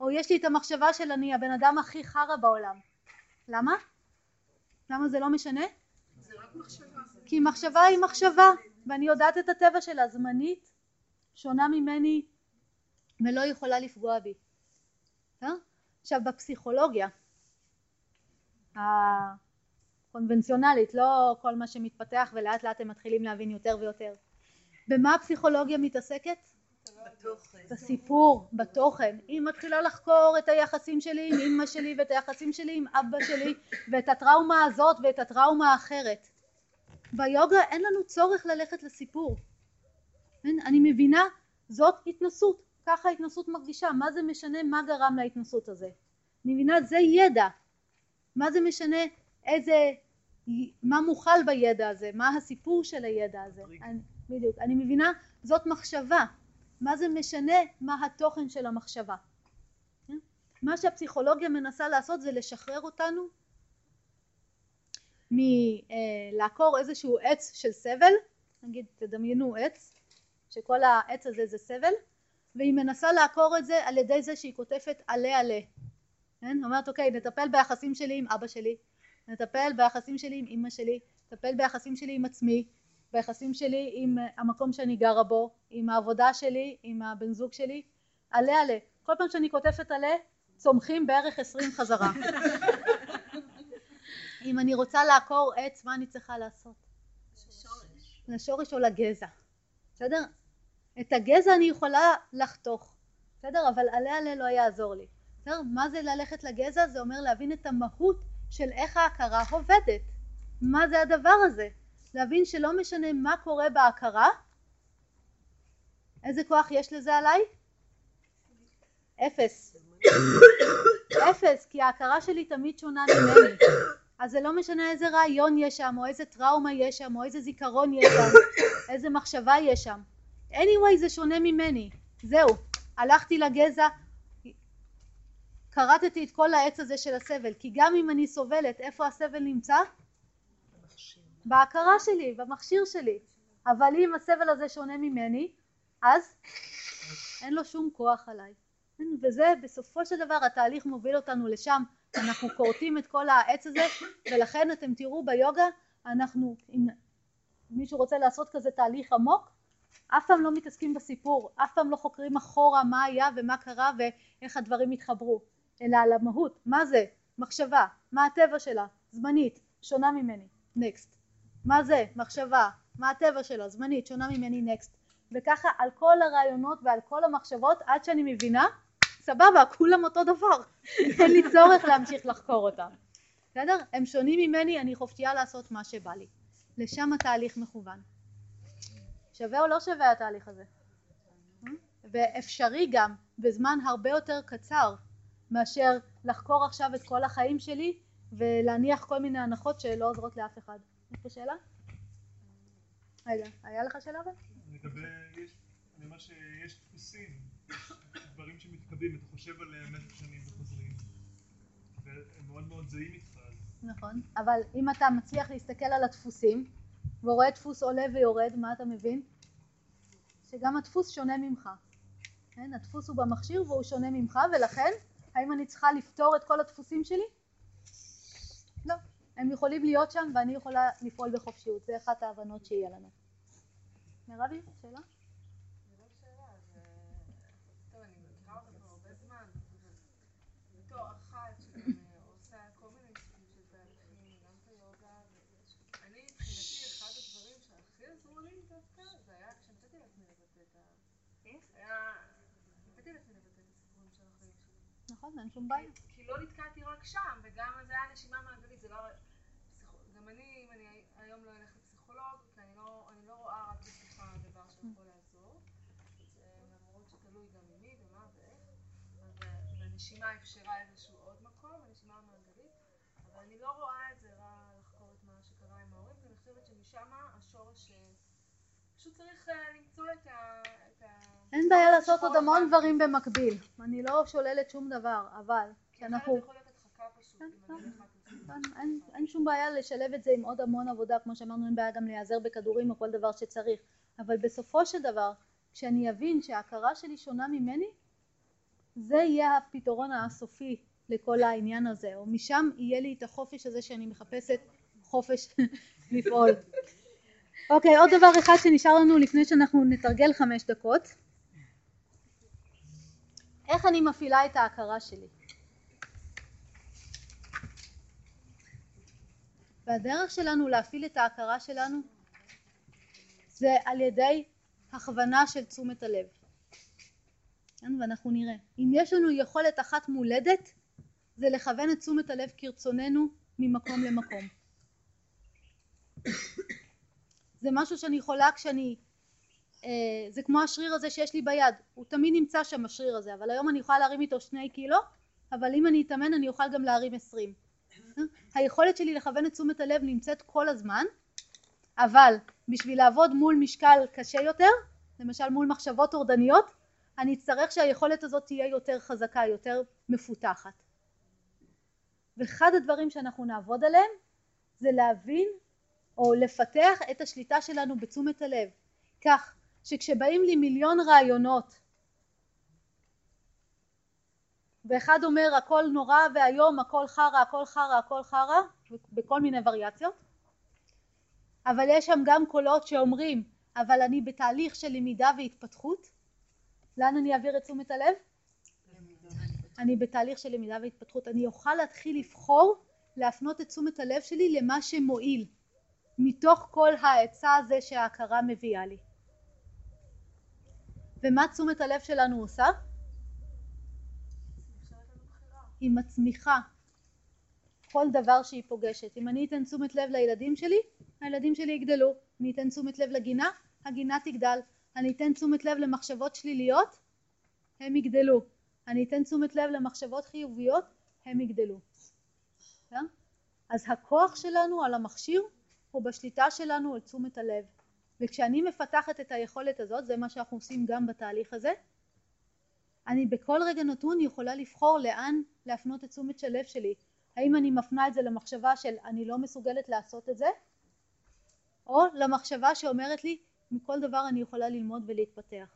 או יש לי את המחשבה של אני הבן אדם הכי חרא בעולם. למה? למה זה לא משנה? זה רק מחשבה. כי מחשבה היא מחשבה, ואני יודעת את הטבע שלה, זמנית, שונה ממני ולא יכולה לפגוע בי. בסדר? עכשיו בפסיכולוגיה הקונבנציונלית, לא כל מה שמתפתח ולאט לאט הם מתחילים להבין יותר ויותר. במה הפסיכולוגיה מתעסקת? בסיפור, בתוכן. היא מתחילה לחקור את היחסים שלי עם אמא שלי ואת היחסים שלי עם אבא שלי ואת הטראומה הזאת ואת הטראומה האחרת. ביוגה אין לנו צורך ללכת לסיפור. אני מבינה, זאת התנסות, ככה ההתנסות מרגישה, מה זה משנה מה גרם להתנסות הזה. אני מבינה, זה ידע. מה זה משנה איזה, מה מוכל בידע הזה, מה הסיפור של הידע הזה. אני, בדיוק. אני מבינה, זאת מחשבה. מה זה משנה מה התוכן של המחשבה. כן? מה שהפסיכולוגיה מנסה לעשות זה לשחרר אותנו מלעקור איזשהו עץ של סבל, נגיד תדמיינו עץ, שכל העץ הזה זה סבל, והיא מנסה לעקור את זה על ידי זה שהיא כותפת עלה עלה. כן? אומרת אוקיי נטפל ביחסים שלי עם אבא שלי, נטפל ביחסים שלי עם אמא שלי, נטפל ביחסים שלי עם עצמי, ביחסים שלי עם המקום שאני גרה בו, עם העבודה שלי, עם הבן זוג שלי, עלה עלה. כל פעם שאני כותפת עלה, צומחים בערך עשרים חזרה. אם אני רוצה לעקור עץ, מה אני צריכה לעשות? לשורש. לשורש או לגזע. בסדר? את הגזע אני יכולה לחתוך. בסדר? אבל עלה עלה לא יעזור לי. בסדר? מה זה ללכת לגזע? זה אומר להבין את המהות של איך ההכרה עובדת. מה זה הדבר הזה? להבין שלא משנה מה קורה בהכרה, איזה כוח יש לזה עליי? אפס. אפס, כי ההכרה שלי תמיד שונה ממני. אז זה לא משנה איזה רעיון יש שם, או איזה טראומה יש שם, או איזה זיכרון יש שם, איזה מחשבה יש שם. anyway זה שונה ממני. זהו, הלכתי לגזע, כרתתי את כל העץ הזה של הסבל, כי גם אם אני סובלת, איפה הסבל נמצא? בהכרה שלי, במכשיר שלי. אבל אם הסבל הזה שונה ממני, אז אין לו שום כוח עליי. וזה בסופו של דבר התהליך מוביל אותנו לשם, אנחנו כורתים את כל העץ הזה, ולכן אתם תראו ביוגה, אנחנו, אם מישהו רוצה לעשות כזה תהליך עמוק, אף פעם לא מתעסקים בסיפור, אף פעם לא חוקרים אחורה מה היה ומה קרה ואיך הדברים התחברו, אלא על המהות, מה זה, מחשבה, מה הטבע שלה, זמנית, שונה ממני, נקסט. מה זה? מחשבה. מה הטבע שלו? זמנית, שונה ממני נקסט. וככה על כל הרעיונות ועל כל המחשבות עד שאני מבינה, סבבה, כולם אותו דבר. אין לי צורך להמשיך לחקור אותם. בסדר? הם שונים ממני, אני חופשייה לעשות מה שבא לי. לשם התהליך מכוון. שווה או לא שווה התהליך הזה? ואפשרי גם בזמן הרבה יותר קצר מאשר לחקור עכשיו את כל החיים שלי ולהניח כל מיני הנחות שלא עוזרות לאף אחד. יש פה שאלה? רגע, היה לך שאלה אבל? לגבי, יש, אני אומר שיש דפוסים, דברים שמתקבלים, אתה חושב עליהם במשך שנים וחוזרים, והם מאוד מאוד זהים איתך. נכון, אבל אם אתה מצליח להסתכל על הדפוסים, ורואה דפוס עולה ויורד, מה אתה מבין? שגם הדפוס שונה ממך. כן? הדפוס הוא במכשיר והוא שונה ממך, ולכן, האם אני צריכה לפתור את כל הדפוסים שלי? לא. הם יכולים להיות שם ואני יכולה לפעול בחופשיות, זה אחת ההבנות שיהיה לנו. מירבי, שאלה? נכון, אין שום בעיה. כי לא נתקעתי רק שם, וגם זה היה נשימה מעגלית, זה לא... גם אני, אם אני היום לא אלך לפסיכולוג, כי אני לא, אני לא רואה רק בשיחה דבר שיכול לעזור, למרות שתלוי גם ממי ומה ואיך, והנשימה אפשרה איזשהו עוד מקום, הנשימה המעגלית, אבל אני לא רואה את זה רע לחקור את מה שקרה עם ההורים, כי אני חושבת שמשם השורש, פשוט צריך למצוא את ה... אין בעיה לעשות עוד המון דברים במקביל, אני לא שוללת שום דבר, אבל כשאנחנו... אין שום בעיה לשלב את זה עם עוד המון עבודה, כמו שאמרנו אין בעיה גם להיעזר בכדורים או כל דבר שצריך, אבל בסופו של דבר כשאני אבין שההכרה שלי שונה ממני זה יהיה הפתרון הסופי לכל העניין הזה או משם יהיה לי את החופש הזה שאני מחפשת חופש לפעול. אוקיי עוד דבר אחד שנשאר לנו לפני שאנחנו נתרגל חמש דקות. איך אני מפעילה את ההכרה שלי והדרך שלנו להפעיל את ההכרה שלנו זה על ידי הכוונה של תשומת הלב. כן? ואנחנו נראה. אם יש לנו יכולת אחת מולדת זה לכוון את תשומת הלב כרצוננו ממקום למקום. זה משהו שאני יכולה כשאני, אה, זה כמו השריר הזה שיש לי ביד, הוא תמיד נמצא שם השריר הזה, אבל היום אני יכולה להרים איתו שני קילו, אבל אם אני אתאמן אני אוכל גם להרים עשרים. היכולת שלי לכוון את תשומת הלב נמצאת כל הזמן, אבל בשביל לעבוד מול משקל קשה יותר, למשל מול מחשבות טורדניות, אני אצטרך שהיכולת הזאת תהיה יותר חזקה, יותר מפותחת. ואחד הדברים שאנחנו נעבוד עליהם זה להבין או לפתח את השליטה שלנו בתשומת הלב, כך שכשבאים לי מיליון רעיונות ואחד אומר הכל נורא והיום הכל חרא הכל חרא הכל חרא בכל מיני וריאציות אבל יש שם גם קולות שאומרים אבל אני בתהליך של למידה והתפתחות לאן אני אעביר את תשומת הלב? אני בתהליך של למידה והתפתחות אני אוכל להתחיל לבחור להפנות את תשומת הלב שלי למה שמועיל מתוך כל ההיצע הזה שההכרה מביאה לי ומה תשומת הלב שלנו עושה? היא מצמיחה כל דבר שהיא פוגשת. אם אני אתן תשומת לב לילדים שלי, הילדים שלי יגדלו. אני אתן תשומת לב לגינה, הגינה תגדל. אני אתן תשומת לב למחשבות שליליות, הם יגדלו. אני אתן תשומת לב למחשבות חיוביות, הם יגדלו. כן? אז הכוח שלנו על המכשיר הוא בשליטה שלנו על תשומת הלב. וכשאני מפתחת את היכולת הזאת, זה מה שאנחנו עושים גם בתהליך הזה, אני בכל רגע נתון יכולה לבחור לאן להפנות את תשומת הלב שלי. האם אני מפנה את זה למחשבה של אני לא מסוגלת לעשות את זה, או למחשבה שאומרת לי מכל דבר אני יכולה ללמוד ולהתפתח.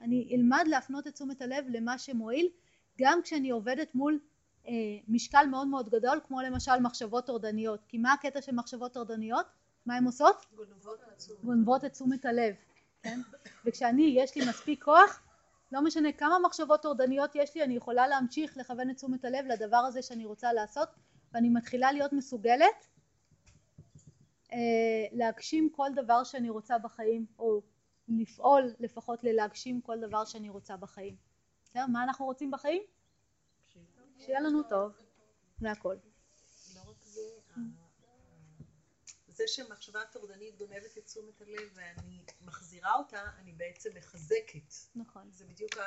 אני אלמד להפנות את תשומת הלב למה שמועיל גם כשאני עובדת מול אה, משקל מאוד מאוד גדול כמו למשל מחשבות טורדניות כי מה הקטע של מחשבות טורדניות? מה הן עושות? גונבות את תשומת הלב כן? וכשאני יש לי מספיק כוח לא משנה כמה מחשבות טורדניות יש לי אני יכולה להמשיך לכוון את תשומת הלב לדבר הזה שאני רוצה לעשות ואני מתחילה להיות מסוגלת אה, להגשים כל דבר שאני רוצה בחיים או לפעול לפחות ללהגשים כל דבר שאני רוצה בחיים. בסדר? מה אנחנו רוצים בחיים? שיהיה לנו טוב, זה הכל. לא רק זה, זה שמחשבה טורדנית גונבת את תשומת הלב ואני מחזירה אותה, אני בעצם מחזקת. נכון. זה בדיוק ה...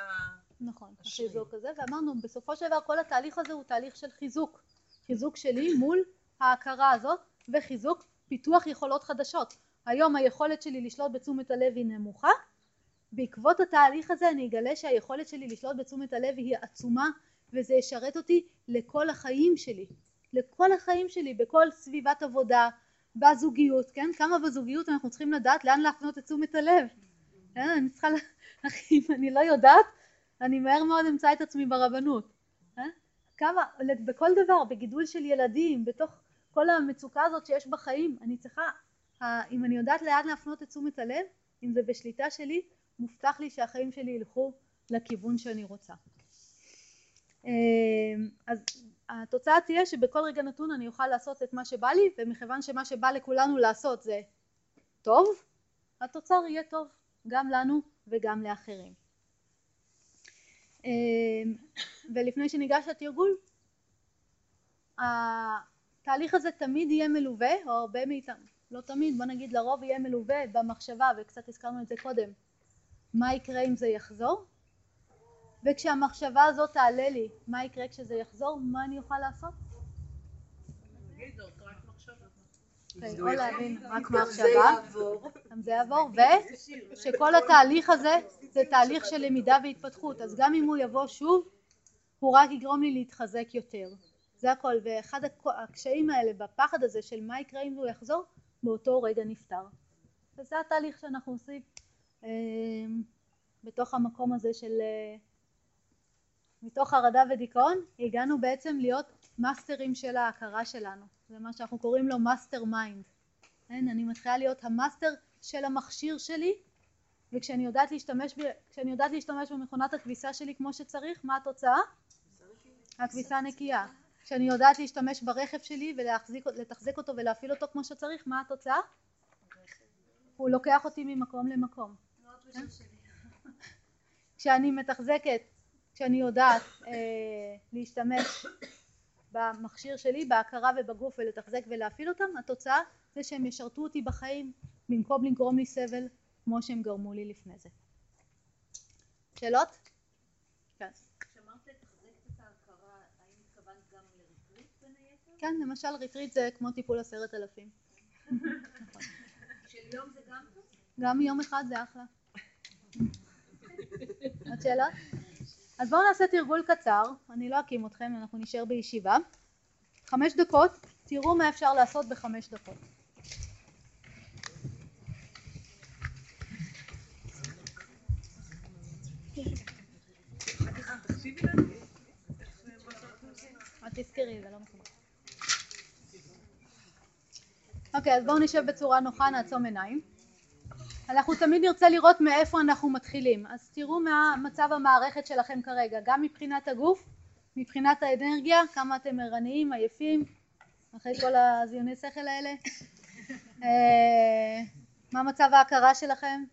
נכון, החיזוק הזה, ואמרנו בסופו של דבר כל התהליך הזה הוא תהליך של חיזוק. חיזוק שלי מול ההכרה הזאת וחיזוק פיתוח יכולות חדשות. היום היכולת שלי לשלוט בתשומת הלב היא נמוכה, בעקבות התהליך הזה אני אגלה שהיכולת שלי לשלוט בתשומת הלב היא עצומה וזה ישרת אותי לכל החיים שלי, לכל החיים שלי, בכל סביבת עבודה, בזוגיות, כן? כמה בזוגיות אנחנו צריכים לדעת לאן להפנות את תשומת הלב. כן? אני צריכה, אם אני לא יודעת, אני מהר מאוד אמצא את עצמי ברבנות. כן? כמה, בכל דבר, בגידול של ילדים, בתוך כל המצוקה הזאת שיש בחיים, אני צריכה, אם אני יודעת לאן להפנות את תשומת הלב, אם זה בשליטה שלי, מובטח לי שהחיים שלי ילכו לכיוון שאני רוצה. אמ, אז התוצאה תהיה שבכל רגע נתון אני אוכל לעשות את מה שבא לי ומכיוון שמה שבא לכולנו לעשות זה טוב התוצר יהיה טוב גם לנו וגם לאחרים. אמ, ולפני שניגש לתרגול התהליך הזה תמיד יהיה מלווה או הרבה מאיתנו לא תמיד בוא נגיד לרוב יהיה מלווה במחשבה וקצת הזכרנו את זה קודם מה יקרה אם זה יחזור וכשהמחשבה הזאת תעלה לי מה יקרה כשזה יחזור? מה אני אוכל לעשות? אוקיי, או להבין רק מחשבה, גם זה יעבור, ושכל התהליך הזה זה תהליך של למידה והתפתחות, אז גם אם הוא יבוא שוב, הוא רק יגרום לי להתחזק יותר, זה הכל, ואחד הקשיים האלה בפחד הזה של מה יקרה אם הוא יחזור, באותו רגע נפתר. וזה התהליך שאנחנו עושים אה, בתוך המקום הזה של אה, מתוך חרדה ודיכאון הגענו בעצם להיות מאסטרים של ההכרה שלנו זה מה שאנחנו קוראים לו mastermind כן? אני מתחילה להיות המאסטר של המכשיר שלי וכשאני יודעת להשתמש, ב, כשאני יודעת להשתמש במכונת הכביסה שלי כמו שצריך מה התוצאה? הכביסה נקייה כשאני יודעת להשתמש ברכב שלי ולתחזק אותו ולהפעיל אותו כמו שצריך מה התוצאה? הוא לוקח אותי ממקום למקום כן? כשאני מתחזקת כשאני יודעת אה, להשתמש במכשיר שלי, בהכרה ובגוף ולתחזק ולהפעיל אותם, התוצאה זה שהם ישרתו אותי בחיים במקום לגרום לי סבל כמו שהם גרמו לי לפני זה. שאלות? כן. כן, למשל ריטריט זה כמו טיפול עשרת אלפים. של יום זה גם טוב? גם יום אחד זה אחלה. עוד שאלות? אז בואו נעשה תרגול קצר, אני לא אקים אתכם, אנחנו נשאר בישיבה. חמש דקות, תראו מה אפשר לעשות בחמש דקות. לא. אוקיי, אז בואו נשב בצורה נוחה, נעצום עיניים. אנחנו תמיד נרצה לראות מאיפה אנחנו מתחילים. אז תראו מה מצב המערכת שלכם כרגע גם מבחינת הגוף מבחינת האנרגיה כמה אתם ערניים עייפים אחרי כל הזיוני שכל האלה. אה, מה מצב ההכרה שלכם?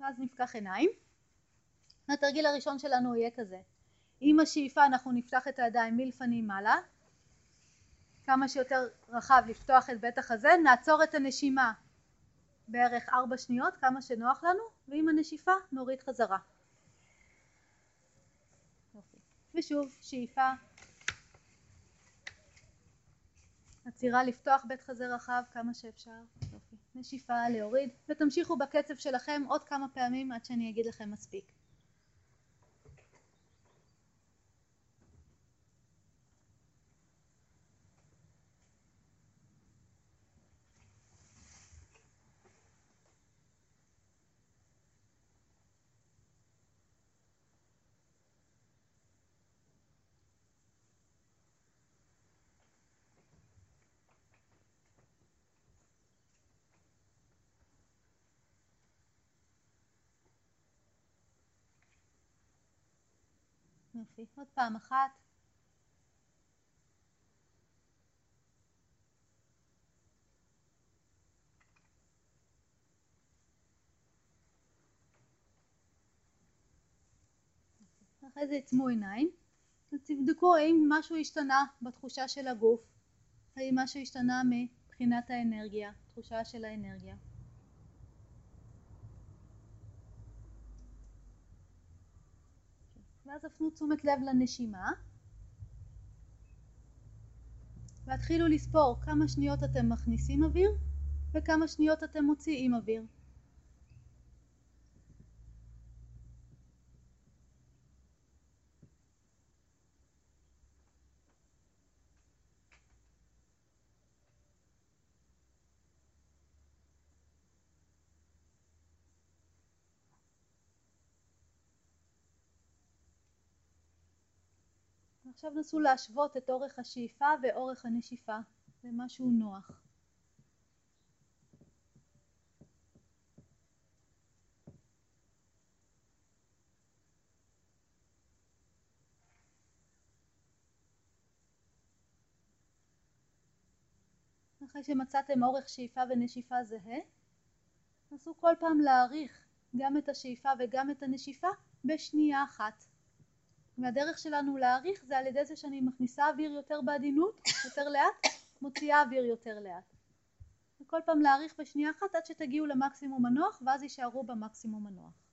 ואז נפקח עיניים. התרגיל הראשון שלנו יהיה כזה עם השאיפה אנחנו נפתח את הידיים מלפנים מעלה. כמה שיותר רחב לפתוח את בית החזה נעצור את הנשימה בערך ארבע שניות כמה שנוח לנו ועם הנשיפה נוריד חזרה. ושוב שאיפה. עצירה לפתוח בית חזה רחב כמה שאפשר. נשיפה להוריד. ותמשיכו בקצב שלכם עוד כמה פעמים עד שאני אגיד לכם מספיק יופי, עוד פעם אחת. אחרי זה עצמו עיניים ותבדקו האם משהו השתנה בתחושה של הגוף, האם משהו השתנה מבחינת האנרגיה, תחושה של האנרגיה. ואז הפנו תשומת לב לנשימה. והתחילו לספור כמה שניות אתם מכניסים אוויר וכמה שניות אתם מוציאים אוויר עכשיו נסו להשוות את אורך השאיפה ואורך הנשיפה למשהו נוח. אחרי שמצאתם אורך שאיפה ונשיפה זהה, נסו כל פעם להעריך גם את השאיפה וגם את הנשיפה בשנייה אחת. והדרך שלנו להעריך זה על ידי זה שאני מכניסה אוויר יותר בעדינות, יותר לאט, מוציאה אוויר יותר לאט. וכל פעם להעריך בשנייה אחת עד שתגיעו למקסימום הנוח ואז יישארו במקסימום הנוח.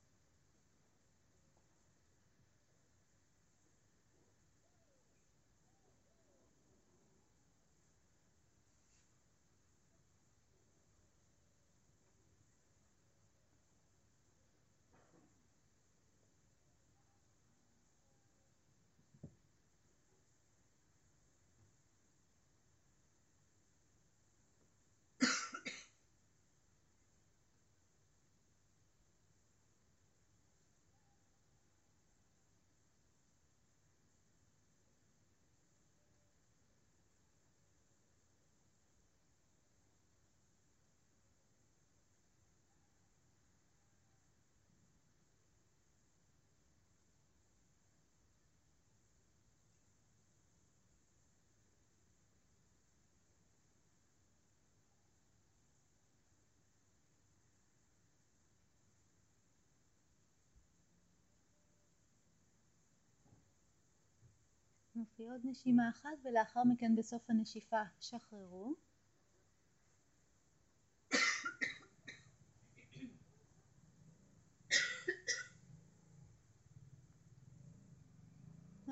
יופי, עוד נשימה אחת ולאחר מכן בסוף הנשיפה שחררו.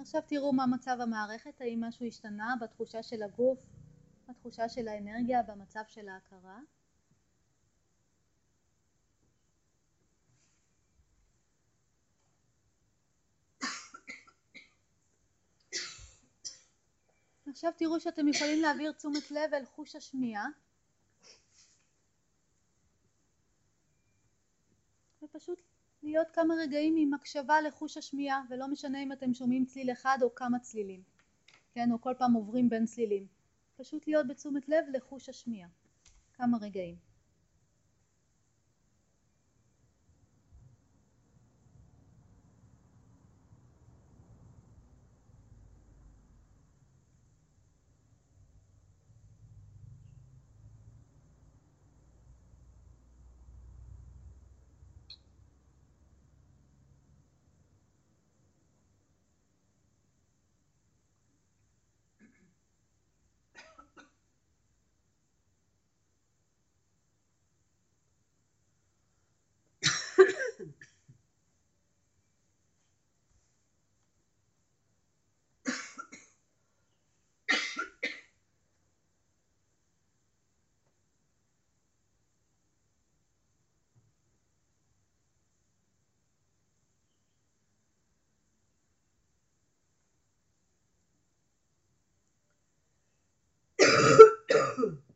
עכשיו תראו מה מצב המערכת, האם משהו השתנה בתחושה של הגוף, בתחושה של האנרגיה, במצב של ההכרה. עכשיו תראו שאתם יכולים להעביר תשומת לב אל חוש השמיעה. ופשוט להיות כמה רגעים עם הקשבה לחוש השמיעה ולא משנה אם אתם שומעים צליל אחד או כמה צלילים כן? או כל פעם עוברים בין צלילים. פשוט להיות בתשומת לב לחוש השמיעה. כמה רגעים Ugh.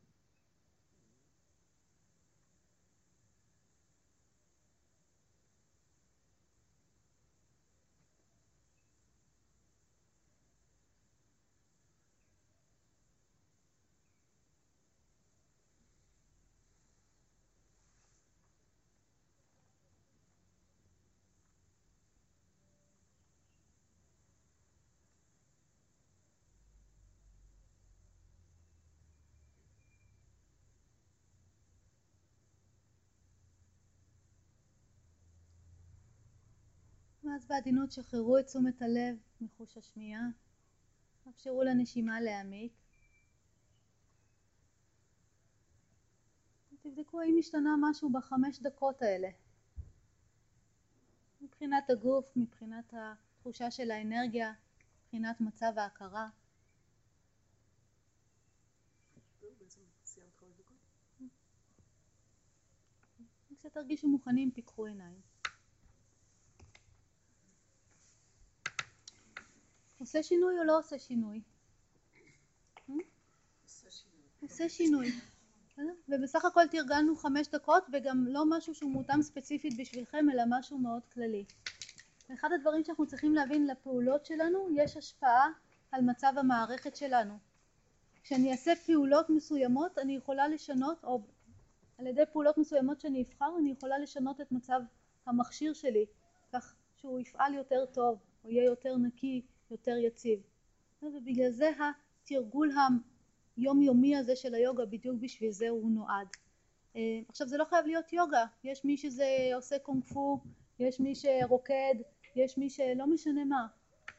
ואז בעדינות שחררו את תשומת הלב מחוש השמיעה, אפשרו לנשימה להעמיק. תבדקו האם השתנה משהו בחמש דקות האלה. מבחינת הגוף, מבחינת התחושה של האנרגיה, מבחינת מצב ההכרה. כשתרגישו מוכנים, פיקחו עיניים. עושה שינוי או לא עושה שינוי? עושה שינוי. ובסך הכל תרגלנו חמש דקות וגם לא משהו שהוא מותאם ספציפית בשבילכם אלא משהו מאוד כללי. אחד הדברים שאנחנו צריכים להבין לפעולות שלנו יש השפעה על מצב המערכת שלנו. כשאני אעשה פעולות מסוימות אני יכולה לשנות או על ידי פעולות מסוימות שאני אבחר אני יכולה לשנות את מצב המכשיר שלי כך שהוא יפעל יותר טוב או יהיה יותר נקי יותר יציב. ובגלל זה התרגול היומיומי הזה של היוגה בדיוק בשביל זה הוא נועד. אה, עכשיו זה לא חייב להיות יוגה, יש מי שזה עושה קונג פו, יש מי שרוקד, יש מי שלא משנה מה,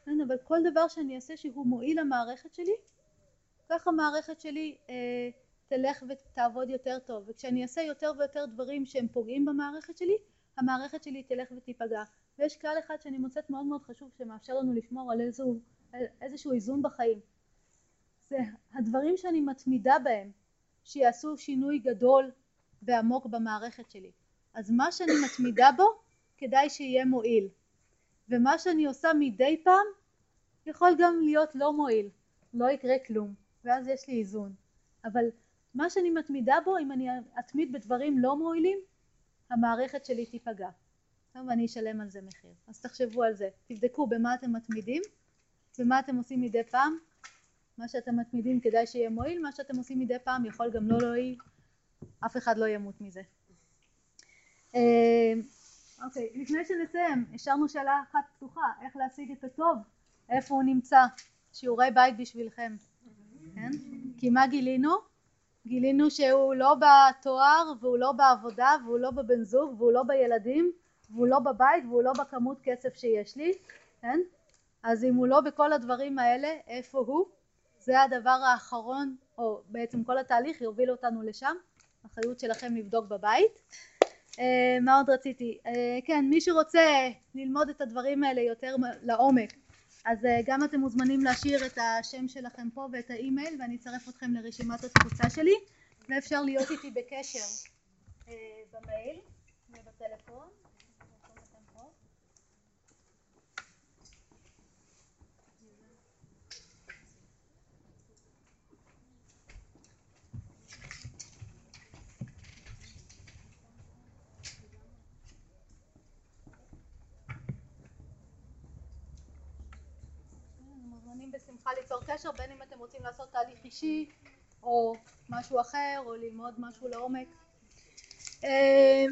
כן, אבל כל דבר שאני אעשה שהוא מועיל למערכת שלי, ככה המערכת שלי אה, תלך ותעבוד יותר טוב, וכשאני אעשה יותר ויותר דברים שהם פוגעים במערכת שלי, המערכת שלי תלך ותיפגע. ויש כלל אחד שאני מוצאת מאוד מאוד חשוב שמאפשר לנו לשמור על איזשהו, איזשהו איזון בחיים. זה הדברים שאני מתמידה בהם שיעשו שינוי גדול ועמוק במערכת שלי. אז מה שאני מתמידה בו כדאי שיהיה מועיל. ומה שאני עושה מדי פעם יכול גם להיות לא מועיל, לא יקרה כלום, ואז יש לי איזון. אבל מה שאני מתמידה בו, אם אני אתמיד בדברים לא מועילים, המערכת שלי תיפגע. ואני אשלם על זה מחיר. אז תחשבו על זה, תבדקו במה אתם מתמידים ומה אתם עושים מדי פעם. מה שאתם מתמידים כדאי שיהיה מועיל, מה שאתם עושים מדי פעם יכול גם לא להועיל, אף אחד לא ימות מזה. אה, אוקיי, לפני שנסיים, השארנו שאלה אחת פתוחה, איך להשיג את הטוב, איפה הוא נמצא, שיעורי בית בשבילכם, כן? כי מה גילינו? גילינו שהוא לא בתואר והוא לא בעבודה והוא לא בבן זוג והוא לא בילדים והוא לא בבית והוא לא בכמות כסף שיש לי, כן? אז אם הוא לא בכל הדברים האלה, איפה הוא? זה הדבר האחרון, או בעצם כל התהליך יוביל אותנו לשם, אחריות שלכם לבדוק בבית. אה, מה עוד רציתי? אה, כן, מי שרוצה ללמוד את הדברים האלה יותר לעומק, אז אה, גם אתם מוזמנים להשאיר את השם שלכם פה ואת האימייל ואני אצרף אתכם לרשימת התפוצה שלי ואפשר להיות איתי בקשר במייל בשמחה ליצור קשר בין אם אתם רוצים לעשות תהליך אישי או משהו אחר או ללמוד משהו לעומק. אה,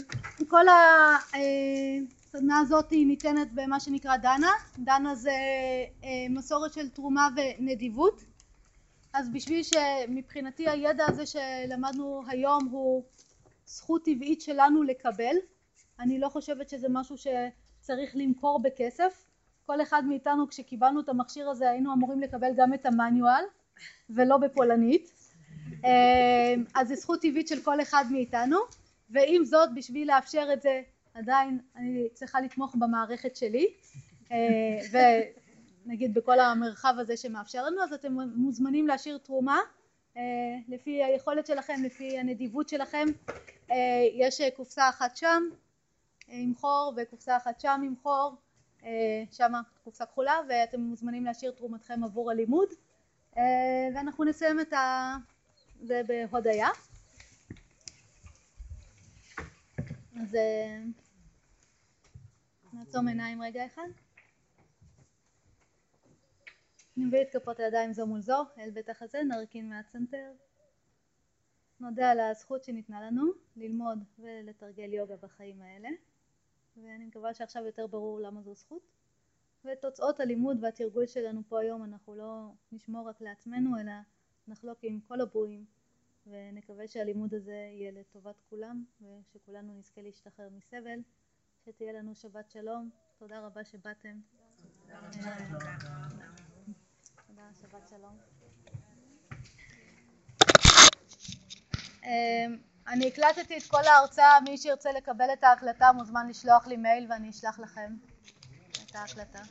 כל הסדנה הזאת היא ניתנת במה שנקרא דנה, דנה זה אה, מסורת של תרומה ונדיבות. אז בשביל שמבחינתי הידע הזה שלמדנו היום הוא זכות טבעית שלנו לקבל אני לא חושבת שזה משהו שצריך למכור בכסף כל אחד מאיתנו כשקיבלנו את המכשיר הזה היינו אמורים לקבל גם את המניואל ולא בפולנית. אה, אז זו זכות טבעית של כל אחד מאיתנו ועם זאת בשביל לאפשר את זה עדיין אני צריכה לתמוך במערכת שלי. אה, ונגיד בכל המרחב הזה שמאפשר לנו אז אתם מוזמנים להשאיר תרומה. אה, לפי היכולת שלכם לפי הנדיבות שלכם. יש קופסה אחת שם עם חור וקופסה אחת שם עם חור אה, שם קופסה כחולה ואתם מוזמנים להשאיר תרומתכם עבור הלימוד. אה, ואנחנו נסיים את זה בהודיה. אז אה, נעצום עיניים רגע אחד. נביא את כפות הידיים זו מול זו אל בית החזה נרכין מהצנתר. נודה על הזכות שניתנה לנו ללמוד ולתרגל יוגה בחיים האלה ואני מקווה שעכשיו יותר ברור למה זו זכות. ותוצאות הלימוד והתרגול שלנו פה היום אנחנו לא נשמור רק לעצמנו אלא נחלוק עם כל הברואים ונקווה שהלימוד הזה יהיה לטובת כולם ושכולנו נזכה להשתחרר מסבל. שתהיה לנו שבת שלום. תודה רבה שבאתם. תודה, שבת שלום. אני הקלטתי את כל ההרצאה, מי שירצה לקבל את ההקלטה מוזמן לשלוח לי מייל ואני אשלח לכם את ההקלטה.